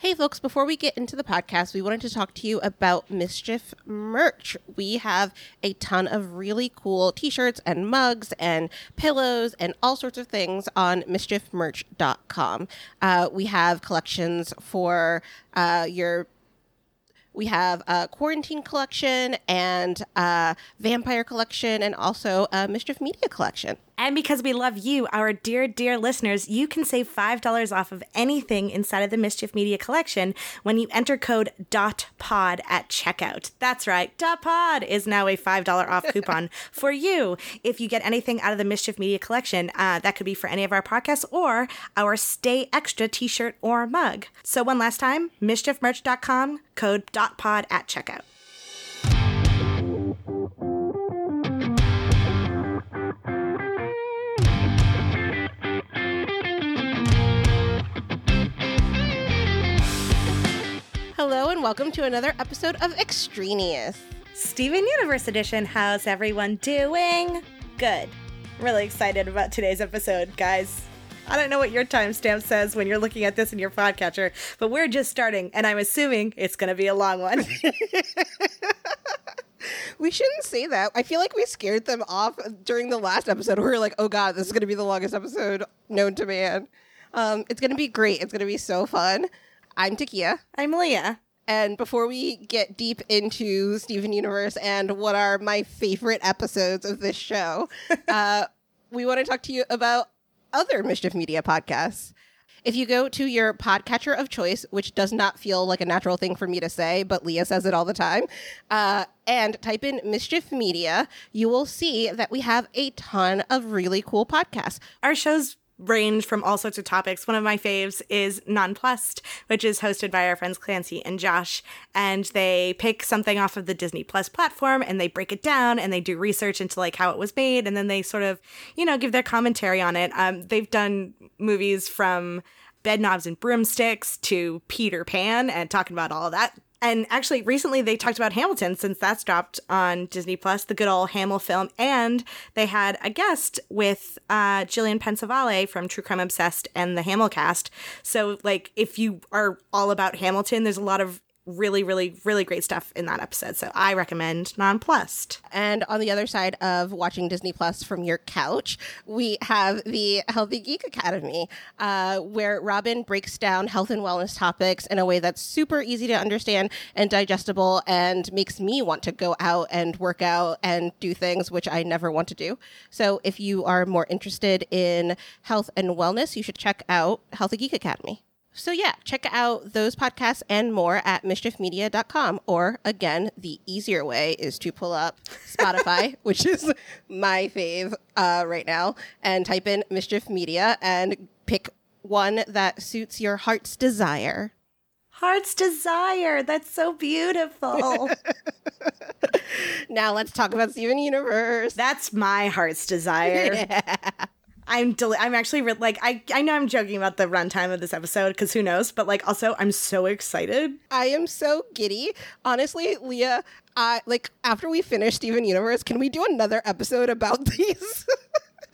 Hey, folks, before we get into the podcast, we wanted to talk to you about Mischief merch. We have a ton of really cool t shirts and mugs and pillows and all sorts of things on mischiefmerch.com. Uh, we have collections for uh, your we have a quarantine collection and a vampire collection and also a mischief media collection. And because we love you, our dear, dear listeners, you can save $5 off of anything inside of the Mischief Media collection when you enter code DOT-POD at checkout. That's right, DOT-POD is now a $5 off coupon for you. If you get anything out of the Mischief Media collection, uh, that could be for any of our podcasts or our Stay Extra t-shirt or mug. So one last time, mischiefmerch.com, code DOT-POD at checkout. Hello and welcome to another episode of Extraneous. Steven Universe Edition. How's everyone doing? Good. Really excited about today's episode, guys. I don't know what your timestamp says when you're looking at this in your podcatcher, but we're just starting, and I'm assuming it's going to be a long one. We shouldn't say that. I feel like we scared them off during the last episode. We were like, oh God, this is going to be the longest episode known to man. Um, it's going to be great. It's going to be so fun. I'm Taekia. I'm Leah. And before we get deep into Steven Universe and what are my favorite episodes of this show, uh, we want to talk to you about other Mischief Media podcasts. If you go to your podcatcher of choice, which does not feel like a natural thing for me to say, but Leah says it all the time, uh, and type in Mischief Media, you will see that we have a ton of really cool podcasts. Our shows range from all sorts of topics. One of my faves is Nonplussed, which is hosted by our friends Clancy and Josh. And they pick something off of the Disney Plus platform and they break it down and they do research into like how it was made. And then they sort of, you know, give their commentary on it. Um, they've done movies from Bedknobs and Broomsticks to Peter Pan and talking about all that and actually, recently they talked about Hamilton since that's dropped on Disney Plus, the good old Hamilfilm, and they had a guest with uh, Gillian Pensavalle from True Crime Obsessed and the Hamilcast. So, like, if you are all about Hamilton, there's a lot of really, really, really great stuff in that episode. So I recommend Nonplussed. And on the other side of watching Disney Plus from your couch, we have the Healthy Geek Academy, uh, where Robin breaks down health and wellness topics in a way that's super easy to understand and digestible and makes me want to go out and work out and do things which I never want to do. So if you are more interested in health and wellness, you should check out Healthy Geek Academy. So, yeah, check out those podcasts and more at mischiefmedia.com. Or, again, the easier way is to pull up Spotify, which is my fave uh, right now, and type in Mischief Media and pick one that suits your heart's desire. Heart's Desire. That's so beautiful. now, let's talk about Steven Universe. That's my heart's desire. Yeah. I'm del- I'm actually re- like I I know I'm joking about the runtime of this episode because who knows, but like also I'm so excited. I am so giddy. Honestly, Leah, I like after we finish Steven Universe, can we do another episode about these?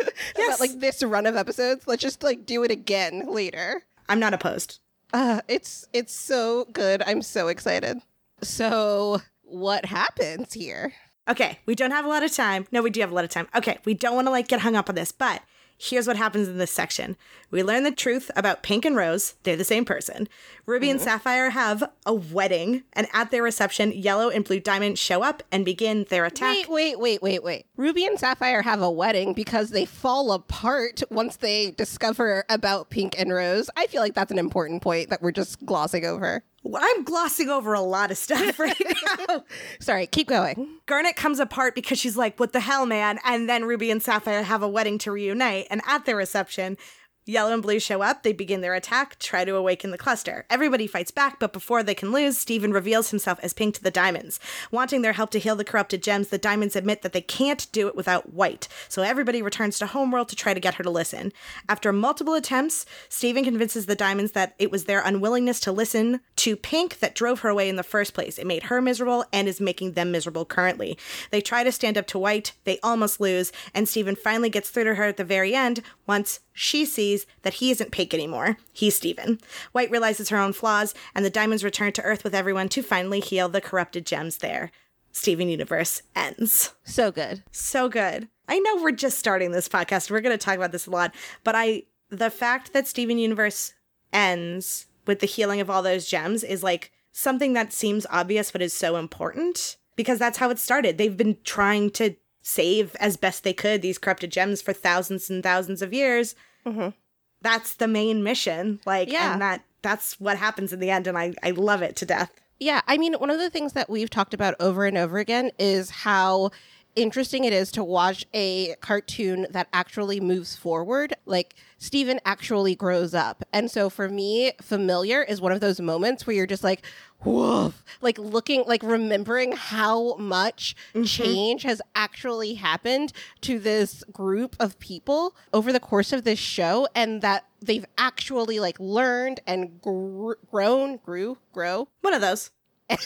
Yes. about like this run of episodes. Let's just like do it again later. I'm not opposed. Uh, it's it's so good. I'm so excited. So, what happens here? Okay, we don't have a lot of time. No, we do have a lot of time. Okay, we don't want to like get hung up on this, but here's what happens in this section. We learn the truth about Pink and Rose. They're the same person. Ruby and mm-hmm. Sapphire have a wedding, and at their reception, Yellow and Blue Diamond show up and begin their attack. Wait, wait, wait, wait, wait. Ruby and Sapphire have a wedding because they fall apart once they discover about Pink and Rose. I feel like that's an important point that we're just glossing over. I'm glossing over a lot of stuff right now. Sorry, keep going. Garnet comes apart because she's like, what the hell, man? And then Ruby and Sapphire have a wedding to reunite. And at their reception, Yellow and Blue show up, they begin their attack, try to awaken the cluster. Everybody fights back, but before they can lose, Steven reveals himself as Pink to the Diamonds. Wanting their help to heal the corrupted gems, the Diamonds admit that they can't do it without White, so everybody returns to Homeworld to try to get her to listen. After multiple attempts, Steven convinces the Diamonds that it was their unwillingness to listen to Pink that drove her away in the first place. It made her miserable and is making them miserable currently. They try to stand up to White, they almost lose, and Steven finally gets through to her at the very end once she sees sees that he isn't Pink anymore. He's Steven. White realizes her own flaws, and the diamonds return to Earth with everyone to finally heal the corrupted gems there. Steven Universe ends. So good. So good. I know we're just starting this podcast. We're going to talk about this a lot, but I the fact that Steven Universe ends with the healing of all those gems is like something that seems obvious but is so important because that's how it started. They've been trying to save as best they could these corrupted gems for thousands and thousands of years. Mm-hmm. That's the main mission. Like, Yeah. and that that's what happens in the end, and I I love it to death. Yeah, I mean, one of the things that we've talked about over and over again is how interesting it is to watch a cartoon that actually moves forward. Like, Steven actually grows up. And so for me, familiar is one of those moments where you're just like, woof, like looking, like remembering how much mm-hmm. change has actually happened to this group of people over the course of this show and that they've actually like learned and gr- grown, grew, grow, One of those.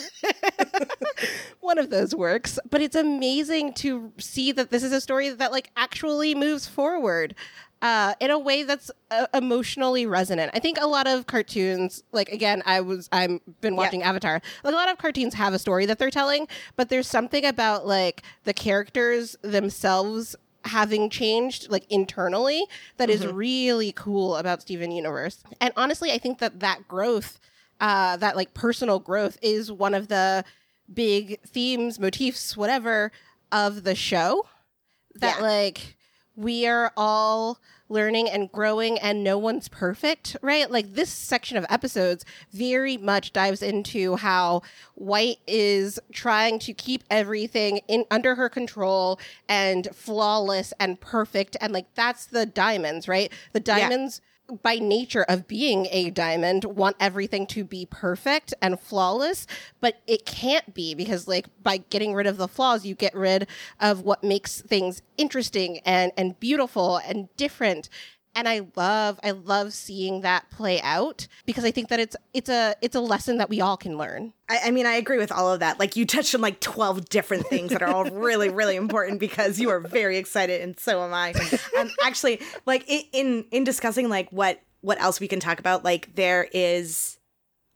one of those works but it's amazing to see that this is a story that like actually moves forward uh, in a way that's uh, emotionally resonant. I think a lot of cartoons, like again, I was I'm been watching Avatar. Like a lot of cartoons have a story that they're telling, but there's something about like the characters themselves having changed like internally that is really cool about Steven Universe. And honestly, I think that that growth uh, that like personal growth is one of the big themes, motifs, whatever of the show. That Yeah. like we are all learning and growing and no one's perfect, right? Like this section of episodes very much dives into how White is trying to keep everything in under her control and flawless and perfect and like that's the diamonds, right? The diamonds by nature of being a diamond want everything to be perfect and flawless but it can't be because like by getting rid of the flaws you get rid of what makes things interesting and and beautiful and different and i love i love seeing that play out because i think that it's it's a it's a lesson that we all can learn I, I mean, I agree with all of that. Like, you touched on like 12 different things that are all really, really important because you are very excited, and so am I. Um, actually, like in in discussing like what what else we can talk about, like there is,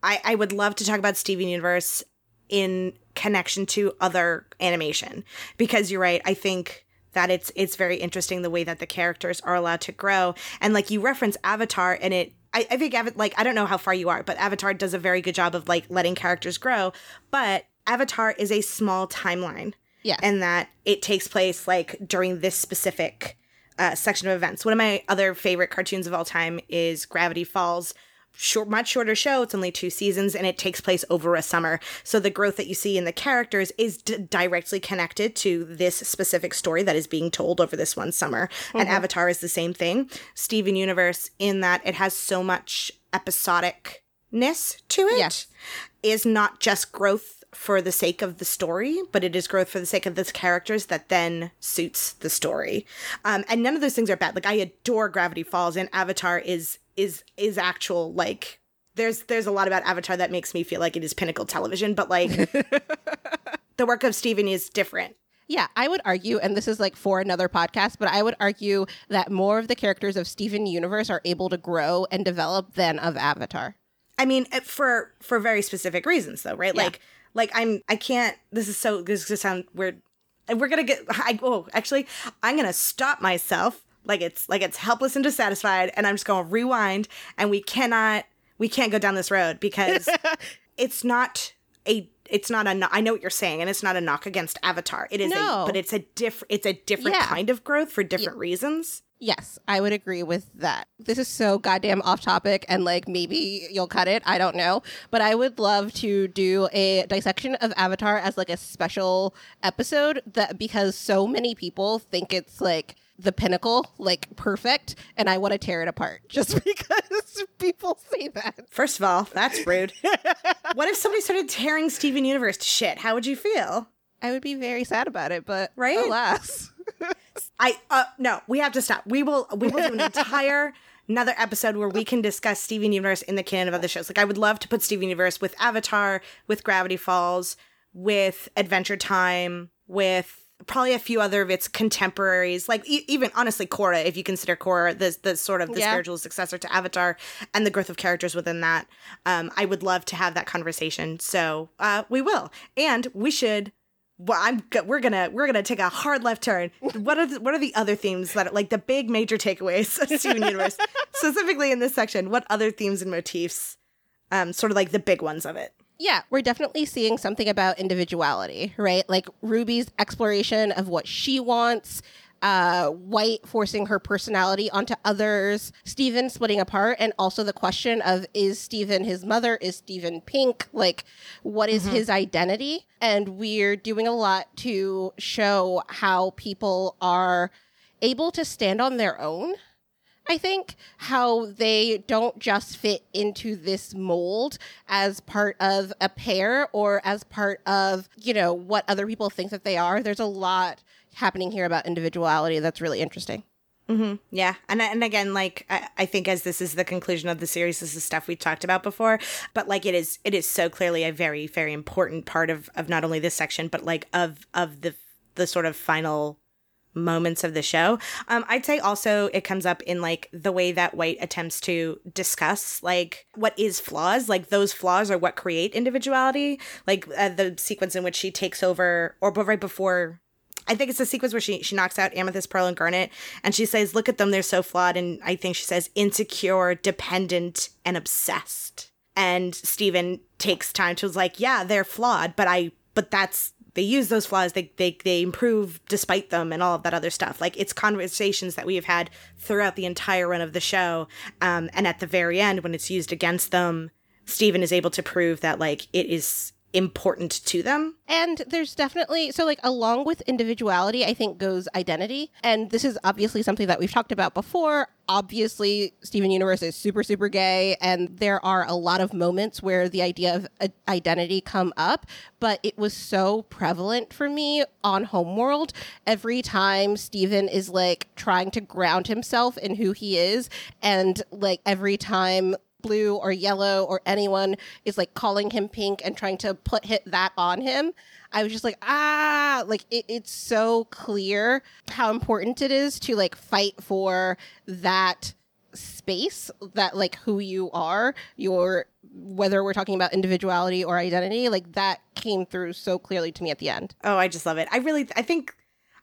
I I would love to talk about Steven Universe in connection to other animation because you're right. I think that it's it's very interesting the way that the characters are allowed to grow and like you reference Avatar and it I, I think like I don't know how far you are, but Avatar does a very good job of like letting characters grow. But Avatar is a small timeline, yeah, and that it takes place like during this specific uh, section of events. One of my other favorite cartoons of all time is Gravity Falls. Short, much shorter show. It's only two seasons, and it takes place over a summer. So the growth that you see in the characters is d- directly connected to this specific story that is being told over this one summer. And Avatar is the same thing. Steven Universe, in that it has so much episodicness to it, Yes. is not just growth for the sake of the story, but it is growth for the sake of the characters that then suits the story. Um, and none of those things are bad. Like I adore Gravity Falls, and Avatar is is is actual like. There's there's a lot about Avatar that makes me feel like it is pinnacle television, but like the work of Steven is different. Yeah, I would argue, and this is like for another podcast, but I would argue that more of the characters of Steven Universe are able to grow and develop than of Avatar. I mean, eh, for for very specific reasons, though, right? Yeah. Like, like I'm, I can't. This is so. This is gonna sound weird. We're gonna get. I, oh, actually, I'm gonna stop myself. Like it's like it's helpless and dissatisfied, and I'm just gonna rewind. And we cannot. We can't go down this road because it's not a. It's not a i know what you're saying, and it's not a knock against Avatar. It is No. a. But it's a diff. It's a different Yeah. kind of growth for different reasons. Yes, I would agree with that. This is so goddamn off topic, and like maybe you'll cut it. I don't know. But I would love to do a dissection of Avatar as like a special episode that because so many people think it's like the pinnacle, like perfect, and I want to tear it apart just because people say that. First of all, that's rude. what if somebody started tearing Steven Universe to shit? How would you feel? I would be very sad about it, but Right? alas. I uh no, we have to stop. We will we will do an entire another episode where we can discuss Steven Universe in the canon of other shows. Like I would love to put Steven Universe with Avatar, with Gravity Falls, with Adventure Time, with probably a few other of its contemporaries, like e- even honestly Korra, if you consider Korra the the sort of the Yeah. spiritual successor to Avatar, and the growth of characters within that. Um, I would love to have that conversation, so uh, we will, and we should. Well, I'm we're gonna we're gonna take a hard left turn. What are the, what are the other themes that are like the big major takeaways of Steven Universe specifically in this section? What other themes and motifs, um, sort of like the big ones of it? Yeah, we're definitely seeing something about individuality, right? Like Ruby's exploration of what she wants, uh, White forcing her personality onto others, Steven splitting apart, and also the question of is Steven his mother? Is Steven pink? Like, what is his identity? And we're doing a lot to show how people are able to stand on their own I think how they don't just fit into this mold as part of a pair or as part of, you know, what other people think that they are. There's a lot happening here about individuality that's really interesting. Mm-hmm. Yeah, and and again, like I, I think as this is the conclusion of the series, this is stuff we talked about before, but like it is, it is so clearly a very very important part of of not only this section, but like of of the the sort of final moments of the show. Um, I'd say also it comes up in like the way that White attempts to discuss like what is flaws. Like those flaws are what create individuality. Like uh, the sequence in which she takes over, or but right before I think it's a sequence where she she knocks out Amethyst, Pearl, and Garnet, and she says, "Look at them; they're so flawed." And I think she says, "Insecure, dependent, and obsessed." And Steven takes time to was like, "Yeah, they're flawed, but I, but that's they use those flaws. They they they improve despite them, and all of that other stuff. Like it's conversations that we have had throughout the entire run of the show, um, and at the very end, when it's used against them, Steven is able to prove that like it is important to them And there's definitely so like along with individuality, I think goes identity. And this is obviously something that we've talked about before. Obviously, Steven Universe is super super gay and there are a lot of moments where the idea of uh, identity come up, but it was so prevalent for me on Homeworld every time Steven is like trying to ground himself in who he is and like every time blue or yellow or anyone is like calling him pink and trying to put hit that on him i was just like ah like it, it's so clear how important it is to like fight for that space that like who you are your whether we're talking about individuality or identity like that came through so clearly to me at the end Oh, I just love it. I really I think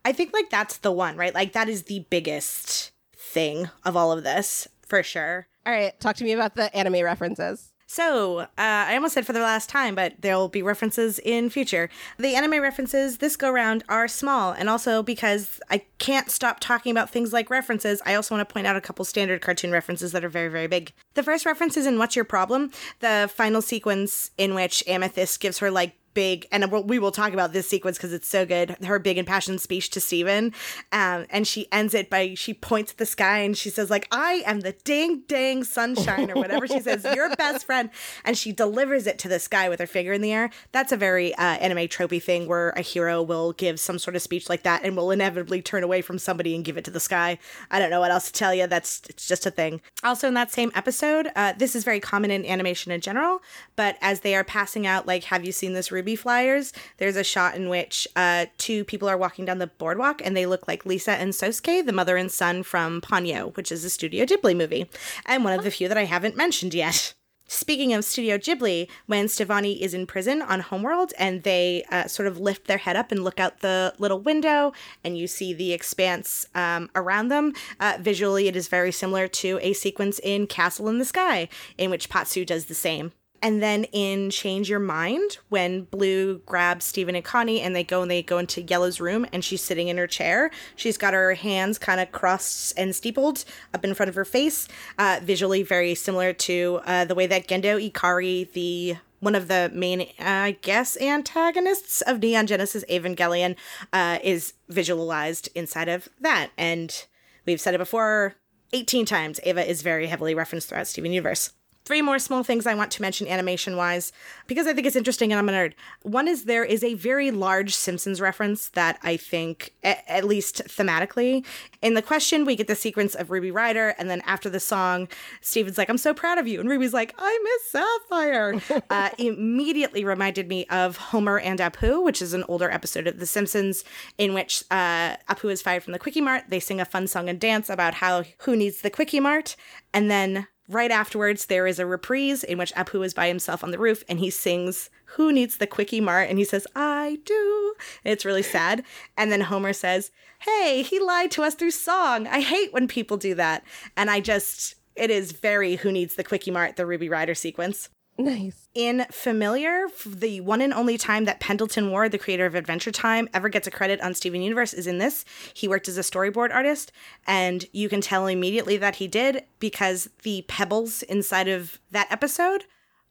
I think like that's the one, right? Like that is the biggest thing of all of this, for sure. All right talk to me about the anime references So, uh, I almost said for the last time, but there'll be references in future. The anime references this go round are small, and also because I can't stop talking about things like references, I also want to point out a couple standard cartoon references that are very, very big. The first reference is in What's Your Problem? The final sequence in which Amethyst gives her like big and we'll- we will talk about this sequence because it's so good her big impassioned speech to Steven um, and she ends it by she points at the sky and she says like I am the ding dang sunshine or whatever she says your best friend and she delivers it to the sky with her finger in the air. That's a very uh, anime tropey thing where a hero will give some sort of speech like that and will inevitably turn away from somebody and give it to the sky. I don't know what else to tell you that's it's just a thing. Also in that same episode uh, this is very common in animation in general but as they are passing out like have you seen this ruby flyers there's a shot in which uh, two people are walking down the boardwalk and they look like lisa and sosuke the mother and son from ponyo which is a studio ghibli movie and one of the few that i haven't mentioned yet Speaking of Studio Ghibli, when Stevani is in prison on Homeworld and they uh, sort of lift their head up and look out the little window and you see the expanse um, around them, uh, visually it is very similar to a sequence in Castle in the Sky, in which Pazu does the same. And then in Change Your Mind, when Blue grabs Steven and Connie and they go and they go into Yellow's room and she's sitting in her chair. She's got her hands kind of crossed and steepled up in front of her face. Uh, visually very similar to uh, the way that Gendo Ikari, the one of the main, uh, I guess, antagonists of Neon Genesis Evangelion, uh, is visualized inside of that. And we've said it before 18 times. Eva is very heavily referenced throughout Steven Universe. Three more small things I want to mention animation wise because I think it's interesting and I'm a nerd. One is there is a very large Simpsons reference that I think, a- at least thematically, in the question, we get the sequence of Ruby Rider, and then after the song, Steven's like, I'm so proud of you. And Ruby's like, I miss Sapphire. uh, immediately reminded me of Homer and Apu, which is an older episode of The Simpsons, in which uh, Apu is fired from the Quickie Mart. They sing a fun song and dance about how who needs the Quickie Mart. And then Right afterwards, there is a reprise in which Apu is by himself on the roof and he sings, Who needs the Quickie Mart? And he says, I do. It's really sad. And then Homer says, Hey, he lied to us through song. I hate when people do that. And I just, it is very Who Needs the Quickie Mart, the Ruby Rider sequence. Nice. In Familiar, the one and only time that Pendleton Ward, the creator of Adventure Time, ever gets a credit on Steven Universe is in this. He worked as a storyboard artist, and you can tell immediately that he did because the pebbles inside of that episode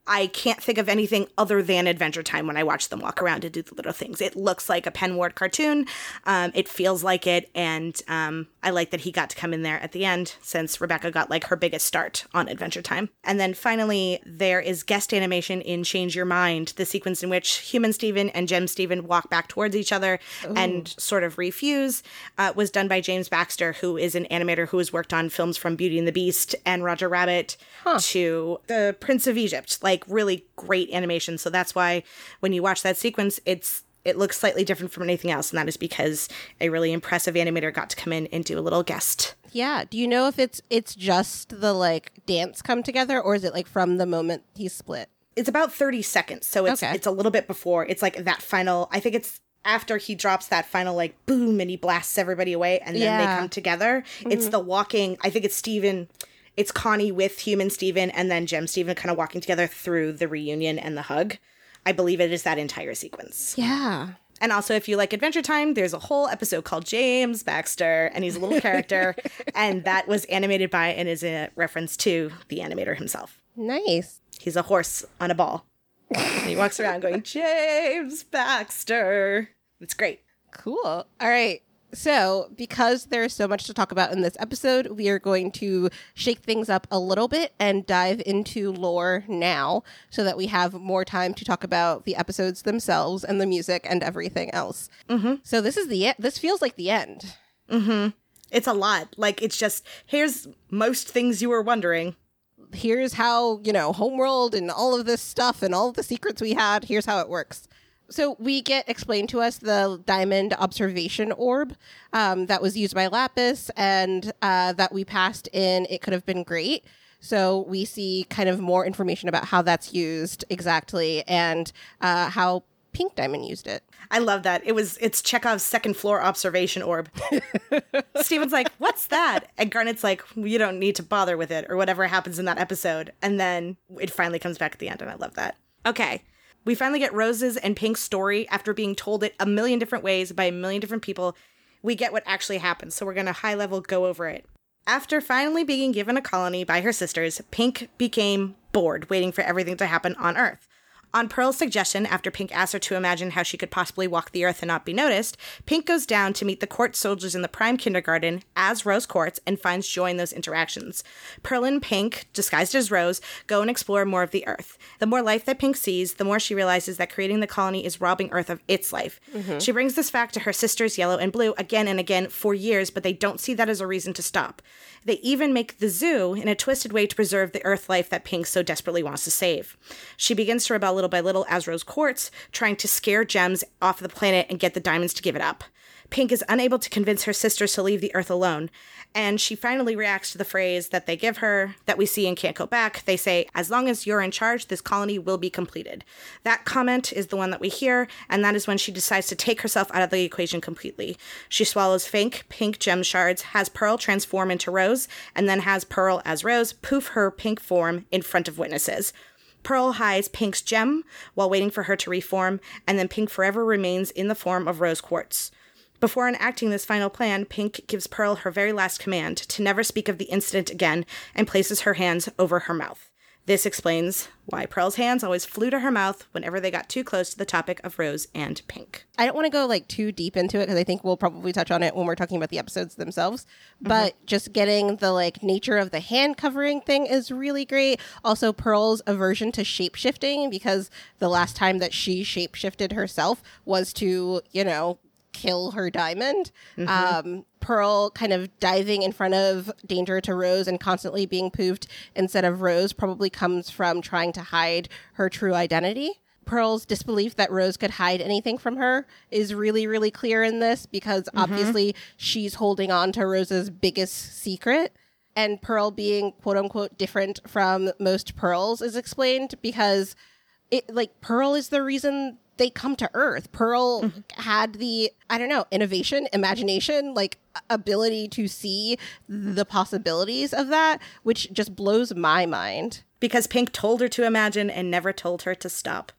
I can't think of anything other than Adventure Time when I watch them walk around and do the little things. It looks like a Pen Ward cartoon. Um, it feels like it, and um, I like that he got to come in there at the end since Rebecca got like her biggest start on Adventure Time. And then finally, there is guest animation in Change Your Mind, the sequence in which Human Steven and Gem Steven walk back towards each other Ooh. and sort of refuse, uh, was done by James Baxter, who is an animator who has worked on films from Beauty and the Beast and Roger Rabbit huh. to The Prince of Egypt. Like, like really great animation. So that's why when you watch that sequence, it's it looks slightly different from anything else, and that is because a really impressive animator got to come in and do a little guest. Yeah. Do you know if it's it's just the like dance come together, or is it like from the moment he split? It's about thirty seconds, so it's okay. it's a little bit before. It's like that final. I think it's after he drops that final like boom and he blasts everybody away, and then yeah. they come together. Mm-hmm. It's the walking. I think it's Steven it's Connie with Human Steven and then Gem Steven kind of walking together through the reunion and the hug. I believe it is that entire sequence. Yeah. And also, if you like Adventure Time, there's a whole episode called James Baxter, and he's a little character. and that was animated by and is a reference to the animator himself. Nice. He's a horse on a ball. he walks around going, James Baxter. It's great. Cool. All right. So, because there's so much to talk about in this episode, we are going to shake things up a little bit and dive into lore now so that we have more time to talk about the episodes themselves and the music and everything else. Mm-hmm. So, this is the this feels like the end. Mm-hmm. It's a lot. Like it's just here's most things you were wondering. Here's how, you know, homeworld and all of this stuff and all of the secrets we had. Here's how it works. So we get explained to us the diamond observation orb um, that was used by Lapis and uh, that we passed in. It could have been great. So we see kind of more information about how that's used exactly and uh, how Pink Diamond used it. I love that. It was it's Chekhov's second floor observation orb. Steven's like, "What's that?" And Garnet's like, "You don't need to bother with it," or whatever happens in that episode. And then it finally comes back at the end, and I love that. Okay, we finally get Rose's and Pink's story after being told it a million different ways by a million different people. We get what actually happened, so we're going to high level go over it. After finally being given a colony by her sisters, Pink became bored waiting for everything to happen on Earth. On Pearl's suggestion, after Pink asks her to imagine how she could possibly walk the earth and not be noticed, Pink goes down to meet the Quartz soldiers in the prime kindergarten as Rose Quartz and finds joy in those interactions. Pearl and Pink, disguised as Rose, go and explore more of the earth. The more life that Pink sees, the more she realizes that creating the colony is robbing Earth of its life. Mm-hmm. She brings this fact to her sisters, Yellow and Blue, again and again for years, but they don't see that as a reason to stop. They even make the zoo in a twisted way to preserve the Earth life that Pink so desperately wants to save. She begins to rebel little by little as Rose Quartz, trying to scare gems off the planet and get the diamonds to give it up. Pink is unable to convince her sisters to leave the Earth alone, and she finally reacts to the phrase that they give her that we see and Can't Go Back. They say, As long as you're in charge, this colony will be completed. That comment is the one that we hear, and that is when she decides to take herself out of the equation completely. She swallows fake pink gem shards, has Pearl transform into Rose, and then has Pearl as Rose poof her pink form in front of witnesses. Pearl hides Pink's gem while waiting for her to reform, and then Pink forever remains in the form of rose quartz. Before enacting this final plan, Pink gives Pearl her very last command to never speak of the incident again and places her hands over her mouth. This explains why Pearl's hands always flew to her mouth whenever they got too close to the topic of Rose and Pink. I don't want to go like too deep into it because I think we'll probably touch on it when we're talking about the episodes themselves. Mm-hmm. But just getting the like nature of the hand covering thing is really great. Also, Pearl's aversion to shape shifting because the last time that she shape shifted herself was to, you know, kill her diamond. Um, Pearl kind of diving in front of danger to Rose and constantly being poofed instead of Rose probably comes from trying to hide her true identity. Pearl's disbelief that Rose could hide anything from her is really, really clear in this because obviously she's holding on to Rose's biggest secret. And Pearl being quote unquote different from most Pearls is explained because it like Pearl is the reason they come to Earth. Pearl had the I don't know innovation, imagination, like ability to see the possibilities of that, which just blows my mind. Because Pink told her to imagine and never told her to stop.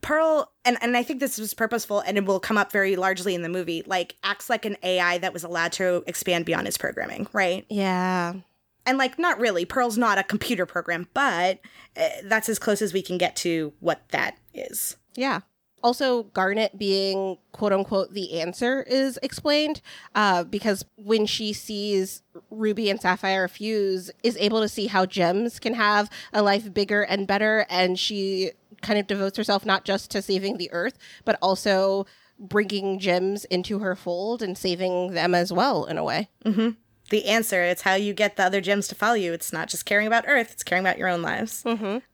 Pearl, and, and I think this was purposeful and it will come up very largely in the movie, like acts like an AI that was allowed to expand beyond his programming, right? Yeah. And like, not really. Pearl's not a computer program, but uh, that's as close as we can get to what that is. Yeah. Also, Garnet being quote unquote the answer is explained uh, because when she sees Ruby and Sapphire fuse, is able to see how gems can have a life bigger and better, and she kind of devotes herself not just to saving the Earth, but also bringing gems into her fold and saving them as well in a way. The answer, it's how you get the other gems to follow you. It's not just caring about Earth, it's caring about your own lives.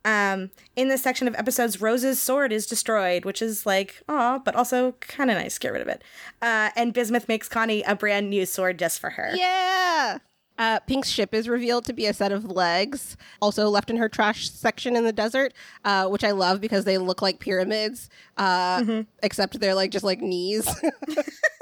Um, in this section of episodes, Rose's sword is destroyed, which is like, aw, but also kind of nice. Get rid of it. Uh, and Bismuth makes Connie a brand new sword just for her. Yeah. Uh, Pink's ship is revealed to be a set of legs, also left in her trash section in the desert, uh, which I love because they look like pyramids, uh, except they're like just like knees.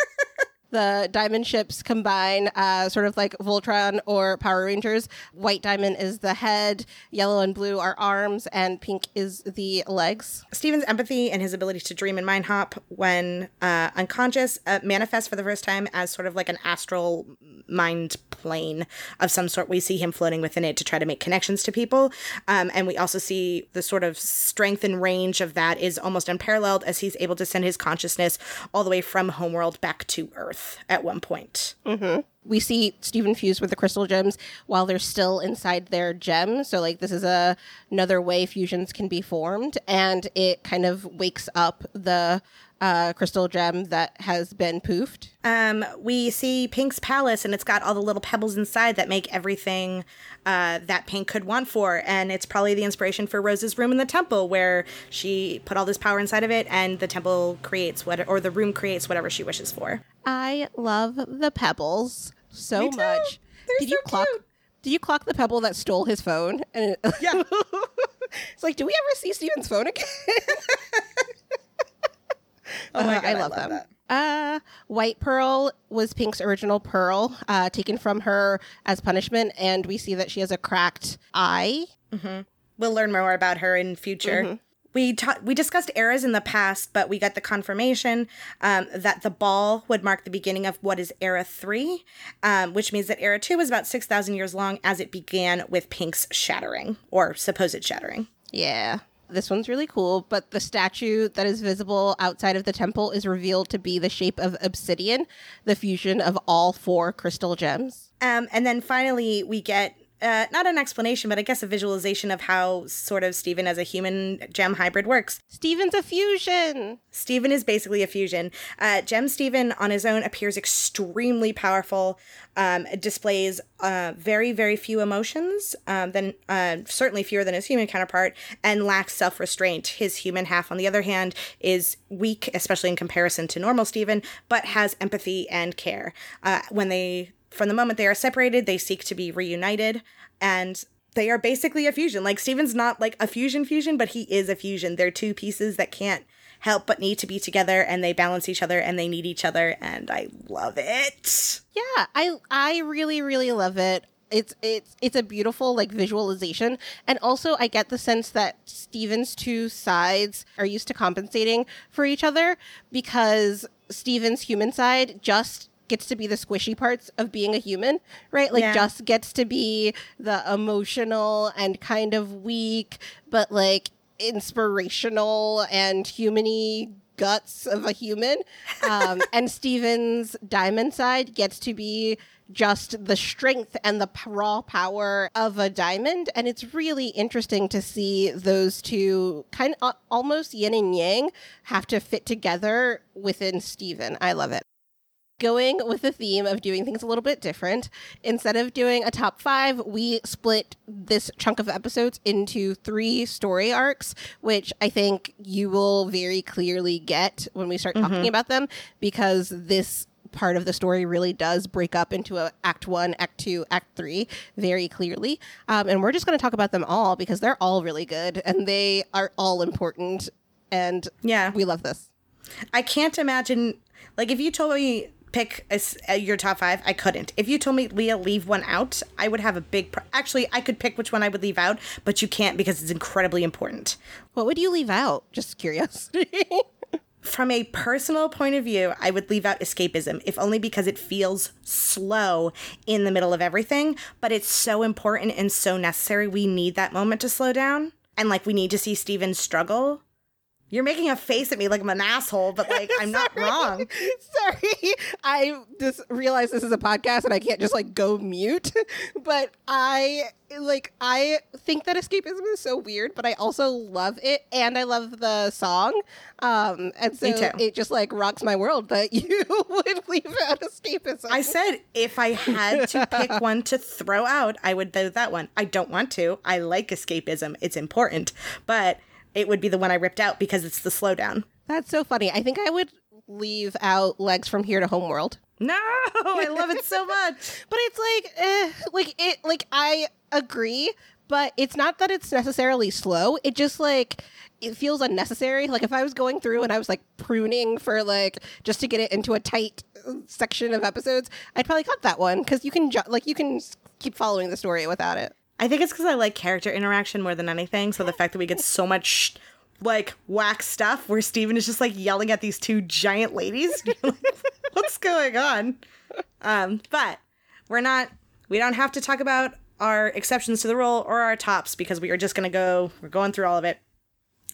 the diamond ships combine, uh, sort of like Voltron or Power Rangers. White diamond is the head, yellow and blue are arms, and pink is the legs. Steven's empathy and his ability to dream and mind hop when uh, unconscious uh, manifests for the first time as sort of like an astral mind plane of some sort. We see him floating within it to try to make connections to people. Um, and we also see the sort of strength and range of that is almost unparalleled as he's able to send his consciousness all the way from homeworld back to Earth at one point. Mm-hmm. we see Steven fuse with the crystal gems while they're still inside their gem. So like this is a another way fusions can be formed, and it kind of wakes up the uh, crystal gem that has been poofed. Um, we see Pink's palace, and it's got all the little pebbles inside that make everything uh, that Pink could want for. And it's probably the inspiration for Rose's room in the temple, where she put all this power inside of it, and the temple creates what, or the room creates whatever she wishes for. I love the pebbles so much. They're did you clock? cute. Did you clock the pebble that stole his phone? And it- Yeah. it's like, do we ever see Steven's phone again? Oh my Uh, God, I I love, love them. Uh, White Pearl was Pink's original pearl, uh, taken from her as punishment, and we see that she has a cracked eye. We'll learn more about her in future. We ta- we discussed eras in the past, but we got the confirmation um, that the ball would mark the beginning of what is Era Three, um, which means that Era Two was about six thousand years long, as it began with Pink's shattering or supposed shattering. Yeah. This one's really cool, but the statue that is visible outside of the temple is revealed to be the shape of obsidian, the fusion of all four crystal gems. Um, and then finally, we get uh, not an explanation, but I guess a visualization of how sort of Steven as a human gem hybrid works. Steven's a fusion. Steven is basically a fusion. Uh, Gem Steven on his own appears extremely powerful, um, displays uh, very, very few emotions, um, than uh, certainly fewer than his human counterpart, and lacks self restraint. His human half, on the other hand, is weak, especially in comparison to normal Steven, but has empathy and care. Uh, when they, from the moment they are separated, they seek to be reunited, and they are basically a fusion. Like Steven's not like a fusion fusion, but he is a fusion. They're two pieces that can't help but need to be together and they balance each other and they need each other and I love it. Yeah, I I really really love it. It's it's it's a beautiful like visualization and also I get the sense that Steven's two sides are used to compensating for each other because Steven's human side just gets to be the squishy parts of being a human, right? Like Yeah. just gets to be the emotional and kind of weak, but like inspirational and humany guts of a human. Um, and Steven's diamond side gets to be just the strength and the raw power of a diamond. And it's really interesting to see those two kind of almost yin and yang have to fit together within Steven. I love it going with the theme of doing things a little bit different. Instead of doing a top five, we split this chunk of episodes into three story arcs, which I think you will very clearly get when we start talking about them because this part of the story really does break up into a act one act two act three very clearly um, and we're just going to talk about them all because they're all really good and they are all important and Yeah. we love this I can't imagine like if you told me pick a your top five, I couldn't. If you told me Leah leave one out, I would have a big. Pro- Actually, I could pick which one I would leave out, but you can't because it's incredibly important. what would you leave out just curiosity. From a personal point of view, I would leave out escapism, if only because it feels slow in the middle of everything, but it's so important and so necessary. We need that moment to slow down. And like, we need to see Steven struggle. You're making a face at me like I'm an asshole, but like, I'm not wrong. Sorry, I just realized this is a podcast and I can't just like go mute. But I like I think that escapism is so weird, but I also love it and I love the song. Um, and so it just like rocks my world that you would leave out escapism. I said if I had to pick one to throw out, I would do that one. I don't want to. I like escapism. It's important, but it would be the one I ripped out because it's the slowdown. That's so funny. I think I would leave out legs from here to homeworld. No, I love it so much. But it's like, eh, like it, like I agree, but it's not that it's necessarily slow. It just like it feels unnecessary. Like if I was going through and I was like pruning for like just to get it into a tight section of episodes, I'd probably cut that one because you can ju- like you can keep following the story without it. I think it's because I like character interaction more than anything. So the fact that we get so much like whack stuff where Steven is just like yelling at these two giant ladies. Like, What's going on? Um, but we're not we don't have to talk about our exceptions to the rule or our tops because we are just gonna go we're going through all of it.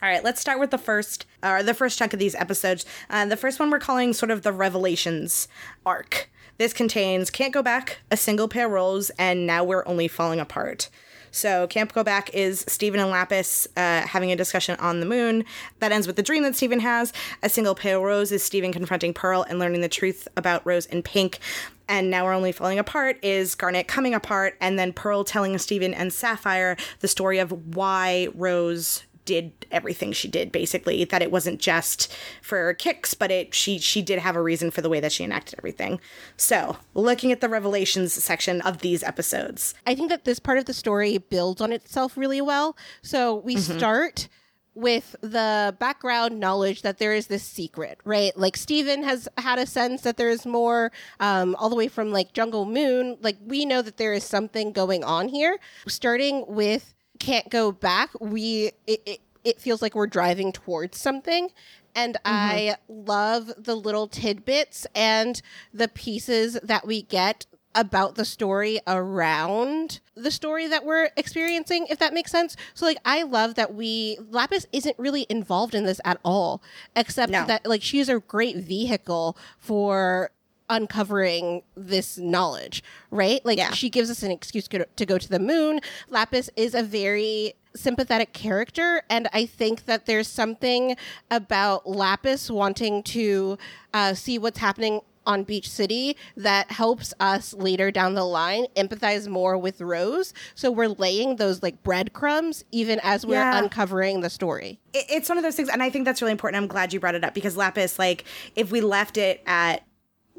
All right, let's start with the first, or the first chunk of these episodes. Uh, the first one we're calling sort of the Revelations arc. This contains Can't Go Back, A Single Pale Rose, and Now We're Only Falling Apart. So, Can't Go Back is Steven and Lapis uh, having a discussion on the moon. That ends with the dream that Steven has. A Single of Rose is Steven confronting Pearl and learning the truth about Rose and Pink. And Now We're Only Falling Apart is Garnet coming apart, and then Pearl telling Steven and Sapphire the story of why Rose did everything she did basically that it wasn't just for kicks but it she she did have a reason for the way that she enacted everything so looking at the revelations section of these episodes I think that this part of the story builds on itself really well. So we start with the background knowledge that there is this secret, right? Like Steven has had a sense that there is more, um, all the way from like Jungle Moon. Like we know that there is something going on here. Starting with Can't Go Back, we it, it, it feels like we're driving towards something. And mm-hmm. I love the little tidbits and the pieces that we get about the story around the story that we're experiencing, if that makes sense. So, like, I love that we, Lapis isn't really involved in this at all, except No. that, like, she's a great vehicle for uncovering this knowledge, right? Like, Yeah. she gives us an excuse to go to the moon. Lapis is a very sympathetic character and i think that there's something about lapis wanting to uh, see what's happening on Beach City that helps us later down the line empathize more with Rose. So we're laying those like breadcrumbs even as we're Yeah. uncovering the story. it's one of those things and i think that's really important i'm glad you brought it up because lapis like if we left it at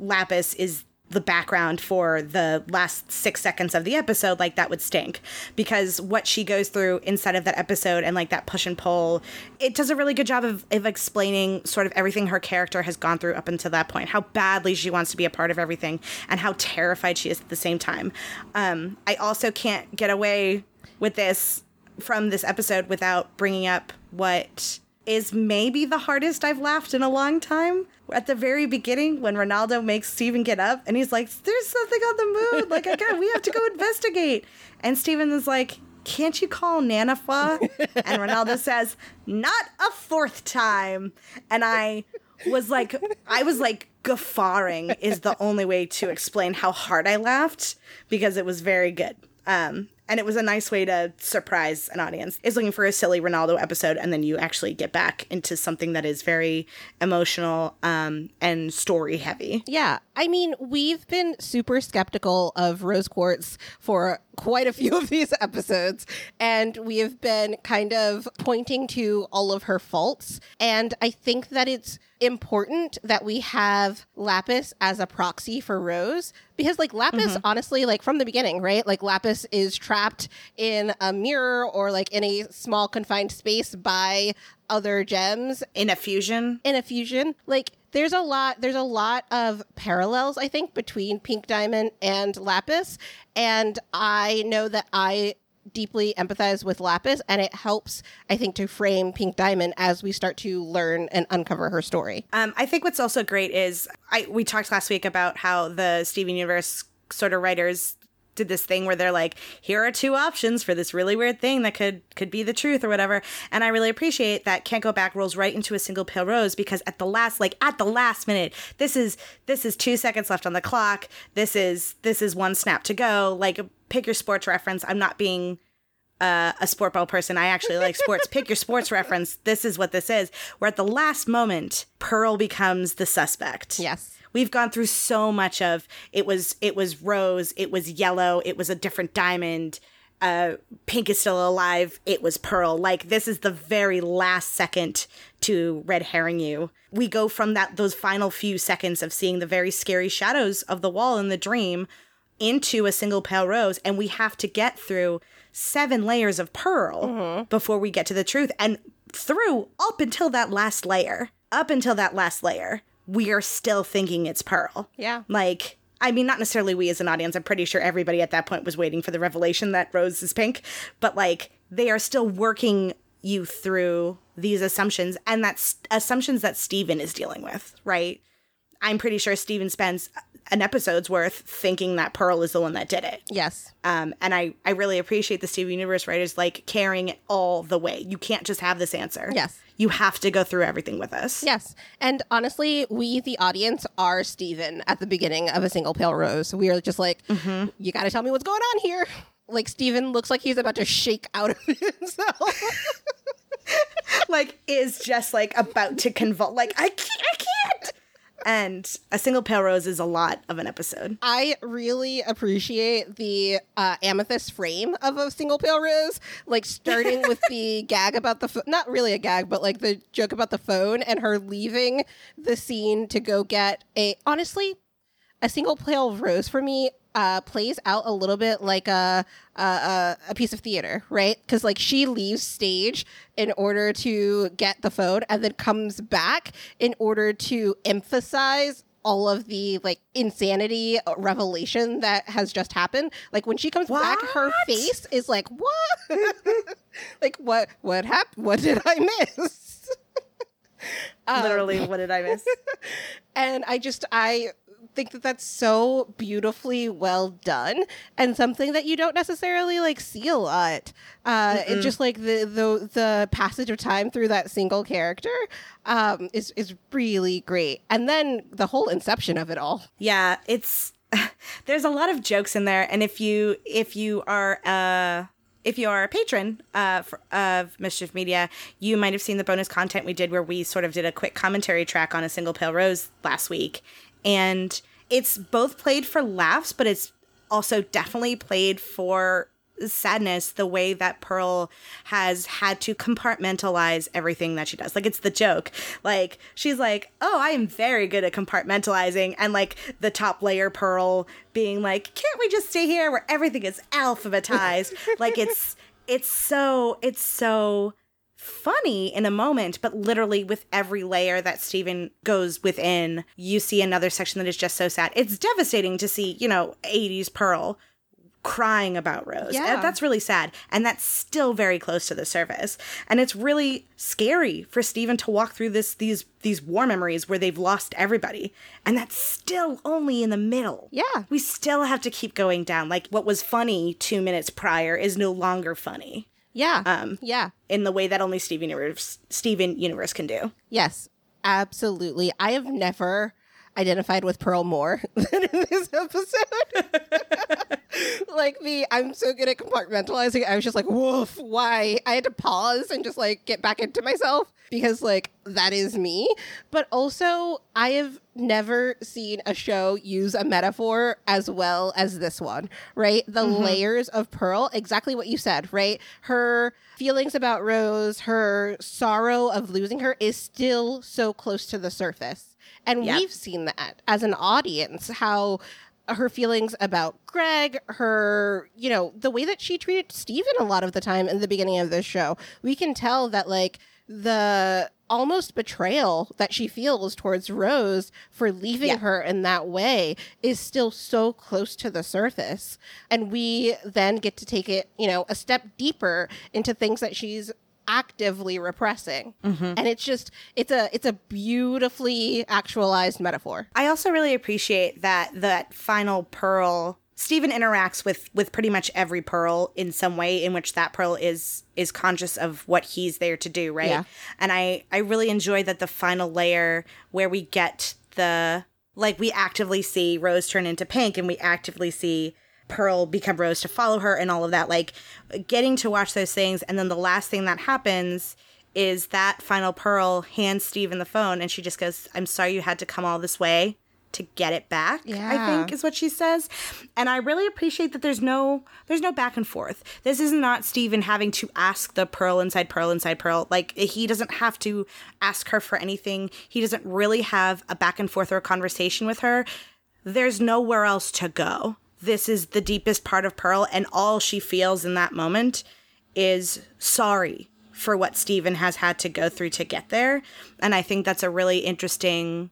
lapis is the background for the last six seconds of the episode, like that would stink. Because what she goes through inside of that episode and like that push and pull, it does a really good job of, of explaining sort of everything her character has gone through up until that point, how badly she wants to be a part of everything, and how terrified she is at the same time. Um, I also can't get away with this from this episode without bringing up what is maybe the hardest I've laughed in a long time. At the very beginning, when Ronaldo makes Steven get up and he's like, There's something on the moon. Like, got, we have to go investigate. And Steven is like, Can't you call Nanefua? And Ronaldo says, Not a fourth time. And I was like, I was like, guffawing is the only way to explain how hard I laughed because it was very good. Um, and it was a nice way to surprise an audience is looking for a silly ronaldo episode and then you actually get back into something that is very emotional um, and story heavy yeah i mean we've been super skeptical of rose quartz for quite a few of these episodes and we have been kind of pointing to all of her faults and i think that it's important that we have Lapis as a proxy for Rose because like Lapis mm-hmm. honestly like from the beginning, right? Like Lapis is trapped in a mirror or like in a small confined space by other gems in a fusion. In a fusion. Like there's a lot there's a lot of parallels I think between Pink Diamond and Lapis and I know that I deeply empathize with Lapis, and it helps, I think, to frame Pink Diamond as we start to learn and uncover her story. Um, I think what's also great is I we talked last week about how the Steven Universe sort of writers did this thing where they're like here are two options for this really weird thing that could could be the truth or whatever and i really appreciate that can't go back rolls right into a single pale rose because at the last like at the last minute this is this is two seconds left on the clock this is this is one snap to go like pick your sports reference. I'm not being uh, a sport ball person. I actually like sports. pick your sports reference. This is what this is. Where at the last moment, Pearl becomes the suspect. Yes. We've gone through so much of it was it was rose, it was yellow, it was a different diamond. Uh, pink is still alive. It was Pearl. Like this is the very last second to red herring you. We go from that those final few seconds of seeing the very scary shadows of the wall in the dream into a single pale rose and we have to get through seven layers of pearl mm-hmm. before we get to the truth and through up until that last layer up until that last layer we are still thinking it's pearl yeah like I mean, not necessarily we as an audience. I'm pretty sure everybody at that point was waiting for the revelation that Rose is pink, but like they are still working you through these assumptions and that's assumptions that Steven is dealing with, right? I'm pretty sure Steven spends an episode's worth thinking that Pearl is the one that did it. Yes. Um, and I, I really appreciate the Steven Universe writers like carrying it all the way. You can't just have this answer. Yes. You have to go through everything with us. Yes. And honestly, we, the audience, are Steven at the beginning of a single pale rose. We are just like, mm-hmm. you got to tell me what's going on here. Like, Steven looks like he's about to shake out of himself. like, is just like about to convulse. Like, I can't, I can't and a single pale rose is a lot of an episode. I really appreciate the uh, amethyst frame of a single pale rose, like starting with the gag about the fo- not really a gag, but like the joke about the phone and her leaving the scene to go get a honestly a single pale rose for me uh, plays out a little bit like a a, a piece of theater, right? Because like she leaves stage in order to get the phone, and then comes back in order to emphasize all of the like insanity revelation that has just happened. Like when she comes what? back, her face is like, "What? like what? What happened? What did I miss?" Literally, um, what did I miss? and I just I think that that's so beautifully well done and something that you don't necessarily like see a lot. Uh, it just like the, the the passage of time through that single character um, is is really great, and then the whole inception of it all. Yeah, it's there's a lot of jokes in there, and if you if you are uh if you are a patron uh, for, of Mischief Media, you might have seen the bonus content we did where we sort of did a quick commentary track on a single pale rose last week and it's both played for laughs, but it's also definitely played for sadness the way that Pearl has had to compartmentalize everything that she does. Like it's the joke. Like she's like, "Oh, I am very good at compartmentalizing." And like the top layer Pearl being like, "Can't we just stay here where everything is alphabetized?" like it's it's so it's so funny in a moment, but literally with every layer that Steven goes within, you see another section that is just so sad. It's devastating to see, you know, 80s Pearl crying about Rose. Yeah. That's really sad. And that's still very close to the surface. And it's really scary for Steven to walk through this these these war memories where they've lost everybody. And that's still only in the middle. Yeah. We still have to keep going down. Like what was funny two minutes prior is no longer funny Yeah. Um, yeah. in the way that only Steven Universe Steven Universe can do. Yes, absolutely. I have never identified with Pearl more than in this episode. like the I'm so good at compartmentalizing. I was just like, woof, why? I had to pause and just like get back into myself because like that is me. But also I have never seen a show use a metaphor as well as this one, right? The mm-hmm. layers of Pearl, exactly what you said, right? Her feelings about Rose, her sorrow of losing her is still so close to the surface. And Yep. we've seen that as an audience, how her feelings about Greg, her, you know, the way that she treated Steven a lot of the time in the beginning of this show, we can tell that, like, the almost betrayal that she feels towards Rose for leaving Yeah. her in that way is still so close to the surface. And we then get to take it, you know, a step deeper into things that she's actively repressing. Mm-hmm. And it's just it's a it's a beautifully actualized metaphor. I also really appreciate that that final pearl Steven interacts with with pretty much every pearl in some way in which that pearl is is conscious of what he's there to do, right? Yeah. And I I really enjoy that the final layer where we get the like we actively see Rose turn into pink and we actively see Pearl become Rose to follow her and all of that like getting to watch those things and then the last thing that happens is that final Pearl hands Steven the phone and she just goes, I'm sorry you had to come all this way to get it back. I think is what she says. And I really appreciate that there's no there's no back and forth. This is not Steven having to ask the Pearl inside Pearl inside Pearl. Like he doesn't have to ask her for anything. He doesn't really have a back and forth or a conversation with her. There's nowhere else to go. This is the deepest part of Pearl, and all she feels in that moment is sorry for what Steven has had to go through to get there. And I think that's a really interesting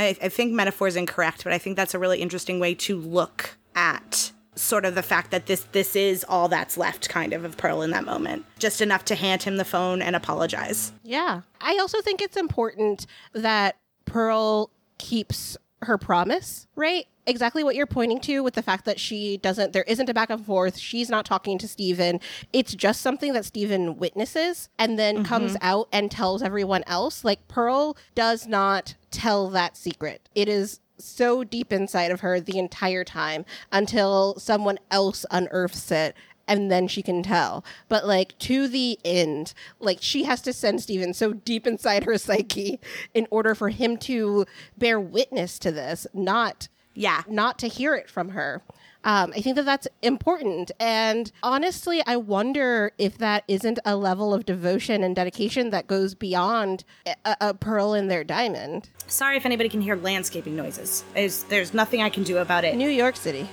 I, I think metaphor is incorrect, but I think that's a really interesting way to look at sort of the fact that this this is all that's left kind of of Pearl in that moment. Just enough to hand him the phone and apologize. Yeah. I also think it's important that Pearl keeps her promise, right? Exactly what you're pointing to with the fact that she doesn't, there isn't a back and forth. She's not talking to Steven. It's just something that Steven witnesses and then mm-hmm. comes out and tells everyone else. Like Pearl does not tell that secret. It is so deep inside of her the entire time until someone else unearths it and then she can tell. But like to the end, like she has to send Steven so deep inside her psyche in order for him to bear witness to this, not Yeah. not to hear it from her. Um, I think that that's important. And honestly, I wonder if that isn't a level of devotion and dedication that goes beyond a, a pearl in their diamond. Sorry if anybody can hear landscaping noises. There's, there's nothing I can do about it. New York City.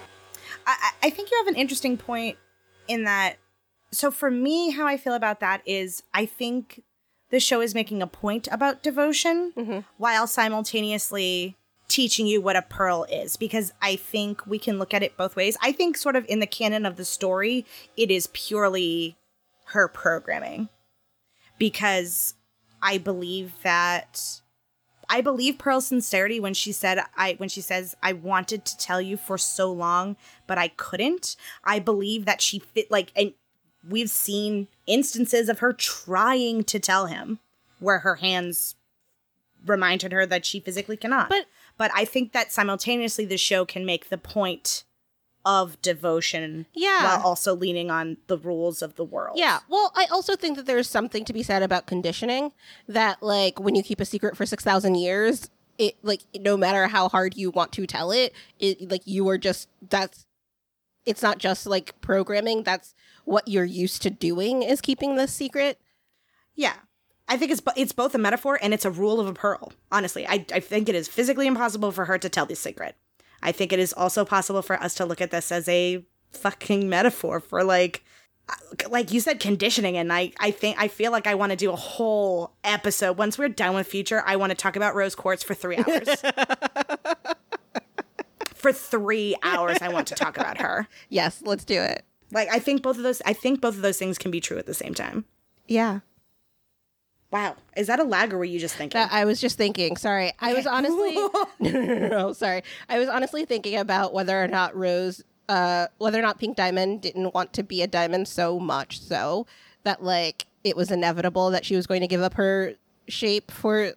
I, I I think you have an interesting point in that. So for me, how I feel about that is I think the show is making a point about devotion while simultaneously teaching you what a pearl is because I think we can look at it both ways. I think sort of in the canon of the story, it is purely her programming because I believe that I believe Pearl's sincerity when she said I when she says I wanted to tell you for so long but I couldn't. I believe that she fit like and we've seen instances of her trying to tell him where her hands reminded her that she physically cannot. But- but I think that simultaneously the show can make the point of devotion Yeah. while also leaning on the rules of the world. Yeah. Well, I also think that there's something to be said about conditioning that like when you keep a secret for 6,000 years, it like no matter how hard you want to tell it, it like you are just that's it's not just like programming, that's what you're used to doing is keeping this secret. Yeah. I think it's it's both a metaphor and it's a rule of a pearl. Honestly, I, I think it is physically impossible for her to tell this secret. I think it is also possible for us to look at this as a fucking metaphor for like uh, like you said conditioning and I I think I feel like I want to do a whole episode once we're done with future I want to talk about rose quartz for 3 hours. for three hours. I want to talk about her. Yes, let's do it. Like I think both of those. I think both of those things can be true at the same time. Yeah. Wow, is that a lag or were you just thinking? That I was just thinking. Sorry, I was honestly no, no, no, no, sorry. I was honestly thinking about whether or not Rose, uh, whether or not Pink Diamond didn't want to be a diamond so much so that like it was inevitable that she was going to give up her shape for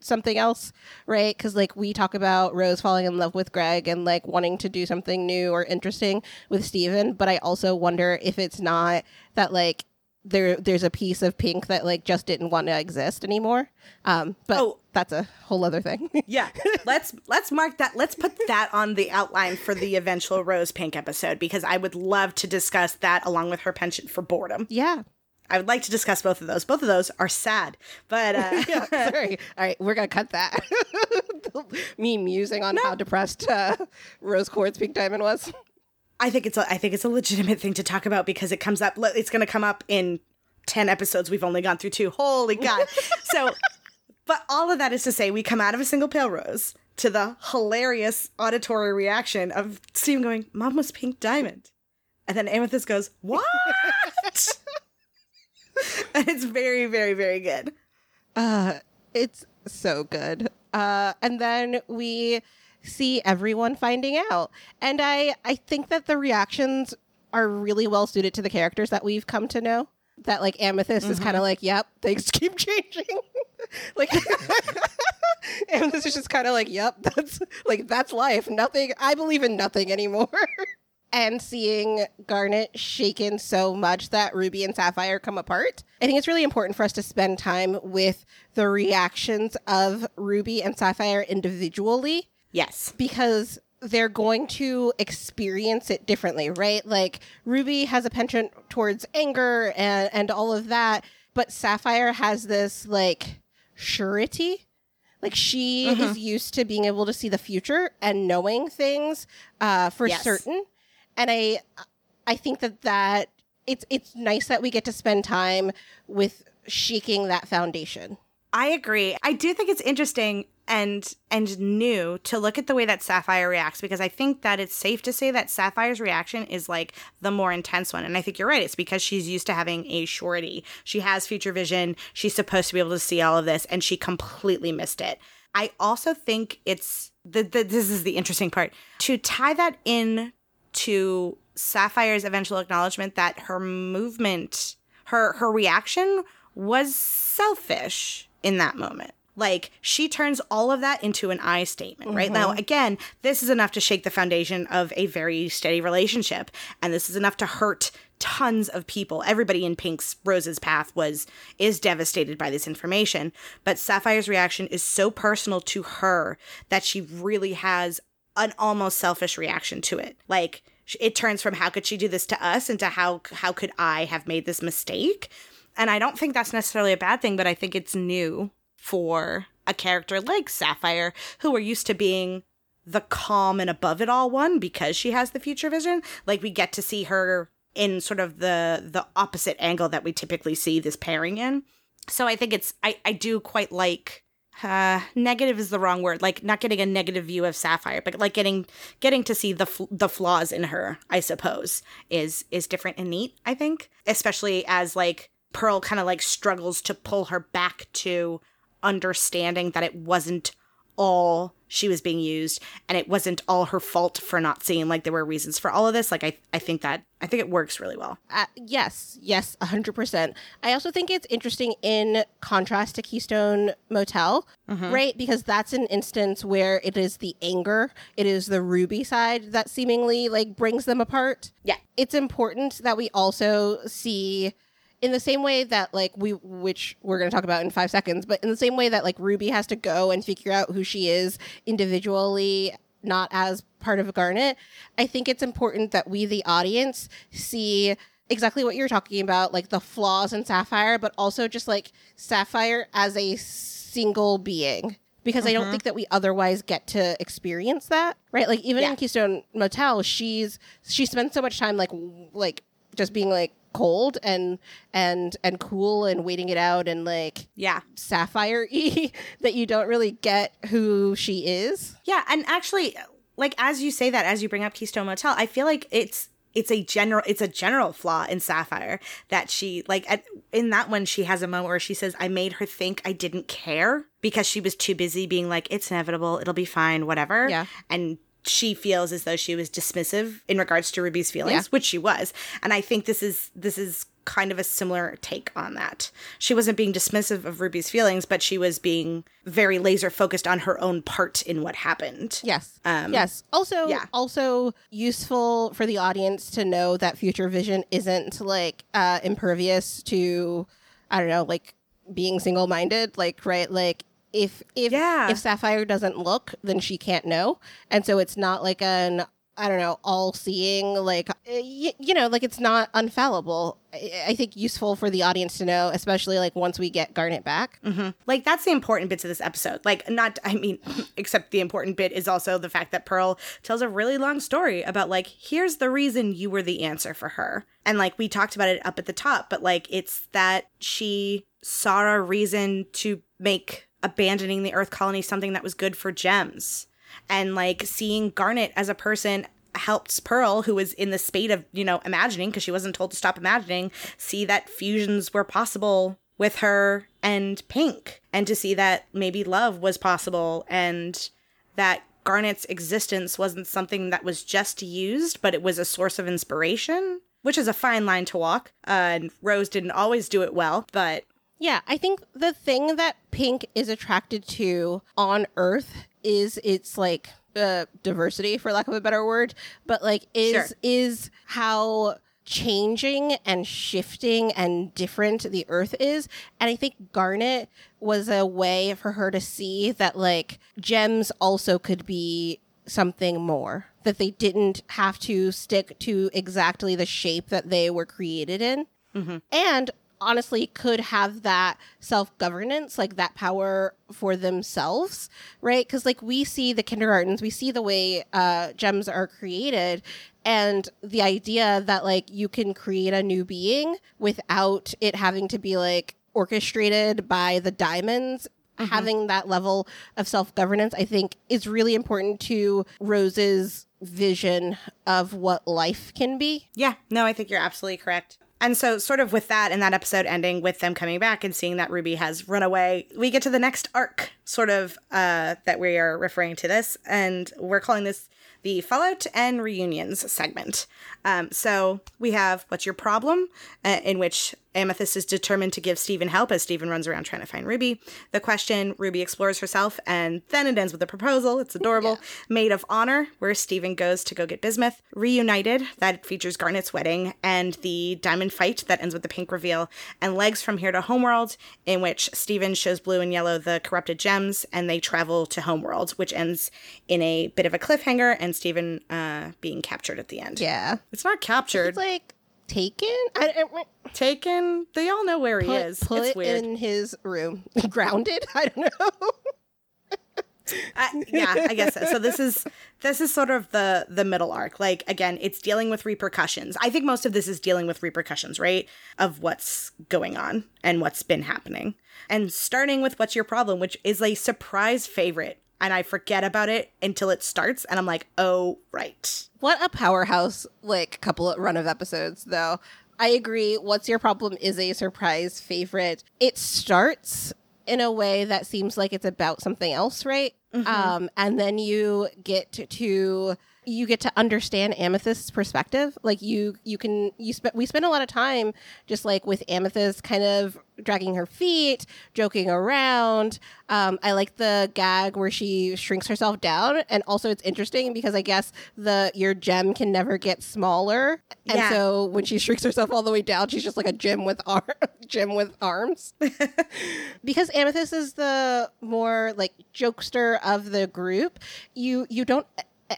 something else, right? Because like we talk about Rose falling in love with Greg and like wanting to do something new or interesting with Steven, but I also wonder if it's not that like there there's a piece of pink that like just didn't want to exist anymore. Um, but Oh. that's a whole other thing. yeah, let's let's mark that. Let's put that on the outline for the eventual Rose Pink episode because I would love to discuss that along with her penchant for boredom. yeah. I would like to discuss both of those. Both of those are sad, but uh, Yeah, sorry. All right, we're gonna cut that. Me musing on how depressed uh, Rose Quartz Pink Diamond was. I think it's a, I think it's a legitimate thing to talk about because it comes up. It's going to come up in ten episodes. We've only gone through two. Holy god! so, but all of that is to say, we come out of a single pale rose to the hilarious auditory reaction of Steven going, "Mom was pink diamond," and then Amethyst goes, "What?" and it's very, very, very good. Uh, it's so good. Uh, and then we see everyone finding out, and I I think that the reactions are really well suited to the characters that we've come to know. That like Amethyst is kind of mm-hmm. like, yep, things keep changing. like Amethyst is just kind of like, yep, that's like that's life. Nothing. I believe in nothing anymore. and seeing Garnet shaken so much that Ruby and Sapphire come apart. I think it's really important for us to spend time with the reactions of Ruby and Sapphire individually Yes. because they're going to experience it differently, right? Like Ruby has a penchant towards anger and and all of that, but Sapphire has this like surety. Like she is used to being able to see the future and knowing things uh, for Yes. certain, and I I think that that it's it's nice that we get to spend time with shaking that foundation. I agree. I do think it's interesting and and new to look at the way that Sapphire reacts because I think that it's safe to say that Sapphire's reaction is like the more intense one. And I think you're right. It's because she's used to having a surety. She has future vision. She's supposed to be able to see all of this and she completely missed it. I also think it's the, the this is the interesting part to tie that in to Sapphire's eventual acknowledgement that her movement, her her reaction was selfish in that moment. Like she turns all of that into an I statement, right? Now, mm-hmm. again, this is enough to shake the foundation of a very steady relationship, and this is enough to hurt tons of people. Everybody in Pink's Rose's path was is devastated by this information, but Sapphire's reaction is so personal to her that she really has an almost selfish reaction to it. Like it turns from how could she do this to us into how how could I have made this mistake? And I don't think that's necessarily a bad thing, but I think it's new for a character like Sapphire who are used to being the calm and above it all one because she has the future vision. Like we get to see her in sort of the the opposite angle that we typically see this pairing in. So I think it's I I do quite like uh negative is the wrong word like not getting a negative view of sapphire but like getting getting to see the fl- the flaws in her i suppose is is different and neat i think especially as like pearl kind of like struggles to pull her back to understanding that it wasn't all she was being used and it wasn't all her fault for not seeing like there were reasons for all of this like i i think that i think it works really well Uh, yes, yes, 100%. I also think it's interesting in contrast to Keystone Motel, right? Because that's an instance where it is the anger, it is the Ruby side that seemingly like brings them apart. yeah It's important that we also see in the same way that like we which we're going to talk about in 5 seconds, but in the same way that like Ruby has to go and figure out who she is individually not as part of Garnet, I think it's important that we, the audience, see exactly what you're talking about, like the flaws in Sapphire, but also just like Sapphire as a single being. Because I don't mm-hmm. think that we otherwise get to experience that, right? Like even Yeah. in Keystone Motel, she's she spends so much time like like just being like cold and and and cool and waiting it out and like yeah sapphire y that you don't really get who she is. Yeah, and actually, like as you say that, as you bring up Keystone Motel, I feel like it's it's a general it's a general flaw in Sapphire that she like at, in that one she has a moment where she says I made her think I didn't care because she was too busy being like it's inevitable it'll be fine whatever Yeah. and she feels as though she was dismissive in regards to Ruby's feelings Yeah. which she was and I think this is this is kind of a similar take on that she wasn't being dismissive of Ruby's feelings but she was being very laser focused on her own part in what happened Yes. Um, yes. Also, yeah. also useful for the audience to know that future vision isn't like uh, impervious to, I don't know, like being single minded. Like, right? Like, if if Yeah. if Sapphire doesn't look, then she can't know, and so it's not like an I don't know, all seeing, like, uh, y- you know, like it's not unfallible. I-, I think useful for the audience to know, especially like once we get Garnet back. Mm-hmm. Like that's the important bits of this episode. Like not I mean except the important bit is also the fact that Pearl tells a really long story about like here's the reason you were the answer for her. And like we talked about it up at the top, but like it's that she saw a reason to make abandoning the Earth colony something that was good for gems. And like seeing Garnet as a person helped Pearl, who was in the spate of, you know, imagining, because she wasn't told to stop imagining, see that fusions were possible with her and Pink, and to see that maybe love was possible and that Garnet's existence wasn't something that was just used, but it was a source of inspiration, which is a fine line to walk. Uh, and Rose didn't always do it well, but Yeah, I think the thing that Pink is attracted to on Earth is its like uh, diversity, for lack of a better word, but like is Sure. is how changing and shifting and different the Earth is, and I think Garnet was a way for her to see that like gems also could be something more that they didn't have to stick to exactly the shape that they were created in and honestly could have that self-governance like that power for themselves right? Because like we see the kindergartens we see the way uh gems are created and the idea that like you can create a new being without it having to be like orchestrated by the diamonds having that level of self-governance i think is really important to rose's vision of what life can be. Yeah, no, I think you're absolutely correct. And so, sort of with that and that episode ending with them coming back and seeing that Ruby has run away, we get to the next arc, sort of, uh, that we are referring to this. And we're calling this the Fallout and Reunions segment. Um, so, we have What's Your Problem? Uh, in which Amethyst is determined to give Steven help as Steven runs around trying to find Ruby. The question Ruby explores herself, and then it ends with a proposal. It's adorable. Made of Honor, where Steven goes to go get Bismuth. Reunited, that features Garnet's wedding, and the diamond fight that ends with the pink reveal. And Legs from Here to Homeworld, in which Steven shows blue and yellow the corrupted gems, and they travel to Homeworld, which ends in a bit of a cliffhanger and Steven uh, being captured at the end. yeah It's not captured. it's like taken I, I, Taken. They all know where he is. put it's weird. in his room grounded i don't know I, yeah, I guess so. So this is this is sort of the the middle arc. Like again, it's dealing with repercussions. I think most of this is dealing with repercussions, right? Of what's going on and what's been happening. And starting with what's your problem, which is a surprise favorite. And I forget about it until it starts and I'm like, "Oh, right." what a powerhouse like couple of run of episodes though. I agree. What's your problem is a surprise favorite. It starts in a way that seems like it's about something else right? Um and then you get to, to you get to understand amethyst's perspective. Like you you can you spend we spend a lot of time just like with amethyst kind of dragging her feet joking around. Um i like the gag where she shrinks herself down and also it's interesting because i guess the your gem can never get smaller. And Yeah. so when she shrinks herself all the way down she's just like a gem with ar- gem with arms. Because amethyst is the more like jokester of the group you you don't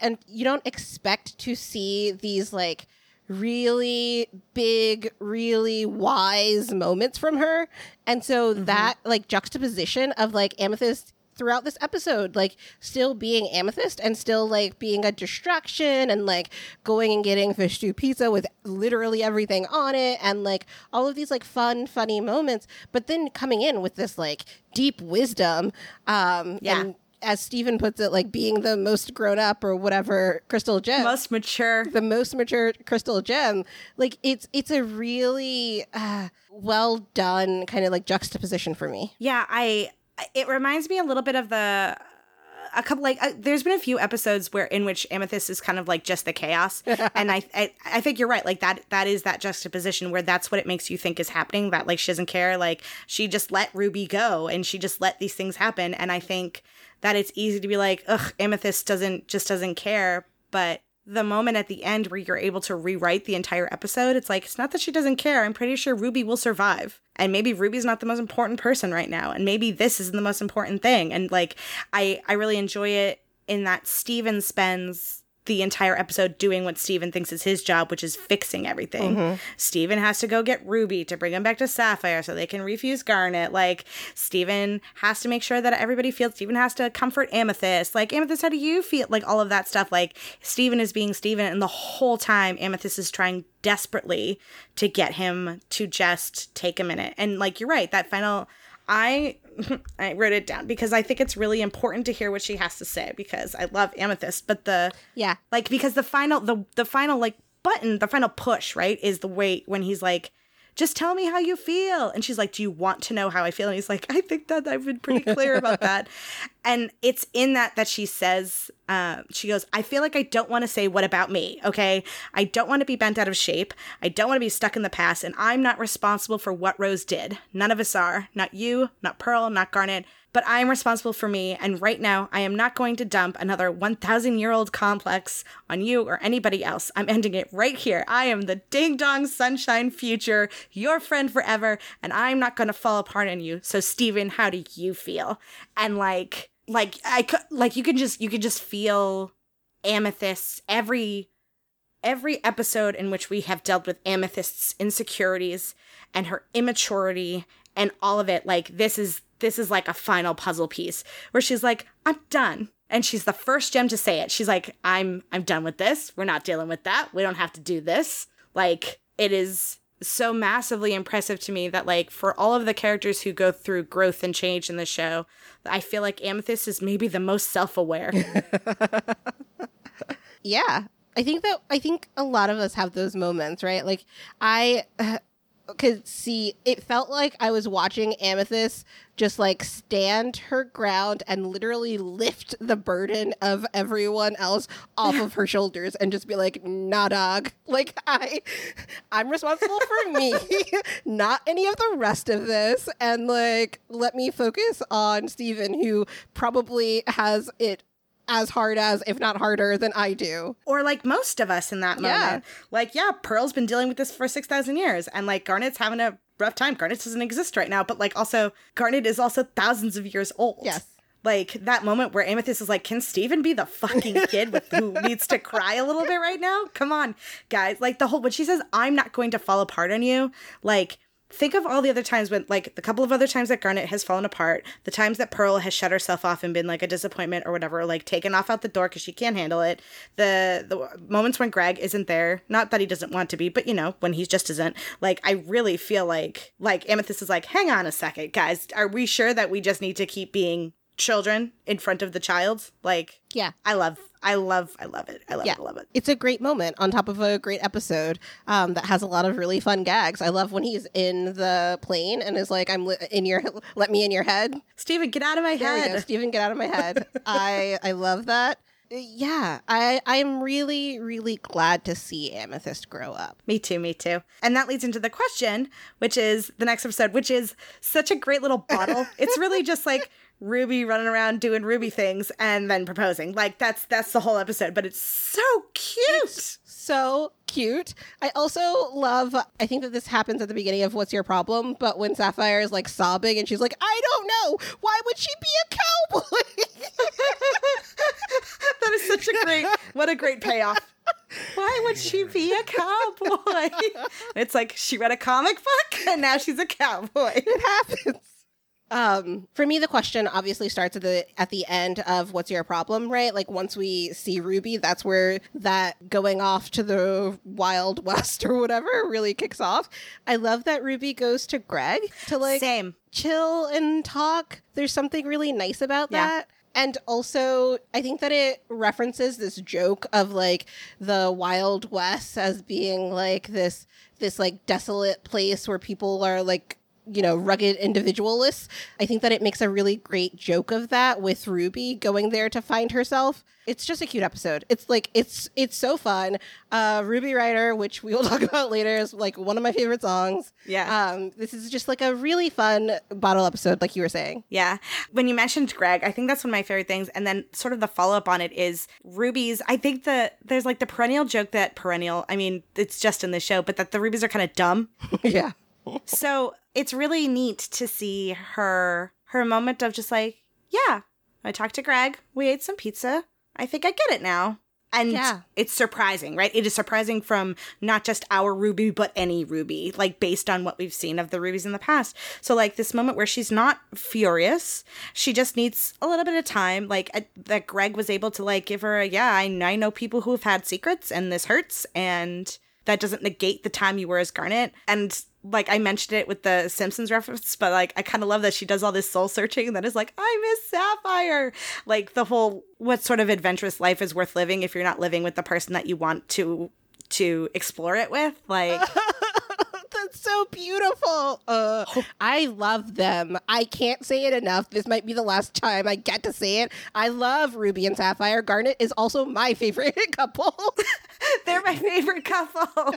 and you don't expect to see these like really big really wise moments from her and so that like juxtaposition of like amethyst throughout this episode like still being amethyst and still like being a distraction and like going and getting fish stew pizza with literally everything on it and like all of these like fun funny moments but then coming in with this like deep wisdom um Yeah. and as Steven puts it, like being the most grown up or whatever crystal gem. Most mature. the most mature crystal gem. Like it's it's a really uh, well done kind of like juxtaposition for me. Yeah, I it reminds me a little bit of the a couple like uh, there's been a few episodes where in which amethyst is kind of like just the chaos and I, I i think you're right like that that is that juxtaposition where that's what it makes you think is happening that like she doesn't care like she just let ruby go and she just let these things happen and i think that it's easy to be like ugh amethyst doesn't just doesn't care but the moment at the end where you're able to rewrite the entire episode, it's like, it's not that she doesn't care. I'm pretty sure Ruby will survive. And maybe Ruby's not the most important person right now. And maybe this isn't the most important thing. And like, I, I really enjoy it in that Steven spends the entire episode doing what Steven thinks is his job, which is fixing everything. Mm-hmm. Steven has to go get Ruby to bring him back to Sapphire so they can refuse Garnet. Like, Steven has to make sure that everybody feels, Steven has to comfort Amethyst. Like, Amethyst, how do you feel? Like, all of that stuff. Like, Steven is being Steven, and the whole time, Amethyst is trying desperately to get him to just take a minute. And, like, you're right, that final. I I wrote it down because I think it's really important to hear what she has to say because I love Amethyst, but the yeah, like because the final the the final like button, the final push, right, is the wait when he's like just tell me how you feel. And she's like, Do you want to know how I feel? And he's like, I think that I've been pretty clear about that. And it's in that that she says, uh, she goes, I feel like I don't want to say what about me, okay? I don't want to be bent out of shape. I don't want to be stuck in the past, and I'm not responsible for what Rose did. None of us are. Not you, not Pearl, not Garnet but I am responsible for me, and right now I am not going to dump another 1,000 year old complex on you or anybody else. I'm ending it right here. I am the ding dong sunshine future, your friend forever, and I'm not going to fall apart on you. So, Steven, how do you feel? And like, like I could, like you can just you can just feel Amethyst every every episode in which we have dealt with Amethyst's insecurities and her immaturity and all of it like this is this is like a final puzzle piece where she's like, I'm done. And she's the first gem to say it. She's like, I'm I'm done with this. We're not dealing with that. We don't have to do this. Like it is so massively impressive to me that like for all of the characters who go through growth and change in the show, I feel like Amethyst is maybe the most self-aware. yeah. I think that I think a lot of us have those moments, right? Like I uh, could see it felt like I was watching Amethyst just like stand her ground and literally lift the burden of everyone else off of her shoulders and just be like, nah dog. Like I I'm responsible for me, not any of the rest of this. And like let me focus on Steven, who probably has it as hard as, if not harder, than I do. Or like most of us in that moment. Yeah. Like, yeah, Pearl's been dealing with this for 6,000 years, and like Garnet's having a rough time. Garnet doesn't exist right now, but like also, Garnet is also thousands of years old. Yes. Like that moment where Amethyst is like, can Steven be the fucking kid with who needs to cry a little bit right now? Come on, guys. Like the whole, when she says, I'm not going to fall apart on you, like, think of all the other times when like the couple of other times that Garnet has fallen apart, the times that Pearl has shut herself off and been like a disappointment or whatever, like taken off out the door because she can't handle it. The the moments when Greg isn't there, not that he doesn't want to be, but you know when he just isn't. Like I really feel like like Amethyst is like, hang on a second, guys, are we sure that we just need to keep being children in front of the child? Like, yeah, I love I love, I love it. I love yeah. it. I love it. It's a great moment on top of a great episode um, that has a lot of really fun gags. I love when he's in the plane and is like, "I'm li- in your, let me in your head." Steven, get out of my there head. Steven, get out of my head. I I love that. Yeah, I I'm really really glad to see Amethyst grow up. Me too, me too. And that leads into the question, which is the next episode, which is such a great little bottle. it's really just like Ruby running around doing Ruby things and then proposing. Like that's that's the whole episode, but it's so cute. It's so cute. I also love I think that this happens at the beginning of What's Your Problem, but when Sapphire is like sobbing and she's like, I don't know. Why would she be a cowboy? that is such a great what a great payoff. Why would she be a cowboy? it's like she read a comic book and now she's a cowboy. It happens. Um, for me, the question obviously starts at the at the end of "What's your problem?" Right? Like once we see Ruby, that's where that going off to the Wild West or whatever really kicks off. I love that Ruby goes to Greg to like same chill and talk. There's something really nice about yeah. that. And also, I think that it references this joke of like the Wild West as being like this this like desolate place where people are like you know, rugged individualists. I think that it makes a really great joke of that with Ruby going there to find herself. It's just a cute episode. It's like it's it's so fun. Uh Ruby Rider, which we will talk about later, is like one of my favorite songs. Yeah. Um this is just like a really fun bottle episode, like you were saying. Yeah. When you mentioned Greg, I think that's one of my favorite things. And then sort of the follow up on it is Ruby's. I think that there's like the perennial joke that perennial, I mean, it's just in the show, but that the Rubies are kind of dumb. yeah. So it's really neat to see her her moment of just like, yeah, I talked to Greg, we ate some pizza. I think I get it now. And Yeah. it's surprising, right? It is surprising from not just our Ruby, but any Ruby, like based on what we've seen of the Rubies in the past. So, like, this moment where she's not furious, she just needs a little bit of time. Like, uh, that Greg was able to, like, give her a, yeah, I, I know people who have had secrets and this hurts. And that doesn't negate the time you were as Garnet. And like I mentioned it with the Simpsons reference, but like I kind of love that she does all this soul searching that is like, I miss Sapphire. Like the whole what sort of adventurous life is worth living if you're not living with the person that you want to to explore it with. Like That's so beautiful. Uh, I love them. I can't say it enough. This might be the last time I get to say it. I love Ruby and Sapphire. Garnet is also my favorite couple. they're my favorite couple.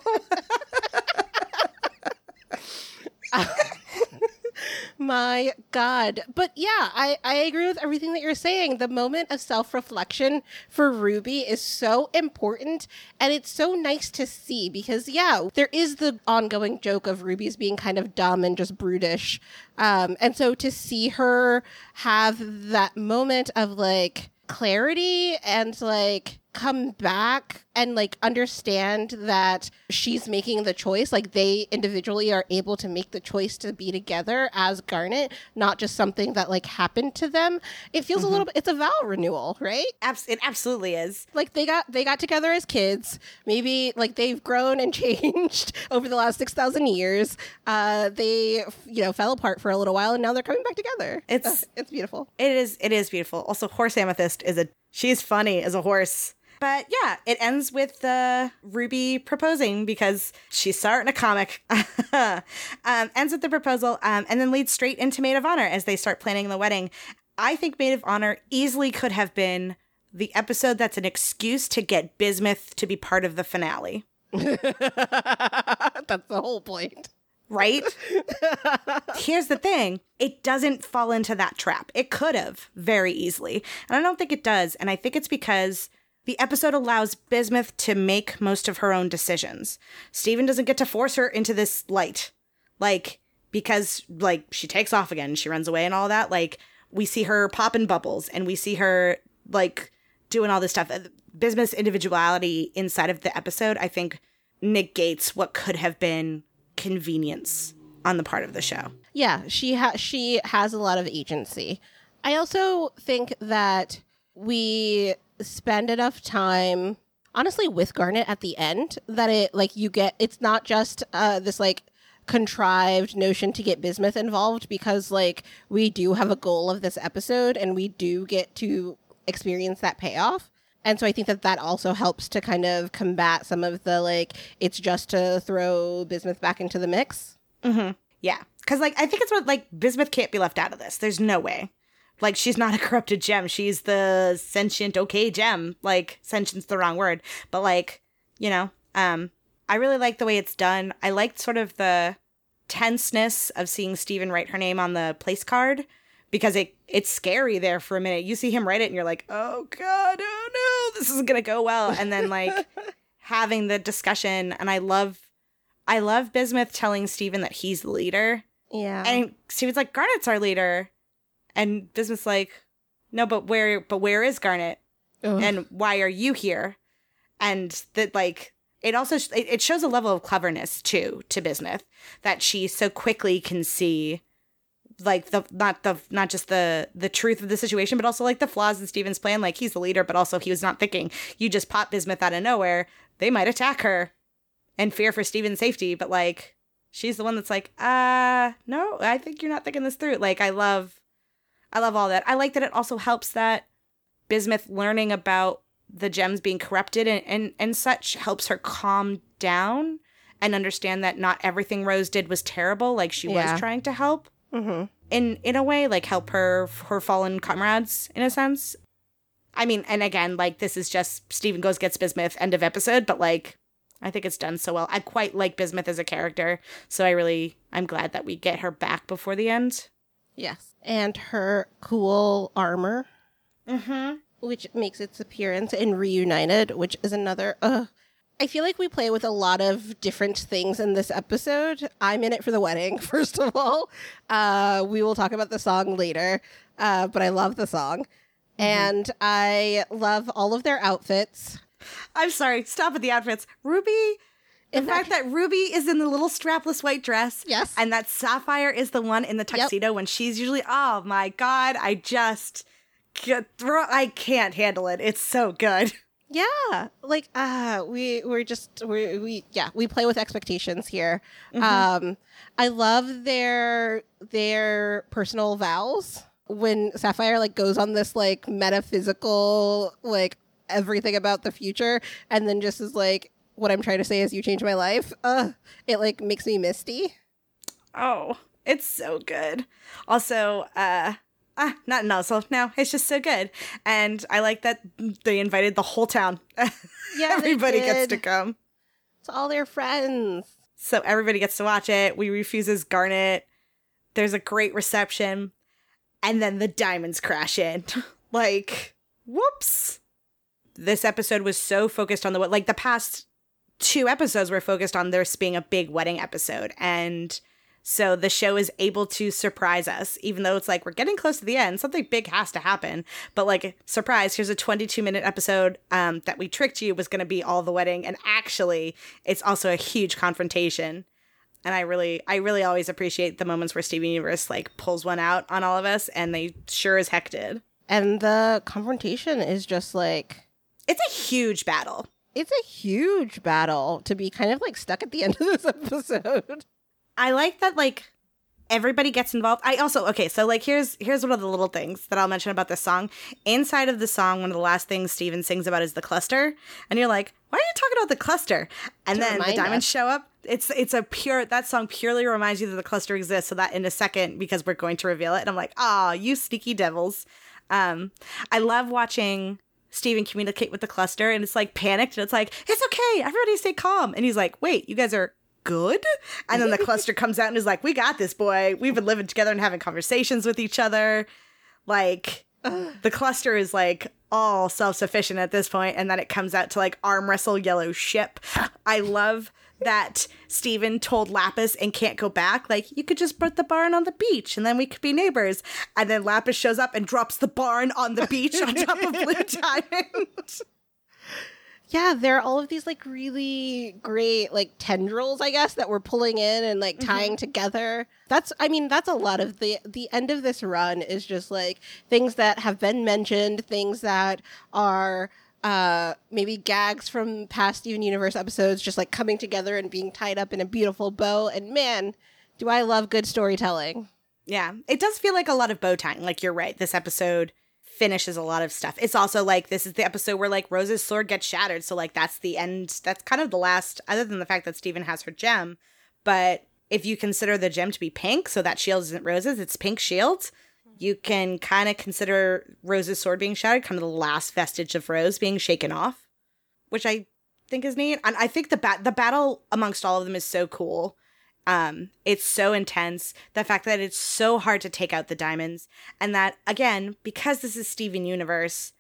my God. But yeah, I, I agree with everything that you're saying. The moment of self reflection for Ruby is so important. And it's so nice to see because, yeah, there is the ongoing joke of Ruby's being kind of dumb and just brutish. Um, and so to see her have that moment of like clarity and like come back and like understand that she's making the choice. Like they individually are able to make the choice to be together as garnet not just something that like happened to them. It feels a little bit it's a vow renewal right? Abs- it absolutely is. like they got they got together as kids. Maybe like they've grown and changed over the last 6000 years. Uh they you know fell apart for a little while and now they're coming back together. It's- Uh, it's beautiful. It is it is beautiful. Also, horse amethyst is a she's funny as a horse. But yeah, it ends with uh, Ruby proposing because she's starting a comic. um, ends with the proposal um, and then leads straight into Made of Honor as they start planning the wedding. I think Made of Honor easily could have been the episode that's an excuse to get Bismuth to be part of the finale, that's the whole point right? Here's the thing it doesn't fall into that trap. It could have very easily. And I don't think it does. And I think it's because the episode allows Bismuth to make most of her own decisions. Steven doesn't get to force her into this light. Like, because, like, she takes off again, she runs away and all that. Like, we see her popping bubbles and we see her, like, doing all this stuff. Uh, Bismuth's individuality inside of the episode, I think, negates what could have been convenience on the part of the show. Yeah, she has she has a lot of agency. I also think that we spend enough time honestly with Garnet at the end that it like you get it's not just uh this like contrived notion to get Bismuth involved because like we do have a goal of this episode and we do get to experience that payoff. And so I think that that also helps to kind of combat some of the like it's just to throw Bismuth back into the mix. Yeah. Cause like I think it's what like Bismuth can't be left out of this. There's no way. Like she's not a corrupted gem. She's the sentient okay gem. Like sentient's the wrong word. But like, you know, um, I really like the way it's done. I liked sort of the tenseness of seeing Steven write her name on the place card because it it's scary there for a minute. You see him write it and you're like, oh god, oh no, this isn't gonna go well. And then like having the discussion and I love I love Bismuth telling Steven that he's the leader. Yeah. And Steven's like, Garnet's our leader. And Bismuth's like, No, but where but where is Garnet? Ugh. And why are you here? And that like it also sh- it it shows a level of cleverness too to Bismuth that she so quickly can see like the not the not just the the truth of the situation but also like the flaws in Steven's plan like he's the leader but also he was not thinking you just pop Bismuth out of nowhere they might attack her and fear for Steven's safety but like she's the one that's like uh no I think you're not thinking this through like I love I love all that. I like that it also helps that Bismuth learning about the gems being corrupted and, and, and such helps her calm down and understand that not everything Rose did was terrible. Like she Yeah. was trying to help Mm-hmm. in in a way, like help her her fallen comrades in a sense. I mean, and again, like this is just Steven goes gets Bismuth end of episode, but like I think it's done so well. I quite like Bismuth as a character, so I really I'm glad that we get her back before the end. Yes. And her cool armor, Mm-hmm. which makes its appearance in Reunited, which is another. Uh, I feel like we play with a lot of different things in this episode. I'm in it for the wedding, first of all. Uh, we will talk about the song later, uh, but I love the song. And I love all of their outfits. I'm sorry. Stop at the outfits. Ruby. The In fact that Ruby is in the little strapless white dress. Yes. And that Sapphire is the one in the tuxedo when she's usually, oh my God, I just throw, I can't handle it. It's so good. Yeah, like uh we we're just we we yeah, we play with expectations here. Mm-hmm. Um I love their their personal vows when Sapphire like goes on this like metaphysical like everything about the future and then just is like what I'm trying to say is you changed my life. Uh it like makes me misty. Oh, it's so good. Also, uh, ah, not Nuzzle. No, it's just so good. And I like that they invited the whole town. Yeah, everybody gets to come. It's all their friends. So everybody gets to watch it. We refuses Garnet. There's a great reception. And then the diamonds crash in. like, whoops. This episode was so focused on the what, like the past two episodes were focused on this being a big wedding episode. And so the show is able to surprise us, even though it's like we're getting close to the end. Something big has to happen. But like, surprise, here's a 22 minute episode um, that we tricked you was going to be all the wedding. And actually, it's also a huge confrontation. And I really, I really always appreciate the moments where Steven Universe like pulls one out on all of us, and they sure as heck did. And the confrontation is just like It's a huge battle. It's a huge battle to be kind of like stuck at the end of this episode. I like that like everybody gets involved. I also okay, so like here's here's one of the little things that I'll mention about this song. Inside of the song, one of the last things Steven sings about is the cluster, and you're like, why are you talking about the cluster? And then the diamonds us. show up. It's it's a pure that song purely reminds you that the cluster exists. So that in a second, because we're going to reveal it, and I'm like, ah, you sneaky devils. Um, I love watching. Steven communicate with the cluster and it's like panicked and it's like, it's okay, everybody stay calm. And he's like, wait, you guys are good? And then the cluster comes out and is like, we got this, boy. We've been living together and having conversations with each other. Like, the cluster is like all self sufficient at this point, and then it comes out to like arm wrestle yellow ship. I love that Steven told Lapis and can't go back. Like, you could just put the barn on the beach and then we could be neighbors. And then Lapis shows up and drops the barn on the beach on top of Blue Diamond. Yeah, there are all of these like really great like tendrils, I guess, that we're pulling in and like mm-hmm. tying together. That's I mean, that's a lot of the the end of this run is just like things that have been mentioned, things that are uh maybe gags from past Steven Universe episodes just like coming together and being tied up in a beautiful bow and man, do I love good storytelling. Yeah, it does feel like a lot of bow tying. Like you're right. This episode finishes a lot of stuff. It's also like this is the episode where like Rose's sword gets shattered. So like that's the end. That's kind of the last, other than the fact that Steven has her gem. But if you consider the gem to be pink, so that shield isn't Rose's, it's pink shield. You can kind of consider Rose's sword being shattered, kind of the last vestige of Rose being shaken off, which I think is neat. And I think the bat the battle amongst all of them is so cool. Um, it's so intense. The fact that it's so hard to take out the diamonds, and that again, because this is Steven Universe,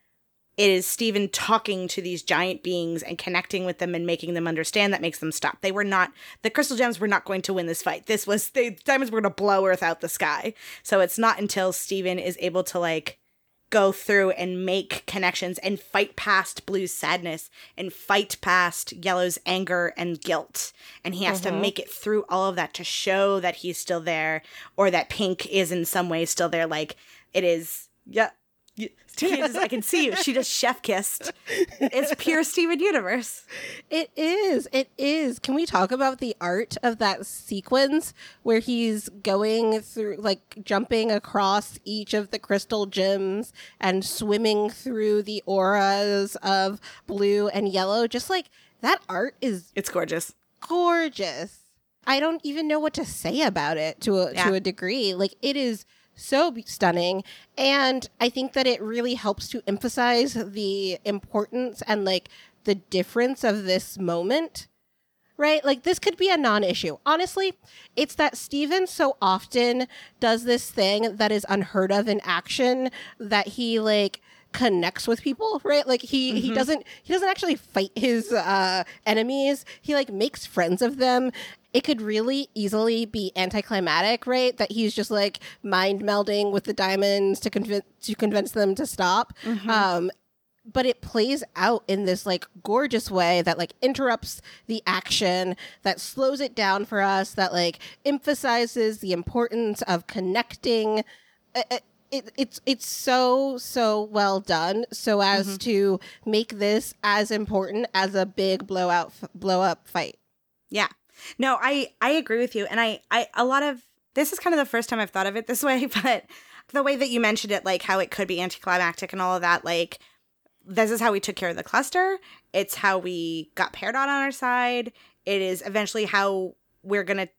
it is Steven talking to these giant beings and connecting with them and making them understand that makes them stop. They were not the crystal gems were not going to win this fight. This was the diamonds were going to blow Earth out the sky. So it's not until Steven is able to like go through and make connections and fight past Blue's sadness and fight past Yellow's anger and guilt. And he has to mm-hmm. make it through all of that to show that he's still there or that Pink is in some way still there. Like it is, yeah, Candace, I can see you. She just chef kissed. It's pure Steven Universe. It is. It is. Can we talk about the art of that sequence where he's going through, like, jumping across each of the crystal gems and swimming through the auras of blue and yellow? Just like that art is It's gorgeous. gorgeous. I don't even know what to say about it to a, Yeah. to a degree. Like it is so stunning and I think that it really helps to emphasize the importance and like the difference of this moment. Right? Like this could be a non-issue. Honestly, it's that Steven so often does this thing that is unheard of in action that he like connects with people, right? Like he he doesn't he doesn't actually fight his uh enemies. He like makes friends of them. It could really easily be anticlimactic, right? That he's just like mind melding with the diamonds to convince to convince them to stop. Um but it plays out in this like gorgeous way that like interrupts the action that slows it down for us that like emphasizes the importance of connecting Uh, uh, it, it's it's so so well done so as to make this as important as a big blowout f- blow up fight Yeah. No, I I agree with you, and I I a lot of this is kind of the first time I've thought of it this way, but the way that you mentioned it, like how it could be anticlimactic and all of that, like this is how we took care of the cluster. It's how we got Peridot on our side. It is eventually how we're gonna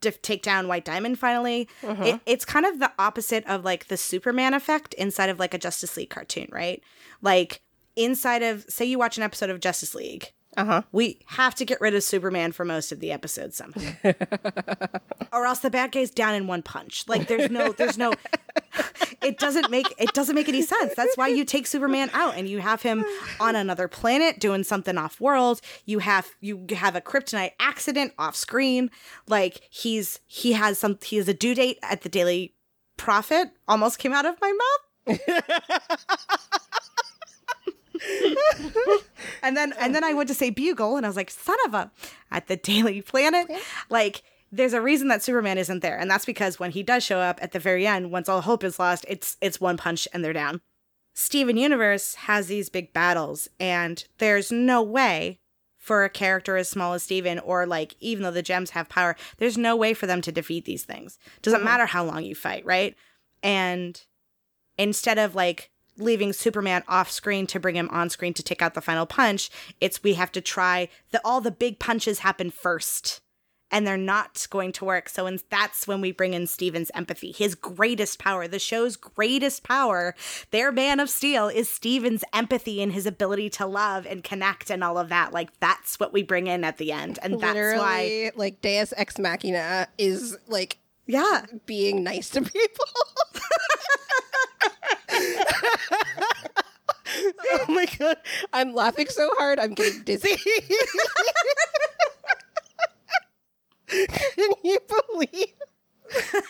take down White Diamond finally. Mm-hmm. It, it's kind of the opposite of like the Superman effect inside of like a Justice League cartoon, right? Like inside of say you watch an episode of Justice League uh-huh we have to get rid of Superman for most of the episodes somehow. or else the bad guy's down in one punch. Like there's no there's no it doesn't make it doesn't make any sense. That's why you take Superman out and you have him on another planet doing something off world. You have you have a kryptonite accident off screen. Like he's he has some he has a due date at the Daily Prophet. Almost came out of my mouth. and then and then I went to say bugle and I was like, son of a at the Daily Planet. Like there's a reason that Superman isn't there. And that's because when he does show up at the very end, once all hope is lost, it's it's one punch and they're down. Steven Universe has these big battles, and there's no way for a character as small as Steven, or like even though the gems have power, there's no way for them to defeat these things. Doesn't matter how long you fight, right? And instead of like leaving Superman off screen to bring him on screen to take out the final punch, it's we have to try that all the big punches happen first. And they're not going to work. So and that's when we bring in Steven's empathy, his greatest power, the show's greatest power. Their Man of Steel is Steven's empathy and his ability to love and connect and all of that. Like that's what we bring in at the end. And that's literally why like deus ex machina is like Yeah. being nice to people oh my god i'm laughing so hard i'm getting dizzy can you believe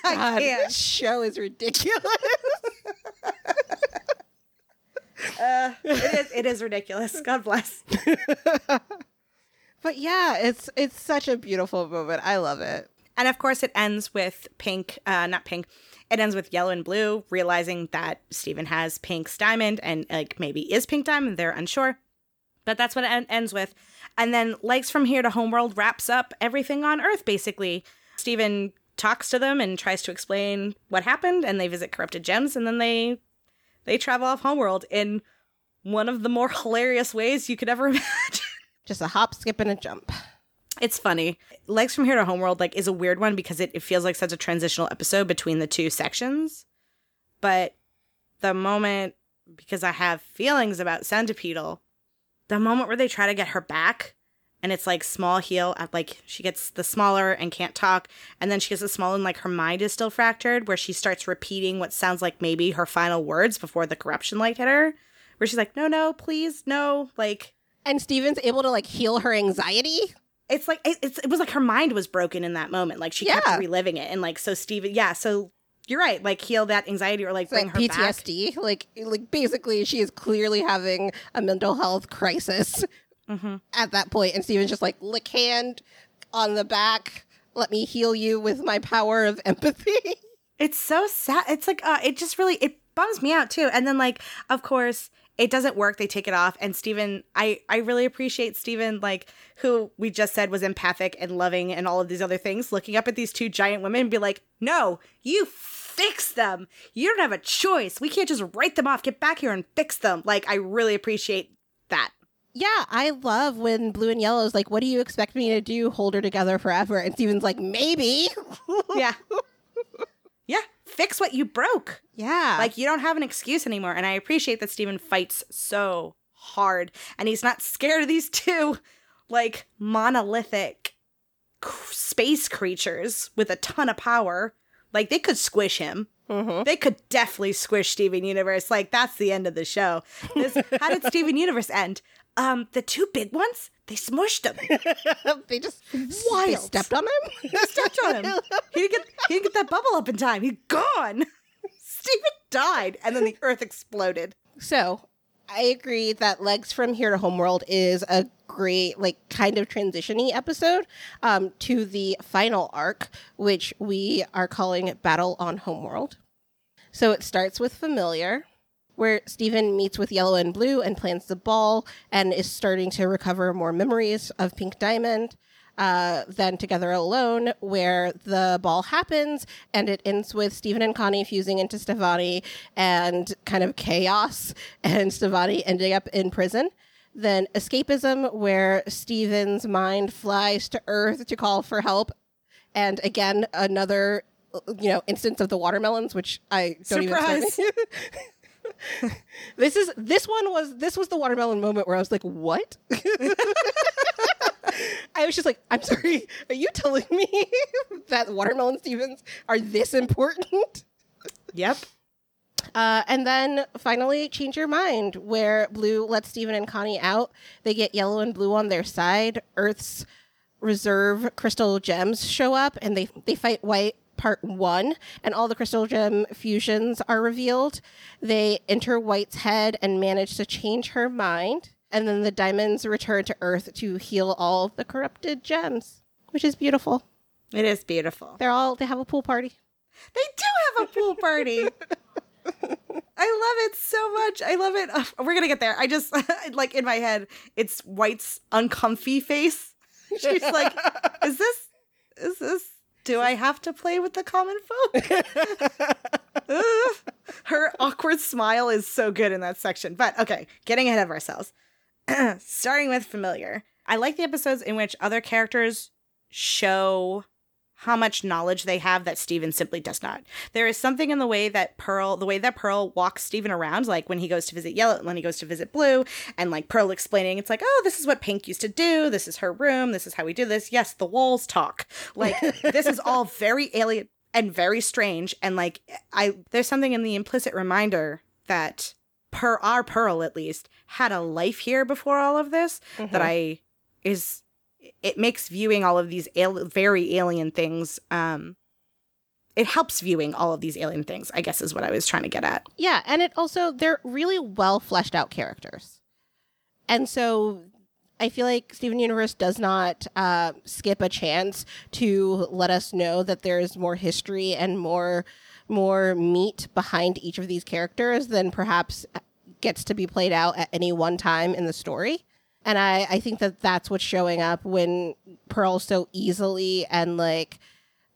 God, can't. this show is ridiculous Uh, it is it is ridiculous. God bless. but yeah it's it's such a beautiful moment i love it And of course, it ends with pink, uh, not pink. It ends with yellow and blue, realizing that Steven has Pink's diamond and like maybe is Pink Diamond. They're unsure, but that's what it en- ends with. And then Legs from Here to Homeworld wraps up everything on Earth. Basically, Steven talks to them and tries to explain what happened, and they visit corrupted gems, and then they they travel off Homeworld in one of the more hilarious ways you could ever imagine. just a hop skip and a jump It's funny. Legs from Here to Homeworld like is a weird one because it, it feels like such a transitional episode between the two sections. But the moment because I have feelings about Centipeetle, the moment where they try to get her back and it's like small heel at like she gets the smaller and can't talk and then she gets the small and like her mind is still fractured where she starts repeating what sounds like maybe her final words before the corruption light hit her where she's like no no please no like and steven's able to like heal her anxiety it's like it, it's, it was like her mind was broken in that moment like she Yeah. kept reliving it and like so steven yeah so you're right like heal that anxiety or like It's bring like her back PTSD. Like, like basically, she is clearly having a mental health crisis Mhm. at that point, and Steven's just like lick hand on the back. Let me heal you with my power of empathy. it's so sad it's like uh it just really it bums me out too. And then like, of course, it doesn't work. They take it off. And Steven, I, I really appreciate Steven, like, who we just said was empathic and loving and all of these other things, looking up at these two giant women and be like, no, you fix them. You don't have a choice. We can't just write them off. Get back here and fix them. Like, I really appreciate that. Yeah, I love when blue and yellow is like, what do you expect me to do? Hold her together forever. And Steven's like, maybe. yeah. Yeah. Fix what you broke. Yeah. Like you don't have an excuse anymore. And I appreciate that Steven fights so hard and he's not scared of these two like monolithic space creatures with a ton of power. Like they could squish him. Mm-hmm. They could definitely squish Steven Universe. Like that's the end of the show. This, how did Steven Universe end? Um, the two big ones, they smushed him. they just Wild. They stepped on him. they stepped on him. He didn't get he didn't get that bubble up in time. He's gone. Steven died, and then the Earth exploded. So I agree that Legs from Here to Homeworld is a great, like, kind of transitiony episode um, to the final arc, which we are calling Battle on Homeworld. So it starts with Familiar, where Steven meets with Yellow and Blue and plans the ball and is starting to recover more memories of Pink Diamond uh, then Together Alone, where the ball happens and it ends with Steven and Connie fusing into Stevonnie and kind of chaos and Stevonnie ending up in prison. Then Escapism, where Steven's mind flies to Earth to call for help. And again, another you know instance of the watermelons, which I don't Surprise. even. this is this one was this was the watermelon moment where I was like, "What?" I was just like, I'm sorry, are you telling me that watermelon Stevens are this important? Yep. Uh, and then finally, change your mind, where Blue lets Steven and Connie out. They get yellow and blue on their side. Earth's reserve crystal gems show up, and they they fight white part one, and all the crystal gem fusions are revealed. They enter White's head and manage to change her mind and then the diamonds return to Earth to heal all the corrupted gems, which is beautiful. It is beautiful. They're all they have a pool party. They do have a pool party. I love it so much. I love it. Oh, we're gonna get there. I just like in my head, it's White's uncomfy face. She's like, "Is this? Is this? Do I have to play with the common folk?" Her awkward smile is so good in that section. But okay, getting ahead of ourselves. starting with familiar. I like the episodes in which other characters show how much knowledge they have that Steven simply does not. There is something in the way that Pearl, the way that Pearl walks Steven around, like when he goes to visit Yellow, when he goes to visit Blue, and like Pearl explaining, it's like, oh, this is what Pink used to do. This is her room. This is how we do this. Yes, the walls talk. Like this is all very alien and very strange. And like I, there's something in the implicit reminder that per our Pearl at least had a life here before all of this mm-hmm. that I is it makes viewing all of these al- very alien things um it helps viewing all of these alien things i guess is what i was trying to get at yeah and it also they're really well fleshed out characters and so i feel like steven universe does not uh, skip a chance to let us know that there's more history and more more meat behind each of these characters than perhaps gets to be played out at any one time in the story. And I, I think that that's what's showing up when Pearl so easily and like,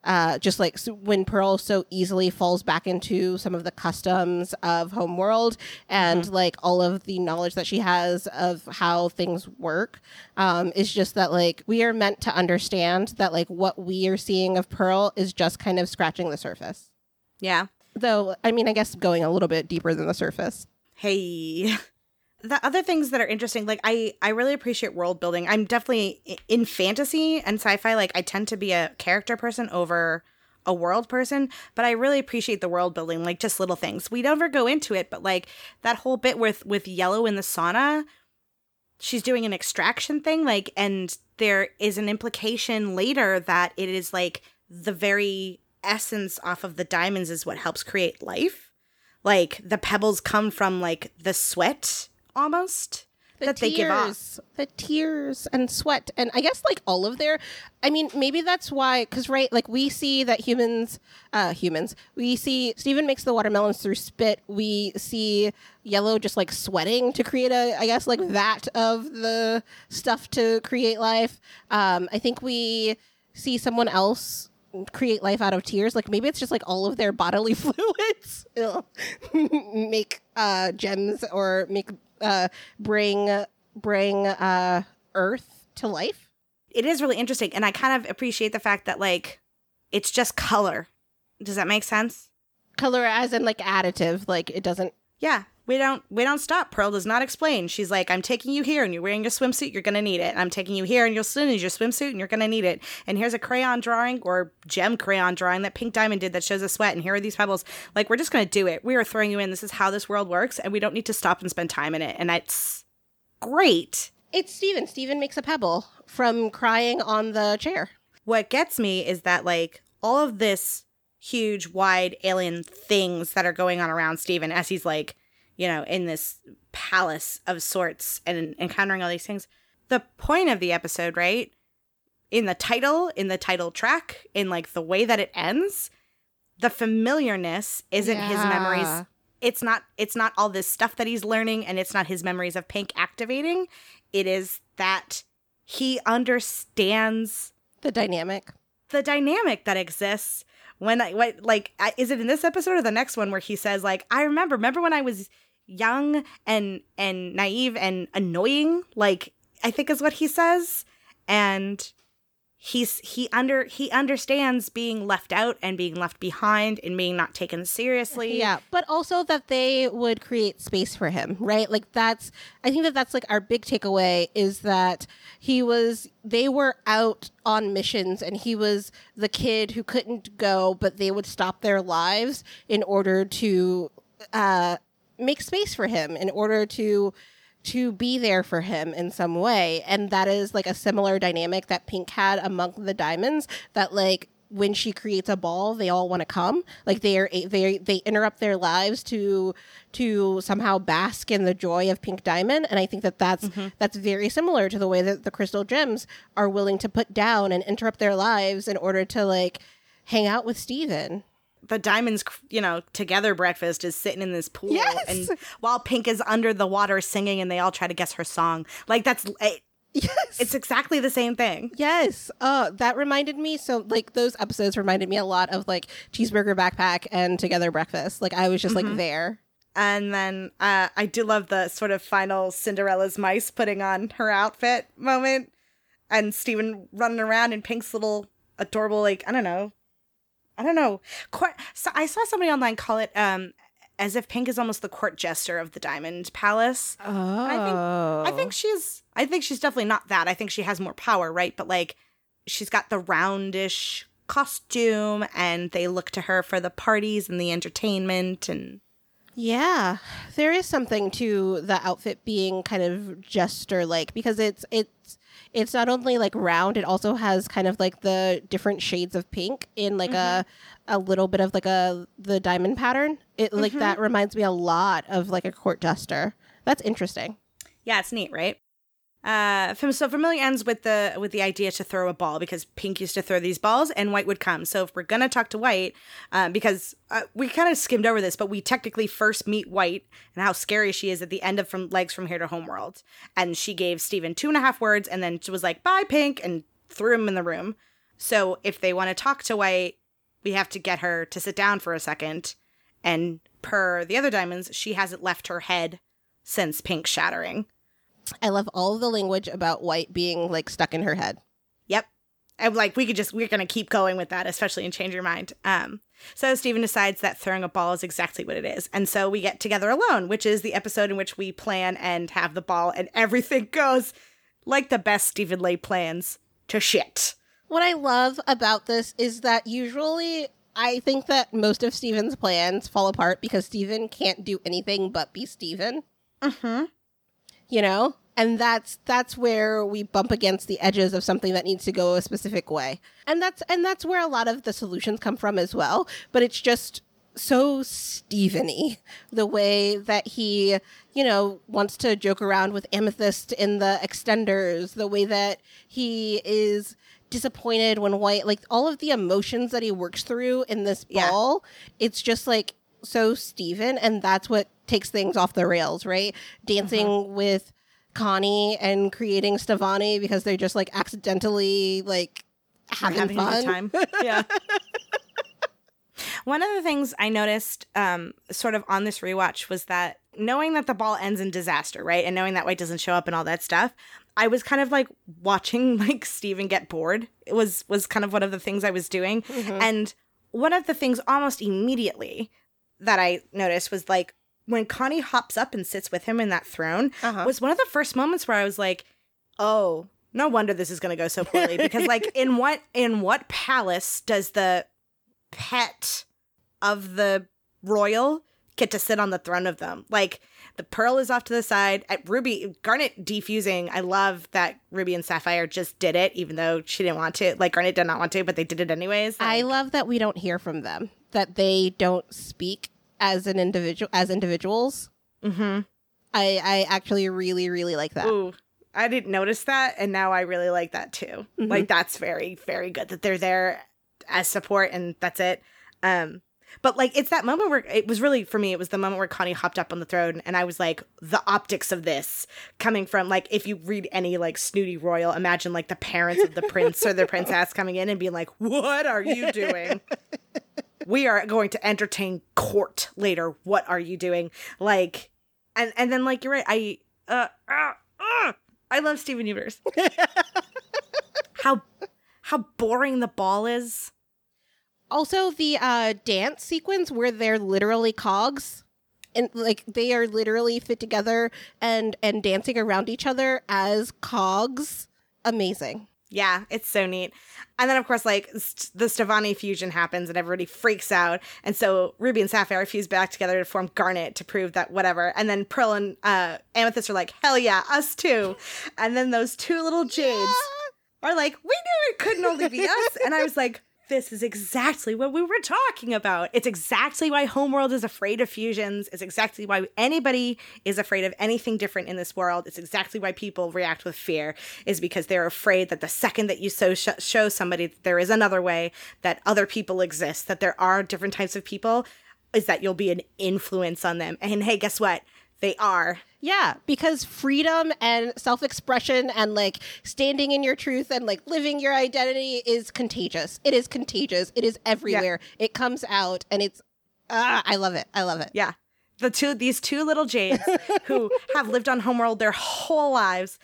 uh, just like so when Pearl so easily falls back into some of the customs of Homeworld and mm-hmm. like all of the knowledge that she has of how things work, um, is just that like we are meant to understand that like what we are seeing of Pearl is just kind of scratching the surface. Yeah. Though, I mean, I guess going a little bit deeper than the surface. Hey. The other things that are interesting, like I, I really appreciate world building. I'm definitely in fantasy and sci-fi. Like I tend to be a character person over a world person, but I really appreciate the world building, like just little things. We never go into it, but like that whole bit with with Yellow in the sauna, she's doing an extraction thing, like, and there is an implication later that it is like the very essence off of the diamonds is what helps create life. Like the pebbles come from like the sweat almost the that tears, they give off. the tears and sweat, and I guess like all of their. I mean, maybe that's why, because right, like we see that humans, uh, humans, we see Steven makes the watermelons through spit. We see Yellow just like sweating to create a, I guess like that of the stuff to create life. Um, I think we see someone else create life out of tears like maybe it's just like all of their bodily fluids make uh gems or make uh bring bring uh earth to life It is really interesting, and I kind of appreciate the fact that like it's just color. Does that make sense? color as in like additive like it doesn't Yeah, we don't we don't stop. Pearl does not explain. She's like, I'm taking you here, and you're wearing your swimsuit. You're gonna need it. I'm taking you here, and you'll still need your swimsuit, and you're gonna need it. And here's a crayon drawing or gem crayon drawing that Pink Diamond did that shows a sweat. And here are these pebbles. Like we're just gonna do it. We are throwing you in. This is how this world works, and we don't need to stop and spend time in it. And that's great. it's steven steven makes a pebble from crying on the chair what gets me is that like all of this huge wide alien things that are going on around Steven as he's like, you know, in this palace of sorts and encountering all these things. The point of the episode, right? In the title, in the title track, in like the way that it ends, the familiarness isn't his memories. It's not it's not all this stuff that he's learning and it's not his memories of Pink activating. It is that he understands the dynamic the dynamic that exists when I what like is it in this episode or the next one where he says like I remember remember when I was young and and naive and annoying like I think is what he says. And he's he under he understands being left out and being left behind and being not taken seriously. Yeah, but also that they would create space for him, right? Like that's I think that that's like our big takeaway is that he was they were out on missions and he was the kid who couldn't go, but they would stop their lives in order to uh make space for him in order to to be there for him in some way. And that is like a similar dynamic that pink had among the diamonds that like when she creates a ball they all want to come. Like they are they they interrupt their lives to to somehow bask in the joy of pink diamond. And i think that that's mm-hmm. that's very similar to the way that the crystal gems are willing to put down and interrupt their lives in order to like hang out with steven the diamonds you know together breakfast is sitting in this pool Yes! and while pink is under the water singing and they all try to guess her song like that's it, yes it's exactly the same thing Yes. Uh, that reminded me. So, like, those episodes reminded me a lot of like Cheeseburger Backpack and Together Breakfast. Like, I was just like there. And then uh, I do love the sort of final Cinderella's mice putting on her outfit moment, and Steven running around in Pink's little adorable, like I don't know, I don't know. Court. So I saw somebody online call it um, as if Pink is almost the court jester of the Diamond Palace. Oh. I think I think she's I think she's definitely not that. I think she has more power, right? But like she's got the roundish costume and they look to her for the parties and the entertainment and Yeah, there is something to the outfit being kind of jester like because it's it's it's not only like round, it also has kind of like the different shades of pink in like a mm-hmm. a little bit of like a the diamond pattern. It like that mm-hmm. reminds me a lot of like a court jester. That's interesting. Yeah, it's neat, right? Uh, so familiar ends with the with the idea to throw a ball because Pink used to throw these balls and White would come. So if we're gonna talk to White, uh, because uh, we kind of skimmed over this, but we technically first meet White and how scary she is at the end of From Legs from Here to Homeworld, and she gave Steven two and a half words and then she was like bye Pink and threw him in the room. So if they want to talk to White, we have to get her to sit down for a second, and per the other diamonds, she hasn't left her head since Pink shattering. I love all of the language about white being like stuck in her head. Yep. And like we could just we're gonna keep going with that, especially in Change Your Mind. Um so Steven decides that throwing a ball is exactly what it is. And so we get together alone, which is the episode in which we plan and have the ball and everything goes like the best Steven Lay plans to shit. What I love about this is that usually I think that most of Steven's plans fall apart because Steven can't do anything but be Steven. Mm-hmm. You know? And that's that's where we bump against the edges of something that needs to go a specific way. And that's and that's where a lot of the solutions come from as well. But it's just so Steveny, the way that he, you know, wants to joke around with Amethyst in the extenders, the way that he is disappointed when White, like all of the emotions that he works through in this Yeah. ball, it's just like so Steven, and that's what takes things off the rails, right? Dancing with Connie and creating Stevonnie because they're just like accidentally like We're having, fun. time. Yeah. One of the things I noticed um, sort of on this rewatch was that knowing that the ball ends in disaster, right? And knowing that White doesn't show up and all that stuff, I was kind of like watching like Steven get bored. It was was kind of one of the things I was doing. And one of the things almost immediately that I noticed was like when Connie hops up and sits with him in that throne Uh-huh. was one of the first moments where I was like, "Oh, no wonder this is going to go so poorly." because like in what in what palace does the pet of the royal get to sit on the throne of them? Like the pearl is off to the side. At Ruby Garnet defusing. I love that Ruby and Sapphire just did it, even though she didn't want to. Like Garnet did not want to, but they did it anyways. I love that we don't hear from them, that they don't speak as an individual as individuals. mhm. I I actually really really like that. Ooh, I didn't notice that, and now I really like that too. Mhm. Like that's very, very good that they're there as support, and that's it. Um, but like it's that moment where it was really for me. It was the moment where Connie hopped up on the throne, and I was like, the optics of this coming from like if you read any like snooty royal, imagine like the parents of the prince or the princess coming in and being like, "What are you doing?" we are going to entertain court later. What are you doing? Like, and and then like you're right. I uh, uh, uh I love Steven Universe. how how boring the ball is. Also, the uh, dance sequence where they're literally cogs, and like they are literally fit together and and dancing around each other as cogs. Amazing. Yeah, it's so neat. And then of course like st- the Stevonnie fusion happens and everybody freaks out. And so Ruby and Sapphire fuse back together to form Garnet to prove that whatever. And then Pearl and uh, Amethyst are like, "Hell yeah, us too." And then those two little jades are like, we knew it couldn't only be us. And I was like, this is exactly what we were talking about. It's exactly why Homeworld is afraid of fusions. It's exactly why anybody is afraid of anything different in this world. It's exactly why people react with fear, is because they're afraid that the second that you so sh- show somebody that there is another way, that other people exist, that there are different types of people, is that you'll be an influence on them. And hey, guess what? They are. Yeah, because freedom and self expression and like standing in your truth and like living your identity is contagious. It is contagious. It is everywhere. It comes out and it's, ah, I love it. I love it. Yeah. The two these two little jades who have lived on Homeworld their whole lives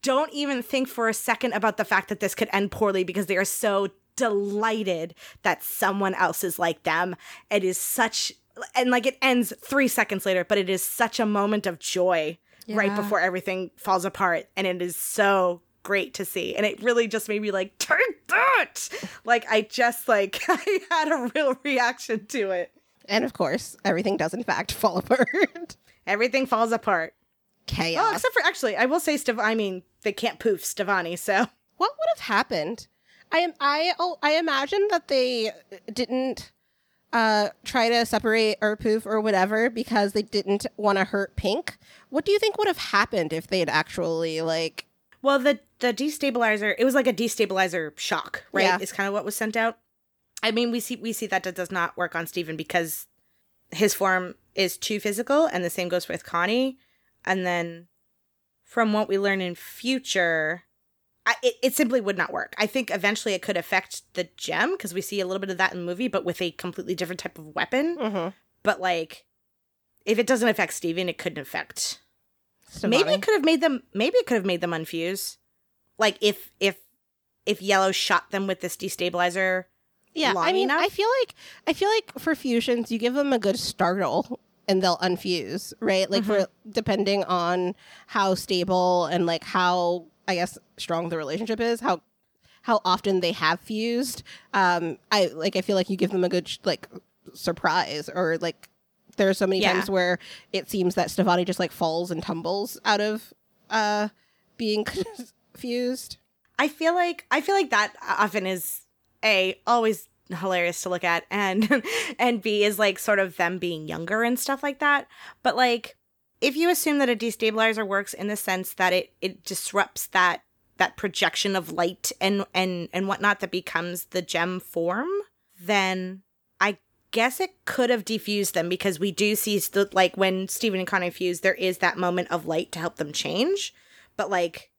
don't even think for a second about the fact that this could end poorly because they are so delighted that someone else is like them. It is such and like it ends 3 seconds later, but it is such a moment of joy right before everything falls apart and it is so great to see and it really just made me like take that like i just like i had a real reaction to it And of course, everything does in fact fall apart. everything falls apart Chaos. Oh, except for actually, I will say Stev. I mean, they can't poof Stevonnie, so what would have happened? I am I oh I imagine that they didn't uh try to separate or poof or whatever because they didn't want to hurt Pink. What do you think would have happened if they'd actually like well, the the destabilizer. It was like a destabilizer shock, right? Yeah. Is kind of what was sent out. I mean, we see we see that that does not work on Steven because his form is too physical, and the same goes with Connie. And then, from what we learn in future, I, it, it simply would not work. I think eventually it could affect the gem because we see a little bit of that in the movie, but with a completely different type of weapon. mm-hmm. but like if it doesn't affect Steven, it couldn't affect maybe it could have made them maybe it could have made them unfuse like if if if yellow shot them with this destabilizer yeah, I mean, enough? I feel like I feel like for fusions, you give them a good startle and they'll unfuse, right? Like for depending on how stable and like how I guess strong the relationship is, how how often they have fused. Um, I like I feel like you give them a good like surprise or like there are so many Yeah. times where it seems that Stevonnie just like falls and tumbles out of uh being fused. i feel like i feel like that often is a always hilarious to look at and and b is like sort of them being younger and stuff like that but like if you assume that a destabilizer works in the sense that it it disrupts that that projection of light and and and whatnot that becomes the gem form then i guess it could have defused them because we do see the, like when Steven and Connie fuse there is that moment of light to help them change but like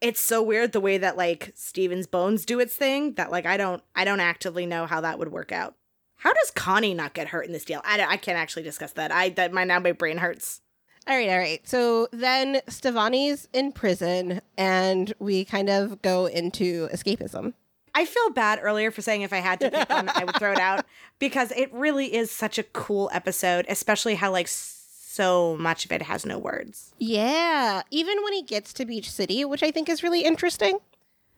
it's so weird the way that like Steven's bones do its thing that like I don't I don't actively know how that would work out. How does Connie not get hurt in this deal? I, I can't actually discuss that. I that my now my brain hurts. All right, all right. So then Stevonnie's in prison, and we kind of go into escapism. I feel bad earlier for saying if I had to pick one, I would throw it out because it really is such a cool episode, especially how like so much of it has no words. Yeah, even when he gets to Beach City, which I think is really interesting.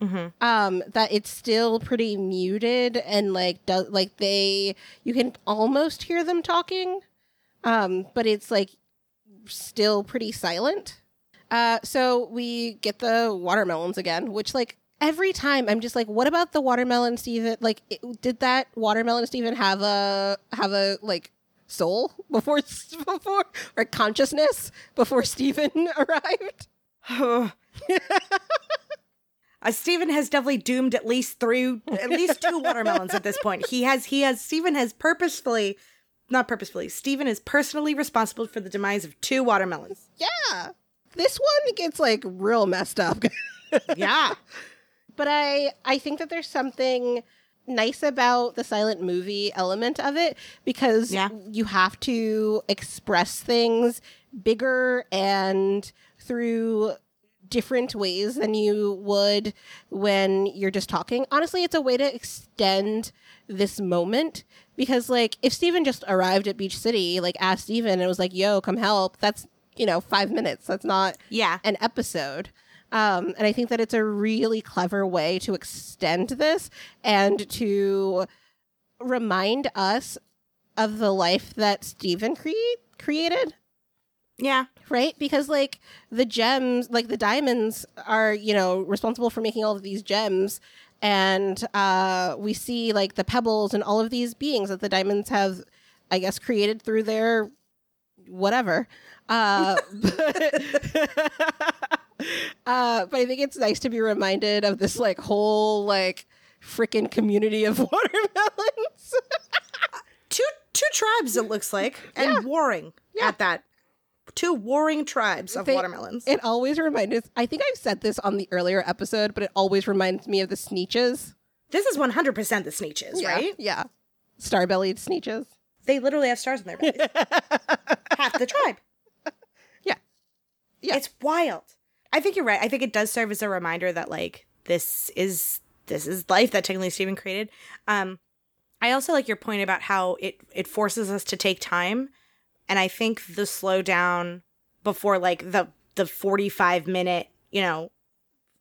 Mm-hmm. Um, that it's still pretty muted and like does like they you can almost hear them talking, um, but it's like still pretty silent. Uh, so we get the watermelons again, which like every time I'm just like, what about the watermelon, Steven? Like, it, did that watermelon, Steven, have a have a like soul before before or consciousness before Steven arrived. uh, Steven has definitely doomed at least three, at least two watermelons at this point. He has, he has, Steven has purposefully, not purposefully, Steven is personally responsible for the demise of two watermelons. Yeah. This one gets like real messed up. yeah. But I, I think that there's something nice about the silent movie element of it because yeah. you have to express things bigger and through different ways than you would when you're just talking. Honestly, it's a way to extend this moment because like if Steven just arrived at Beach City, like asked Steven and was like, "Yo, come help." That's, you know, 5 minutes. That's not yeah. an episode. Um, and I think that it's a really clever way to extend this and to remind us of the life that Steven cre- created. Yeah. Right? Because, like, the gems, like, the diamonds are, you know, responsible for making all of these gems. And uh, we see, like, the pebbles and all of these beings that the diamonds have, I guess, created through their whatever. Uh, but uh, but I think it's nice to be reminded of this like whole like freaking community of watermelons. two two tribes it looks like, and yeah. warring yeah. at that. Two warring tribes of they, watermelons. It always reminds. Us. I think I've said this on the earlier episode, but it always reminds me of the sneetches. This is one hundred percent the sneetches, yeah, right? Yeah, star-bellied Sneetches. They literally have stars in their bellies. Half the tribe. Yeah, yeah. It's wild. I think you're right. I think it does serve as a reminder that like this is this is life that technically Steven created. Um, I also like your point about how it it forces us to take time, and I think the slowdown before like the the 45 minute you know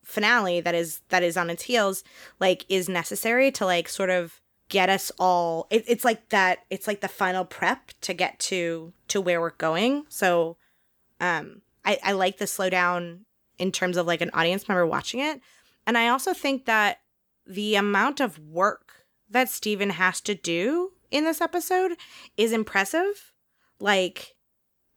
finale that is that is on its heels like is necessary to like sort of get us all it, it's like that it's like the final prep to get to to where we're going so um i i like the slowdown in terms of like an audience member watching it. And I also think that the amount of work that Steven has to do in this episode is impressive. Like,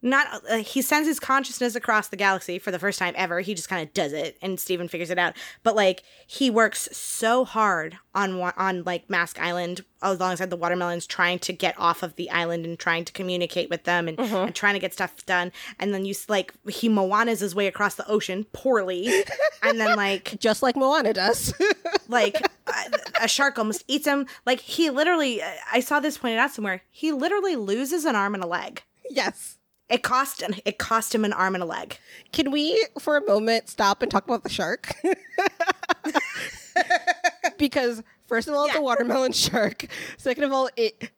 not uh, he sends his consciousness across the galaxy for the first time ever. He just kind of does it, and Steven figures it out. But like he works so hard on on like Mask Island alongside the watermelons, trying to get off of the island and trying to communicate with them and, mm-hmm. and trying to get stuff done. And then you like he Moana's his way across the ocean poorly, and then like just like Moana does, like a, a shark almost eats him. Like he literally, I saw this pointed out somewhere. He literally loses an arm and a leg. Yes it cost an, it cost him an arm and a leg. Can we, for a moment, stop and talk about the shark? because first of all, it's a watermelon shark. Second of all, it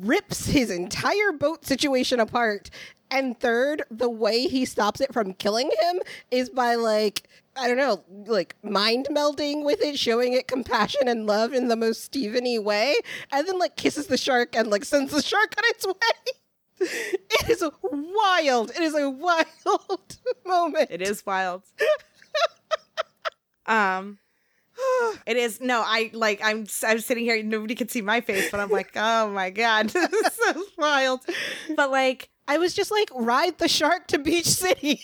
rips his entire boat situation apart. And third, the way he stops it from killing him is by like I don't know, like mind melding with it, showing it compassion and love in the most Steveny way, and then like kisses the shark and like sends the shark on its way. It is wild. It is a wild moment. It is wild. um it is no, I like I'm I'm sitting here, nobody can see my face, but I'm like, oh my god, this is so wild. But like, I was just like, ride the shark to Beach City.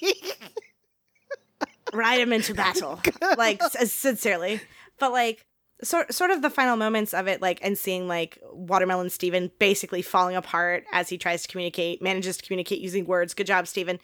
ride him into battle, like s- sincerely. But like, sort sort of the final moments of it, like, and seeing like Watermelon Steven basically falling apart as he tries to communicate, manages to communicate using words. Good job, Steven.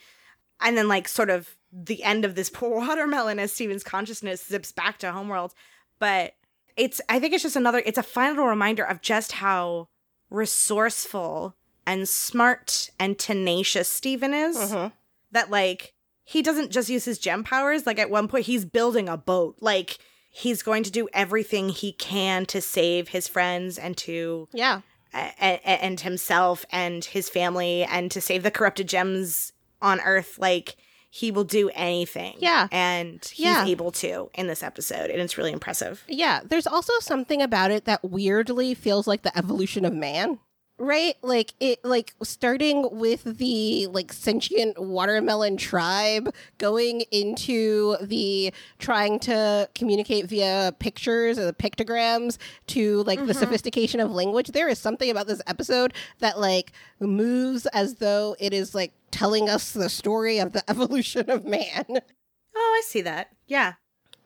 And then like sort of the end of this poor watermelon as Steven's consciousness zips back to homeworld. But it's I think it's just another it's a final reminder of just how resourceful and smart and tenacious Steven is. Mhm. That like he doesn't just use his gem powers, like at one point he's building a boat. Like he's going to do everything he can to save his friends and to Yeah. a- a- and himself and his family and to save the corrupted gems on earth like he will do anything Yeah. and he's Yeah. able to in this episode and it's really impressive Yeah, there's also something about it that weirdly feels like the evolution of man. Right? Like it like starting with the like sentient watermelon tribe going into the trying to communicate via pictures or the pictograms to like the mm-hmm. sophistication of language. There is something about this episode that like moves as though it is like telling us the story of the evolution of man. oh i see that yeah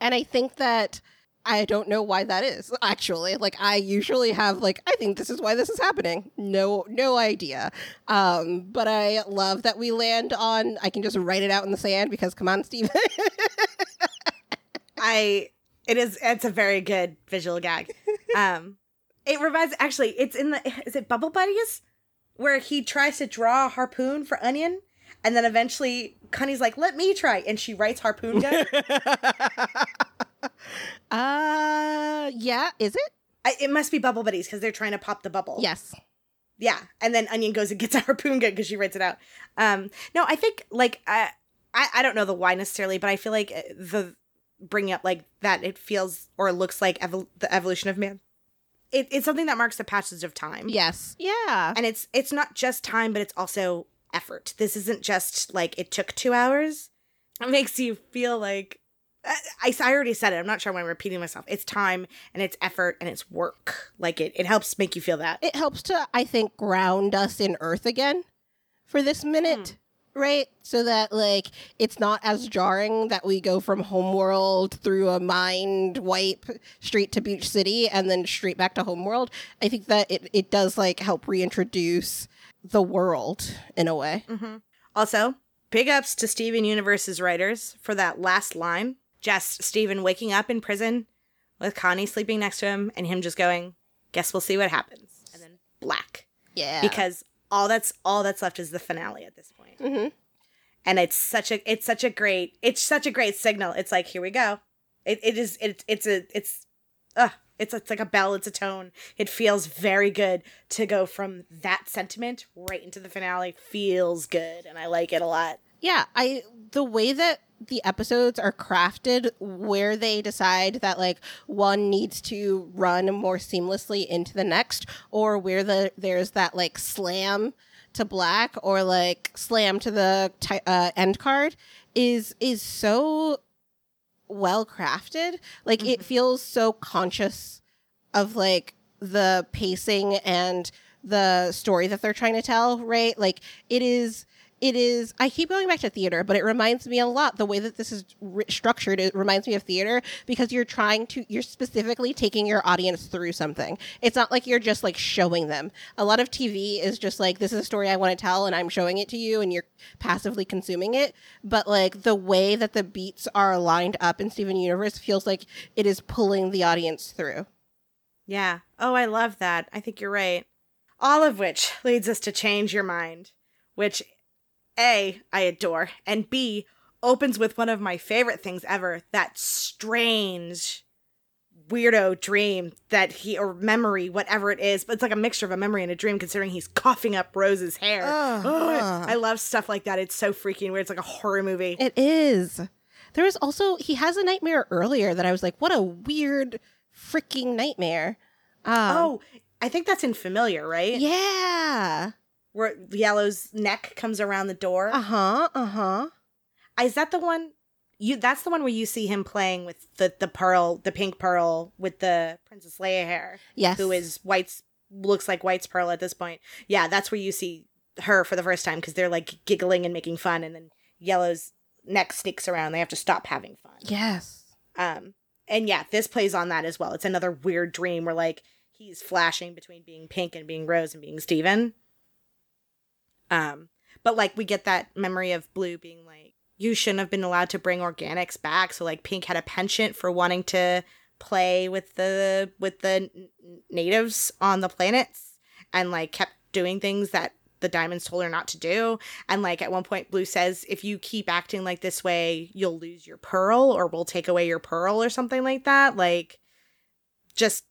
And I think that I don't know why that is, actually. Like I usually have like I think this is why this is happening. No no idea. Um but I love that we land on I can just write it out in the sand because come on, Steven. i it is it's a very good visual gag um it reminds actually it's in the is it bubble buddies where he tries to draw a harpoon for onion and then eventually Connie's like, let me try. And she writes harpoon gun. uh yeah, is it? I, it must be Bubble Buddies because they're trying to pop the bubble. Yes. Yeah. And then Onion goes and gets a harpoon gun because she writes it out. Um, no, I think, like, I, I, I don't know the why necessarily, but I feel like uh, the bringing up, like, that it feels or looks like evol- the evolution of man. It, it's something that marks the passage of time. Yes. Yeah. And it's it's not just time, but it's also effort. This isn't just like it took two hours. It makes you feel like I, I already said it. I'm not sure why I'm repeating myself. It's time and it's effort and it's work. Like it, it helps make you feel that. it helps to i think ground us in earth again for this minute hmm. right so that like it's not as jarring that we go from homeworld through a mind wipe straight to beach city and then straight back to homeworld i think that it, it does like help reintroduce the world in a way mm-hmm. Also, big ups to Steven Universe's writers for that last line. Just Steven waking up in prison with Connie sleeping next to him and him just going, Guess we'll see what happens. And then black. yeah because all that's all that's left is the finale at this point. Mhm. And it's such a it's such a great it's such a great signal. It's like here we go. It it is it it's a it's uh it's it's like a bell. It's a tone. It feels very good to go from that sentiment right into the finale. Feels good, and I like it a lot. yeah i the way that the episodes are crafted where they decide that like one needs to run more seamlessly into the next or where the there's that like slam to black or like slam to the uh, end card is is so well crafted. Like it feels so conscious of like the pacing and the story that they're trying to tell right? Like it is it is i keep going back to theater but it reminds me a lot the way that this is ri structured it reminds me of theater because you're trying to you're specifically taking your audience through something it's not like you're just like showing them a lot of tv is just like this is a story i want to tell and i'm showing it to you and you're passively consuming it but like the way that the beats are lined up in steven universe feels like it is pulling the audience through Yeah. Oh, I love that. I think you're right. All of which leads us to change your mind, which A, I adore, and B, opens with one of my favorite things ever that strange weirdo dream that he or memory whatever it is but it's like a mixture of a memory and a dream considering he's coughing up rose's hair. I- i love stuff like that. It's so freaking weird. It's like a horror movie. It is. There was also he has a nightmare earlier that I was like, what a weird freaking nightmare. Um, oh i think that's in familiar right? Yeah. Where yellow's neck comes around the door Uh huh. Uh huh. Is that the one? you that's the one where you see him playing with the the pearl, the pink pearl with the Princess Leia hair. Yes. Who is White's looks like White's pearl at this point. Yeah, that's where you see her for the first time because they're like giggling and making fun, and then Yellow's neck sneaks around. They have to stop having fun. Yes. Um, and yeah, this plays on that as well. It's another weird dream where like he's flashing between being Pink and being Rose and being Steven. Um, but like we get that memory of Blue being like, you shouldn't have been allowed to bring organics back. So like Pink had a penchant for wanting to play with the with the natives on the planets and like kept doing things that the diamonds told her not to do. And like at one point blue says if you keep acting like this way you'll lose your pearl or we'll take away your pearl or something like that. Like just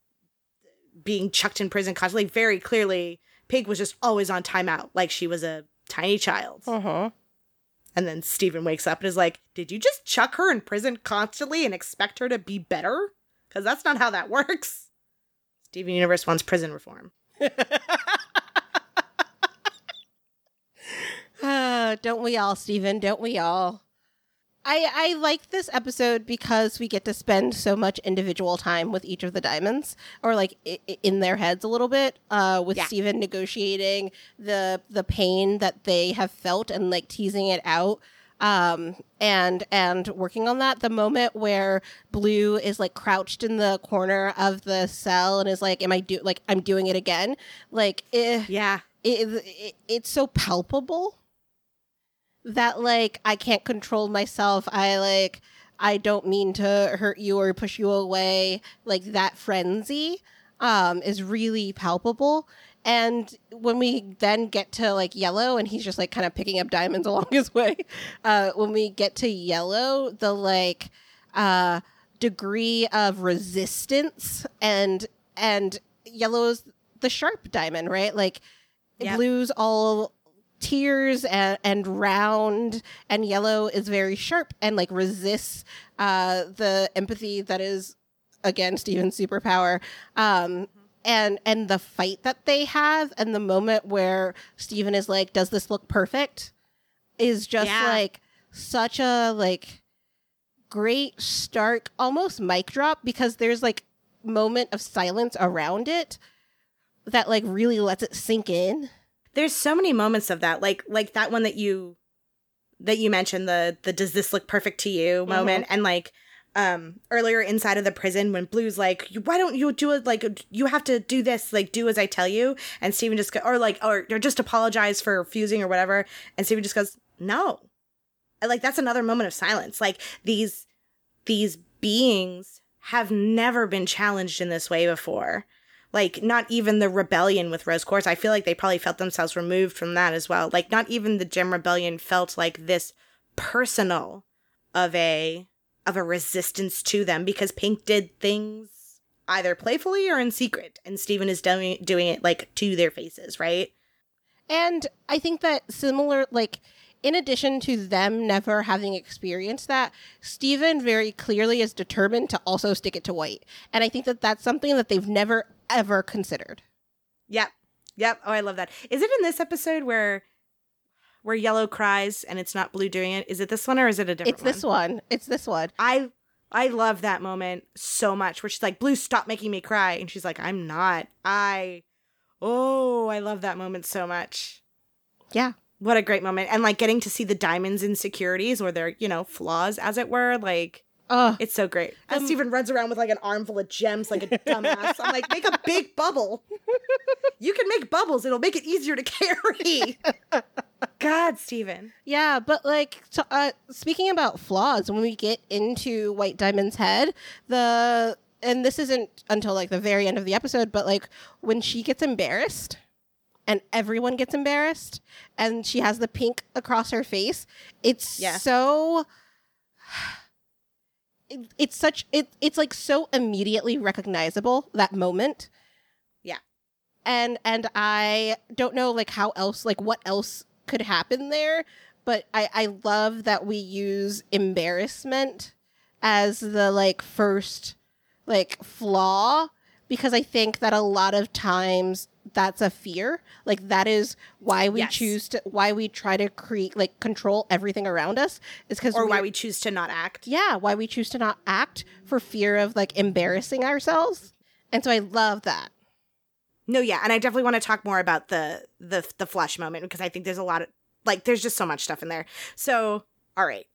being chucked in prison constantly. Very clearly pink was just always on timeout like she was a tiny child Uh-huh. and then Steven wakes up and is like, Did you just chuck her in prison constantly and expect her to be better? Because that's not how that works. Steven Universe wants prison reform. Uh, don't we all, Steven? Don't we all? I I like this episode because we get to spend so much individual time with each of the diamonds, or like i- in their heads a little bit. Uh, with Yeah. Steven negotiating the the pain that they have felt and like teasing it out. Um, and and working on that. The moment where Blue is like crouched in the corner of the cell and is like, "Am I do like I'm doing it again?" Like, eh, Yeah. it, it it's so palpable that like I can't control myself. I like I don't mean to hurt you or push you away. Like that frenzy um is really palpable. And when we then get to like yellow and he's just like kind of picking up diamonds along his way, uh when we get to yellow, the like uh degree of resistance and and yellow's the sharp diamond, right? Like Yep. blue's all tears and, and round and yellow is very sharp and like resists uh the empathy that is again steven's superpower. Um and and the fight that they have and the moment where steven is like does this look perfect? is just Yeah. like such a like great stark almost mic drop because there's like moment of silence around it that like really lets it sink in There's so many moments of that. Like like that one that you that you mentioned, the the does this look perfect to you moment. And like um earlier inside of the prison when blue's like why don't you do it? Like you have to do this like do as i tell you. And steven just go, or like or, or just apologize for fusing or whatever. And steven just goes no. And, like that's another moment of silence. Like these these beings have never been challenged in this way before like not even the rebellion with rose quartz i feel like they probably felt themselves removed from that as well. Like not even the gem rebellion felt like this personal of a of a resistance to them because pink did things either playfully or in secret and steven is doing doing it like to their faces right? And I think that similar, like, in addition to them never having experienced that, Steven very clearly is determined to also stick it to White. And I think that that's something that they've never, ever considered. Yep. Yep. Oh, I love that. Is it in this episode where where yellow cries and it's not blue doing it? Is it this one or is it a different It's this one. It's this one. I I love that moment so much where she's like, Blue, stop making me cry. And she's like, I'm not. I Oh, I love that moment so much. Yeah. What a great moment. And like getting to see the diamonds' insecurities or their, you know, flaws, as it were. Like Oh, It's so great. And Um, Steven runs around with like an armful of gems like a dumbass. I'm like, make a big bubble. You can make bubbles, it'll make it easier to carry. God, Steven. yeah. But, like, so, uh, speaking about flaws, when we get into White Diamond's head, the. And this isn't until like the very end of the episode, but like when she gets embarrassed and everyone gets embarrassed and she has the pink across her face, it's Yeah. so it, it's such it it's like so immediately recognizable that moment Yeah. and and i don't know like how else like what else could happen there but i i love that we use embarrassment as the like first like flaw because i think that a lot of times that's a fear. Like that is why we Yes. choose to why we try to create like control everything around us is because or why we choose to not act. yeah, why we choose to not act for fear of like embarrassing ourselves. And so I love that. No, yeah, and I definitely want to talk more about the the the flush moment because I think there's a lot of like there's just so much stuff in there. So, all right.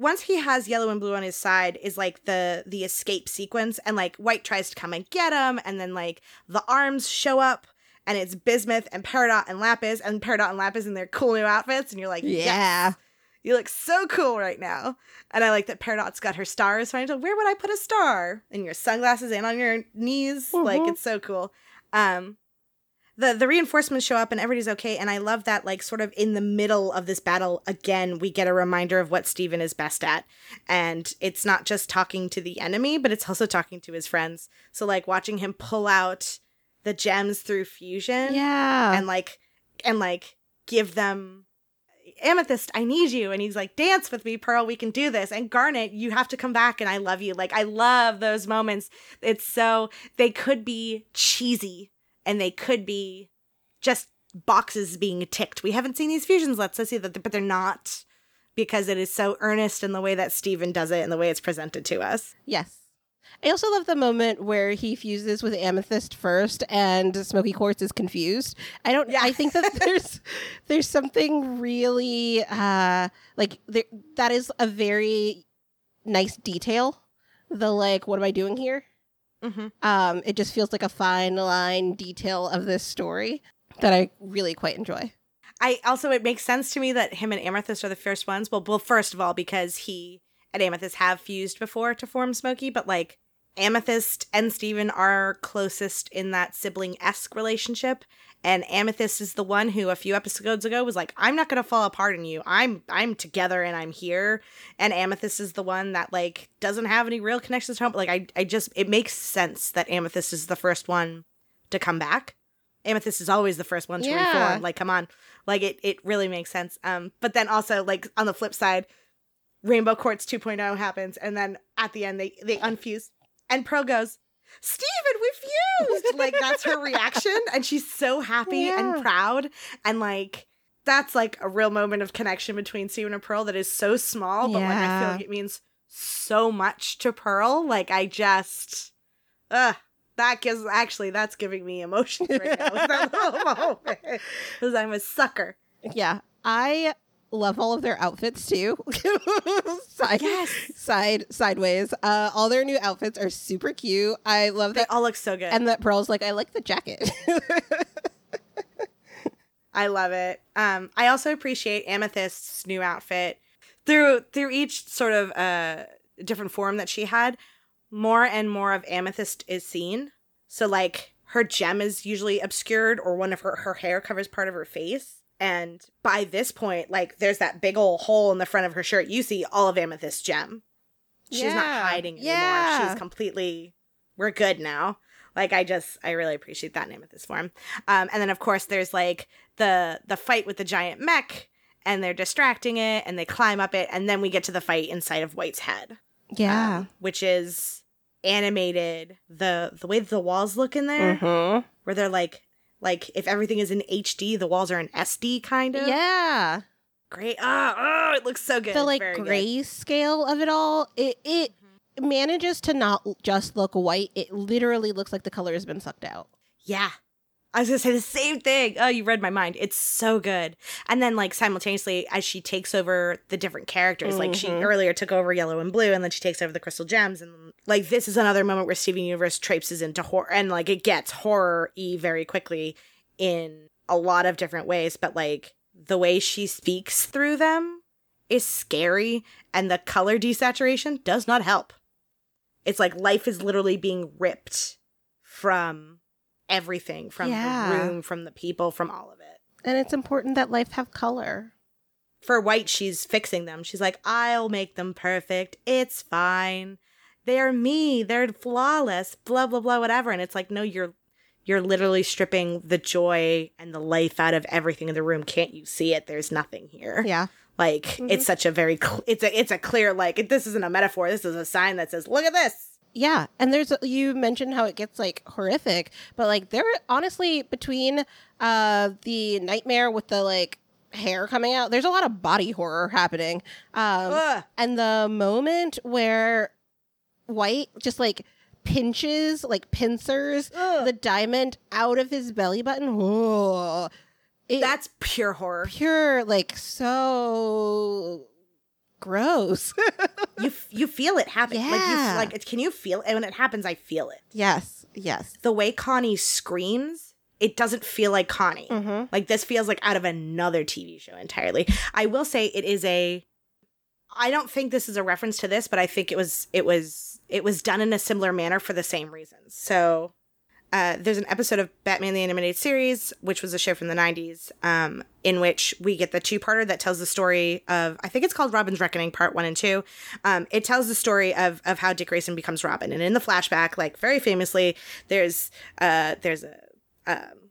Once he has yellow and blue on his side is like the the escape sequence and like white tries to come and get him and then like the arms show up and it's Bismuth and Peridot and Lapis and Peridot and Lapis in their cool new outfits and you're like, Yeah. "Yes, you look so cool right now. And I like that Peridot's got her stars. Trying to, where would I put a star? And your sunglasses and on your knees. Like, Mhm. it's so cool. Um, the the reinforcements show up and everybody's okay. And I love that, like, sort of in the middle of this battle, again, we get a reminder of what Steven is best at. And it's not just talking to the enemy, but it's also talking to his friends. So, like, watching him pull out the gems through fusion Yeah. and like and like give them amethyst i need you and he's like dance with me pearl we can do this and garnet you have to come back and i love you like i love those moments it's so they could be cheesy and they could be just boxes being ticked we haven't seen these fusions let's see that but they're not because it is so earnest in the way that Steven does it and the way it's presented to us Yes. I also love the moment where he fuses with Amethyst first and Smoky Quartz is confused. I don't Yeah. I think that there's there's something really uh like there, that is a very nice detail. The like what am I doing here? Mm-hmm. Um it just feels like a fine line detail of this story that I really quite enjoy. I also it makes sense to me that him and Amethyst are the first ones. Well, well, first of all, because he and Amethyst have fused before to form Smoky, but like Amethyst and Steven are closest in that sibling esque relationship. And Amethyst is the one who a few episodes ago was like, I'm not gonna fall apart on you. I'm I'm together and I'm here. And Amethyst is the one that like doesn't have any real connections to home. Like I I just it makes sense that Amethyst is the first one to come back. Amethyst is always the first one to Yeah. reform. Like, come on. Like it it really makes sense. Um, but then also like on the flip side, Rainbow Quartz 2.0 happens, and then at the end they they unfuse, and Pearl goes, "Steven, we fused!" like that's her reaction, and she's so happy Yeah. and proud, and like that's like a real moment of connection between Steven and Pearl that is so small, but like I feel like it means so much to Pearl. Like I just, ugh. That gives actually that's giving me emotions right now. with that little moment because I'm a sucker. Yeah. I love all of their outfits too. side, Yes. side, sideways. Uh, all their new outfits are super cute. I love They that. all look so good. And that Pearl's like, I like the jacket. I love it. Um, I also appreciate Amethyst's new outfit through through each sort of uh different form that she had. More and more of Amethyst is seen. So like her gem is usually obscured, or one of her her hair covers part of her face. And by this point, like there's that big old hole in the front of her shirt. You see all of Amethyst's gem. She's not hiding anymore. Yeah. She's completely. We're good now. Like I just I really appreciate that in this form. Um, and then of course there's like the the fight with the giant mech, and they're distracting it, and they climb up it, and then we get to the fight inside of White's head, yeah. um, which is animated. the The way the walls look in there, Mm-hmm. where they're like like if everything is in HD, the walls are in SD kind of. Yeah. great. Oh, oh, it looks so good. The like very good. gray scale of it all, it it mm-hmm. manages to not just look white. It literally looks like the color has been sucked out. Yeah. I was gonna say the same thing. Oh, you read my mind. It's so good. And then like simultaneously as she takes over the different characters, like she Mhm. earlier took over yellow and blue, and then she takes over the crystal gems, and like this is another moment where Steven Universe traipses into horror and like it gets horror y very quickly in a lot of different ways, but like the way she speaks through them is scary, and the color desaturation does not help. It's like life is literally being ripped from everything from Yeah. the room, from the people, from all of it. And it's important that life have color. For White, she's fixing them. She's like, I'll make them perfect. It's fine. They're me. They're flawless. Blah blah blah. Whatever. And it's like, no, you're you're literally stripping the joy and the life out of everything in the room. Can't you see it? There's nothing here. Yeah. Like it's mm-hmm. such a very cl- it's a it's a clear like this isn't a metaphor. This is a sign that says, look at this. Yeah, and there's you mentioned how it gets like horrific, but like there honestly between uh the nightmare with the like hair coming out, there's a lot of body horror happening. Um Ugh. and the moment where White just like pinches like pincers Ugh. the diamond out of his belly button. it- That's pure horror. pure like so gross. You you feel it happen. Like you Yeah. like can you feel it? And when it happens, I feel it. yes, yes. The way Connie screams, it doesn't feel like Connie. Mm-hmm. Like this feels like out of another TV show entirely. I will say it is a I don't think this is a reference to this, but I think it was it was it was done in a similar manner for the same reasons. So uh, there's an episode of Batman the Animated Series, which was a show from the 90s, um, in which we get the two parter that tells the story of, I think it's called Robin's Reckoning, part one and two. Um, it tells the story of, of how Dick Grayson becomes Robin. And in the flashback, like very famously, there's, uh, there's a, um,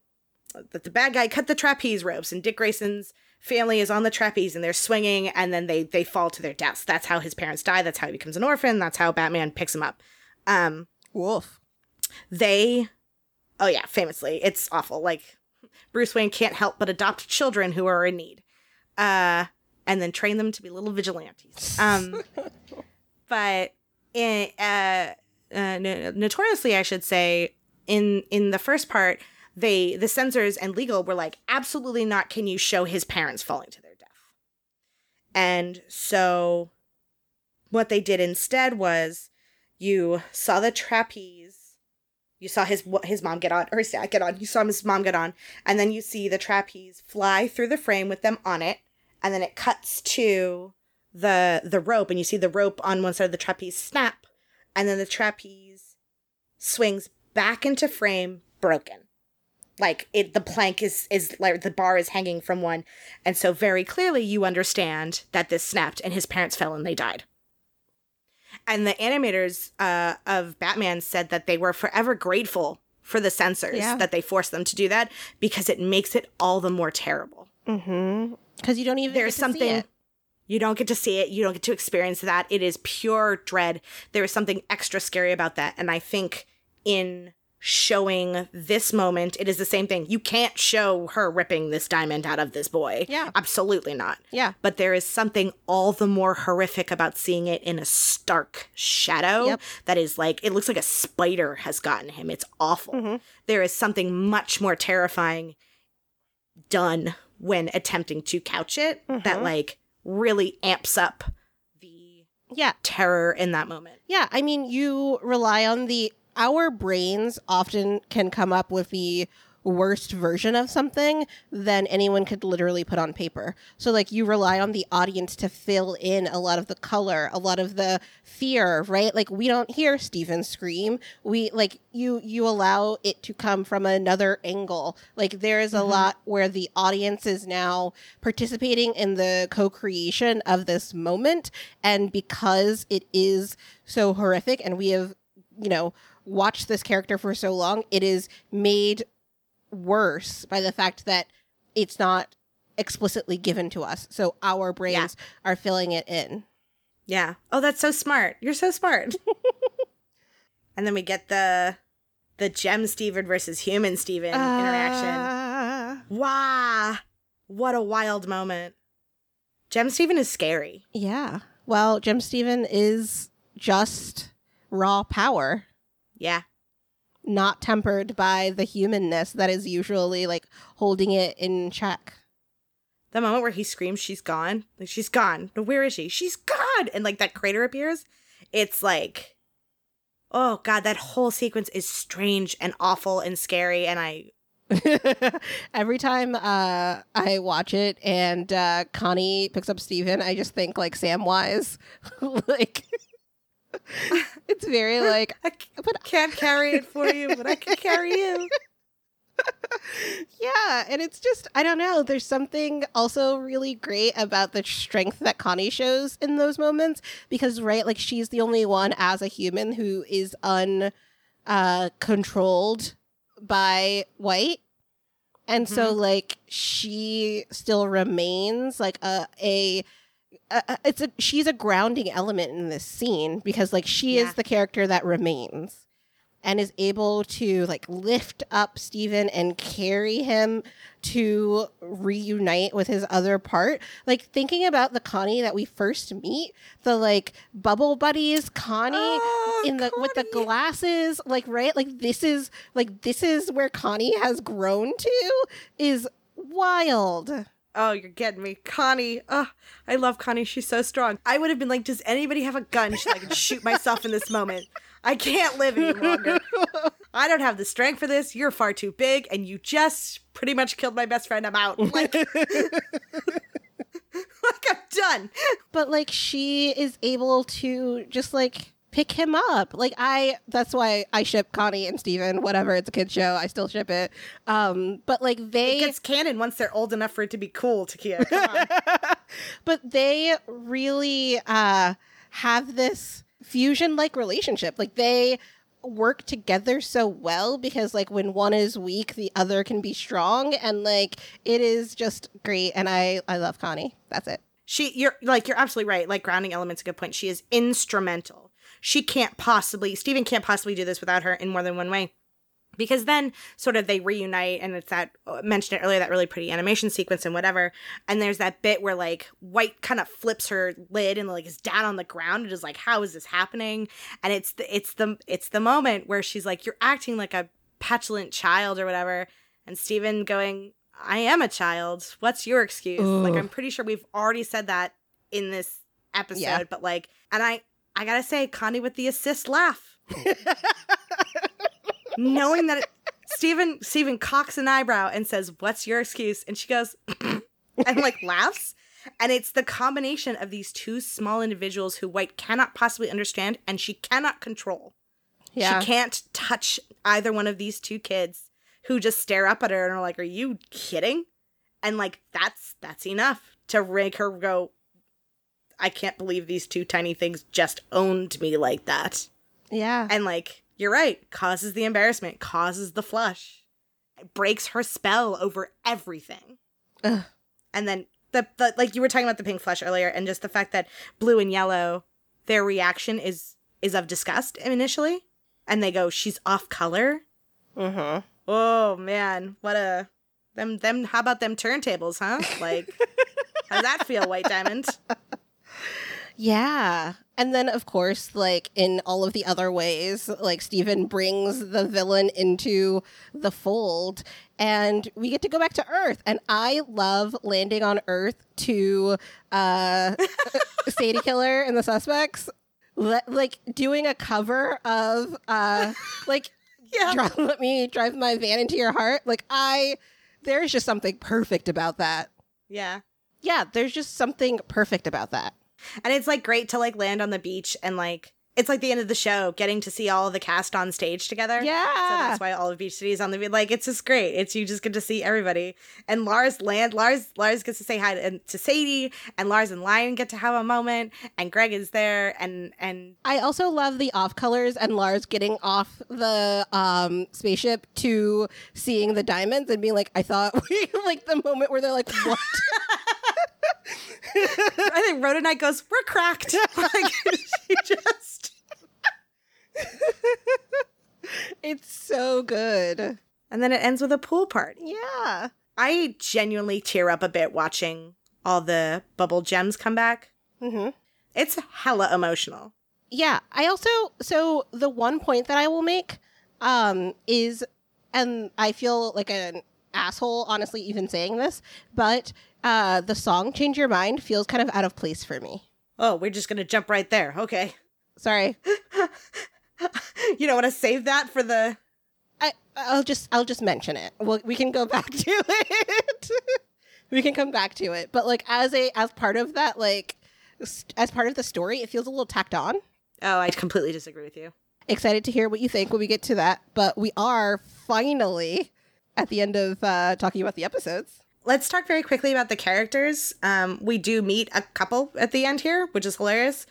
that the bad guy cut the trapeze ropes and Dick Grayson's family is on the trapeze and they're swinging and then they, they fall to their deaths. That's how his parents die. That's how he becomes an orphan. That's how Batman picks him up. Um, Wolf. they oh yeah famously. It's awful. Like bruce wayne can't help but adopt children who are in need. Uh and then train them to be little vigilantes. Um but in uh, uh no- notoriously i should say in in the first part they the censors and legal were like absolutely not. Can you show his parents falling to their death? And so what they did instead was you saw the trapeze you saw his his mom get on or his dad get on. You saw his mom get on. And then you see the trapeze fly through the frame with them on it. And then it cuts to the the rope. And you see the rope on one side of the trapeze snap. And then the trapeze swings back into frame broken. Like it the plank is is like the bar is hanging from one. And so very clearly you understand that this snapped and his parents fell and they died and the animators uh, of batman said that they were forever grateful for the censors Yeah. that they forced them to do that because it makes it all the more terrible Mm-hmm. Because you don't even there's get to see something it. you don't get to see it you don't get to experience that it is pure dread there is something extra scary about that and i think in showing this moment it is the same thing you can't show her ripping this diamond out of this boy Yeah. absolutely not Yeah. but there is something all the more horrific about seeing it in a stark shadow Yep. that is like it looks like a spider has gotten him it's awful Mhm. There is something much more terrifying done when attempting to couch it that Mhm. like really amps up the Yeah. terror in that moment Yeah. I mean, you rely on the our brains often can come up with the worst version of something than anyone could literally put on paper. So like you rely on the audience to fill in a lot of the color, a lot of the fear, right? Like we don't hear Steven scream. We like you you allow it to come from another angle. Like there is a mm-hmm. lot where the audience is now participating in the co-creation of this moment and because it is so horrific and we have you know watched this character for so long, it is made worse by the fact that it's not explicitly given to us. So our brains are filling it in. yeah. Oh that's so smart. You're so smart. And then we get the the gem steven versus human steven interaction. Uh, wow what a wild moment. Gem steven is scary. Yeah. Well, Gem Steven is just raw power, yeah not tempered by the humanness that is usually like holding it in check. the moment where he screams she's gone like she's gone but where is she she's gone and like that crater appears it's like oh god that whole sequence is strange and awful and scary and i Every time uh, I watch it and uh, Connie picks up Steven, I just think like Samwise. like it's very like I can't carry it for you but i can carry you yeah, and it's just I don't know, there's something also really great about the strength that Connie shows in those moments because right, like she's the only one as a human who is un uh controlled by white. And so like she still remains like a a uh, it's a she's a grounding element in this scene because like she Yeah. is the character that remains and is able to like lift up Steven and carry him to reunite with his other part. Like thinking about the Connie that we first meet, the like bubble buddies Connie Oh, in the with the glasses, like right? Like this is like this is where Connie has grown to is wild. Oh, you're getting me. Connie. Oh, I love Connie. She's so strong. I would have been like, does anybody have a gun so I can shoot myself in this moment? I can't live any longer. I don't have the strength for this. You're far too big, and you just pretty much killed my best friend. I'm out. Like, like I'm done. but like she is able to just like pick him up. Like i that's why i ship connie and steven whatever it's a kid show i still ship it. Um but like they It gets canon once they're old enough for it to be cool, Taekia. Come but they really uh have this fusion like relationship. Like they work together so well because like when one is weak the other can be strong. And like it is just great. And i i love connie. That's it. She you're like you're absolutely right. Like grounding element's a good point. She is instrumental she can't possibly steven can't possibly do this without her in more than one way. Because then sort of they reunite and it's that uh, mentioned it earlier that really pretty animation sequence and whatever. And there's that bit where like white kind of flips her lid and like is down on the ground and is like how is this happening? And it's the it's the it's the moment where she's like you're acting like a petulant child or whatever. And Steven going I am a child. What's your excuse? Like I'm pretty sure we've already said that in this episode Yeah. but like and I I gotta say Connie with the assist laugh knowing that it, Steven Steven cocks an eyebrow and says, "What's your excuse?" and she goes and like laughs. And it's the combination of these two small individuals who White cannot possibly understand and she cannot control. yeah She can't touch either one of these two kids who just stare up at her and are like, "Are you kidding?" And like that's that's enough to make her go I can't believe these two tiny things just owned me like that. Yeah. And like you're right causes the embarrassment causes the flush. It breaks her spell over everything. Ugh. and then the, the like you were talking about the pink flush earlier and just the fact that blue and yellow their reaction is is of disgust initially. And they go she's off color. Mm-hmm. oh man. What a them them how about them turntables huh? Like how does that feel white diamond Yeah. And then, of course, like in all of the other ways, like Steven brings the villain into the fold and we get to go back to Earth. And I love landing on Earth to uh, Sadie Killer and the Suspects. Le- like doing a cover of uh like yeah Dri- let me drive my van into your heart like i there's just something perfect about that yeah yeah there's just something perfect about that And it's like great to like land on the beach and like it's like the end of the show, getting to see all of the cast on stage together. Yeah. So that's why all of Beach City is on the like it's just great. It's you just get to see everybody. And Lars land Lars Lars gets to say hi to, to Sadie and Lars and Lion get to have a moment and Greg is there and and I also love the off colors and Lars getting off the um, spaceship to seeing the diamonds and being like, I thought we like the moment where they're like, what? I think Rhodonite goes, We're cracked. like she just it's so good. And then it ends with a pool party. Yeah. I genuinely tear up a bit watching all the bubble gems come back. hmm It's hella emotional. Yeah. I also, so the one point that I will make um, is, and I feel like an asshole, honestly, even saying this, but uh, the song Change Your Mind feels kind of out of place for me. Oh, we're just gonna jump right there. Okay. Sorry. you don't want to save that for the. I I'll just I'll just mention it. Well, we can go back to it. we can come back to it. But like as a as part of that like s- as part of the story, it feels a little tacked on. Oh, I completely disagree with you. Excited to hear what you think when we get to that. But we are finally at the end of uh, talking about the episodes. Let's talk very quickly about the characters. Um, we do meet a couple at the end here, which is hilarious.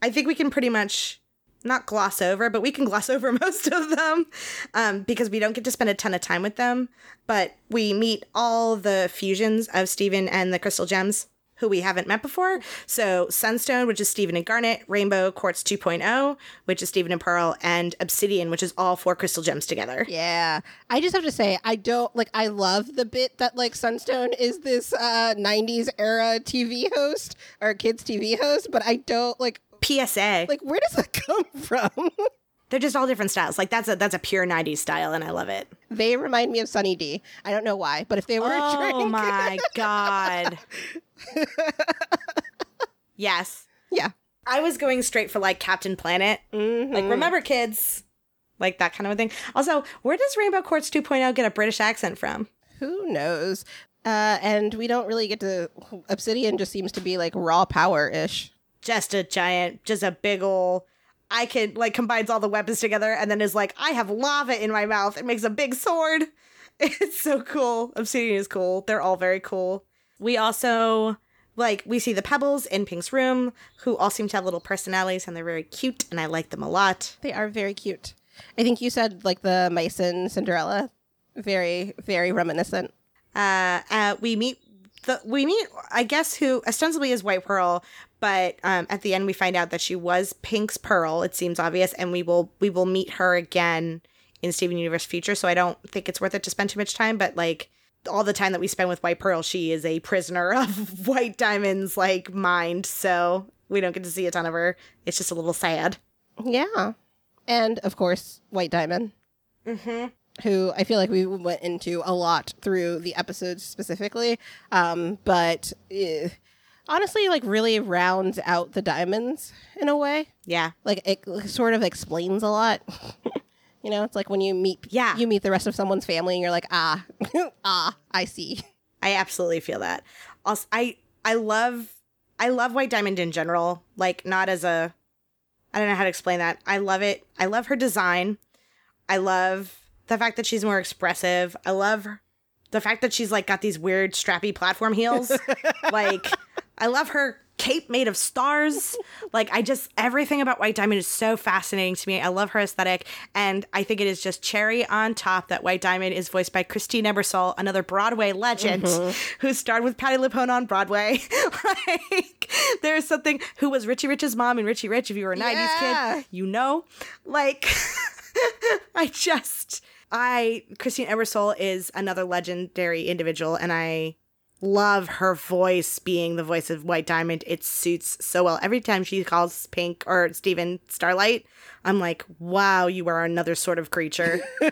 I think we can pretty much not gloss over, but we can gloss over most of them um, because we don't get to spend a ton of time with them. But we meet all the fusions of Steven and the crystal gems who we haven't met before. So Sunstone, which is Steven and Garnet, Rainbow Quartz 2.0, which is Steven and Pearl, and Obsidian, which is all four crystal gems together. Yeah. I just have to say, I don't like, I love the bit that like Sunstone is this uh, 90s era TV host or kids TV host, but I don't like, PSA. like, where does that come from? They're just all different styles. Like that's a that's a pure 90s style and I love it. they remind me of Sunny D. I don't know why, but if they were a drink, Oh my god. yes. yeah. I was going straight for like Captain Planet. Mhm. Like remember kids? Like that kind of a thing. Also, where does Rainbow Quartz 2.0 get a British accent from? Who knows? Uh, and we don't really get to. Obsidian just seems to be like raw power ish. Just a giant, just a big ol' I can like combines all the weapons together and then is like, I have lava in my mouth. It makes a big sword. It's so cool. Obsidian is cool. They're all very cool. We also like we see the pebbles in Pink's room, who all seem to have little personalities and they're very cute, and I like them a lot. They are very cute. I think you said like the mice in Cinderella. Very, very reminiscent. Uh, uh we meet the we meet I guess who ostensibly is White Pearl, but um at the end we find out that she was Pink's Pearl. It seems obvious, and we will we will meet her again in Steven Universe Future. So I don't think it's worth it to spend too much time, but like all the time that we spend with White Pearl, she is a prisoner of White Diamond's like mind. So we don't get to see a ton of her. It's just a little sad. Yeah. And of course, White Diamond, Mm-hmm. Who I feel like we went into a lot through the episodes specifically. Um, but eh, honestly, like really rounds out the diamonds in a way. Yeah. Like it sort of explains a lot. you know, it's like when you meet Yeah. you meet the rest of someone's family and you're like, ah, ah, I see. I absolutely feel that. Also, I I love I love White Diamond in general. Like not as a I don't know how to explain that. I love it. I love her design. I love the fact that she's more expressive. I love the fact that she's like got these weird strappy platform heels. like I love her cape made of stars. Like I just everything about White Diamond is so fascinating to me. I love her aesthetic and I think it is just cherry on top that White Diamond is voiced by Christine Ebersole, another Broadway legend mm-hmm. who starred with Patti LuPone on Broadway. like there's something who was Richie Rich's mom in Richie Rich if you were a 90s Yeah. kid, you know. Like I just I Christine Ebersole is another legendary individual and I love her voice being the voice of White Diamond. It suits so well. Every time she calls Pink or Steven Starlight, I'm like, wow, you are another sort of creature.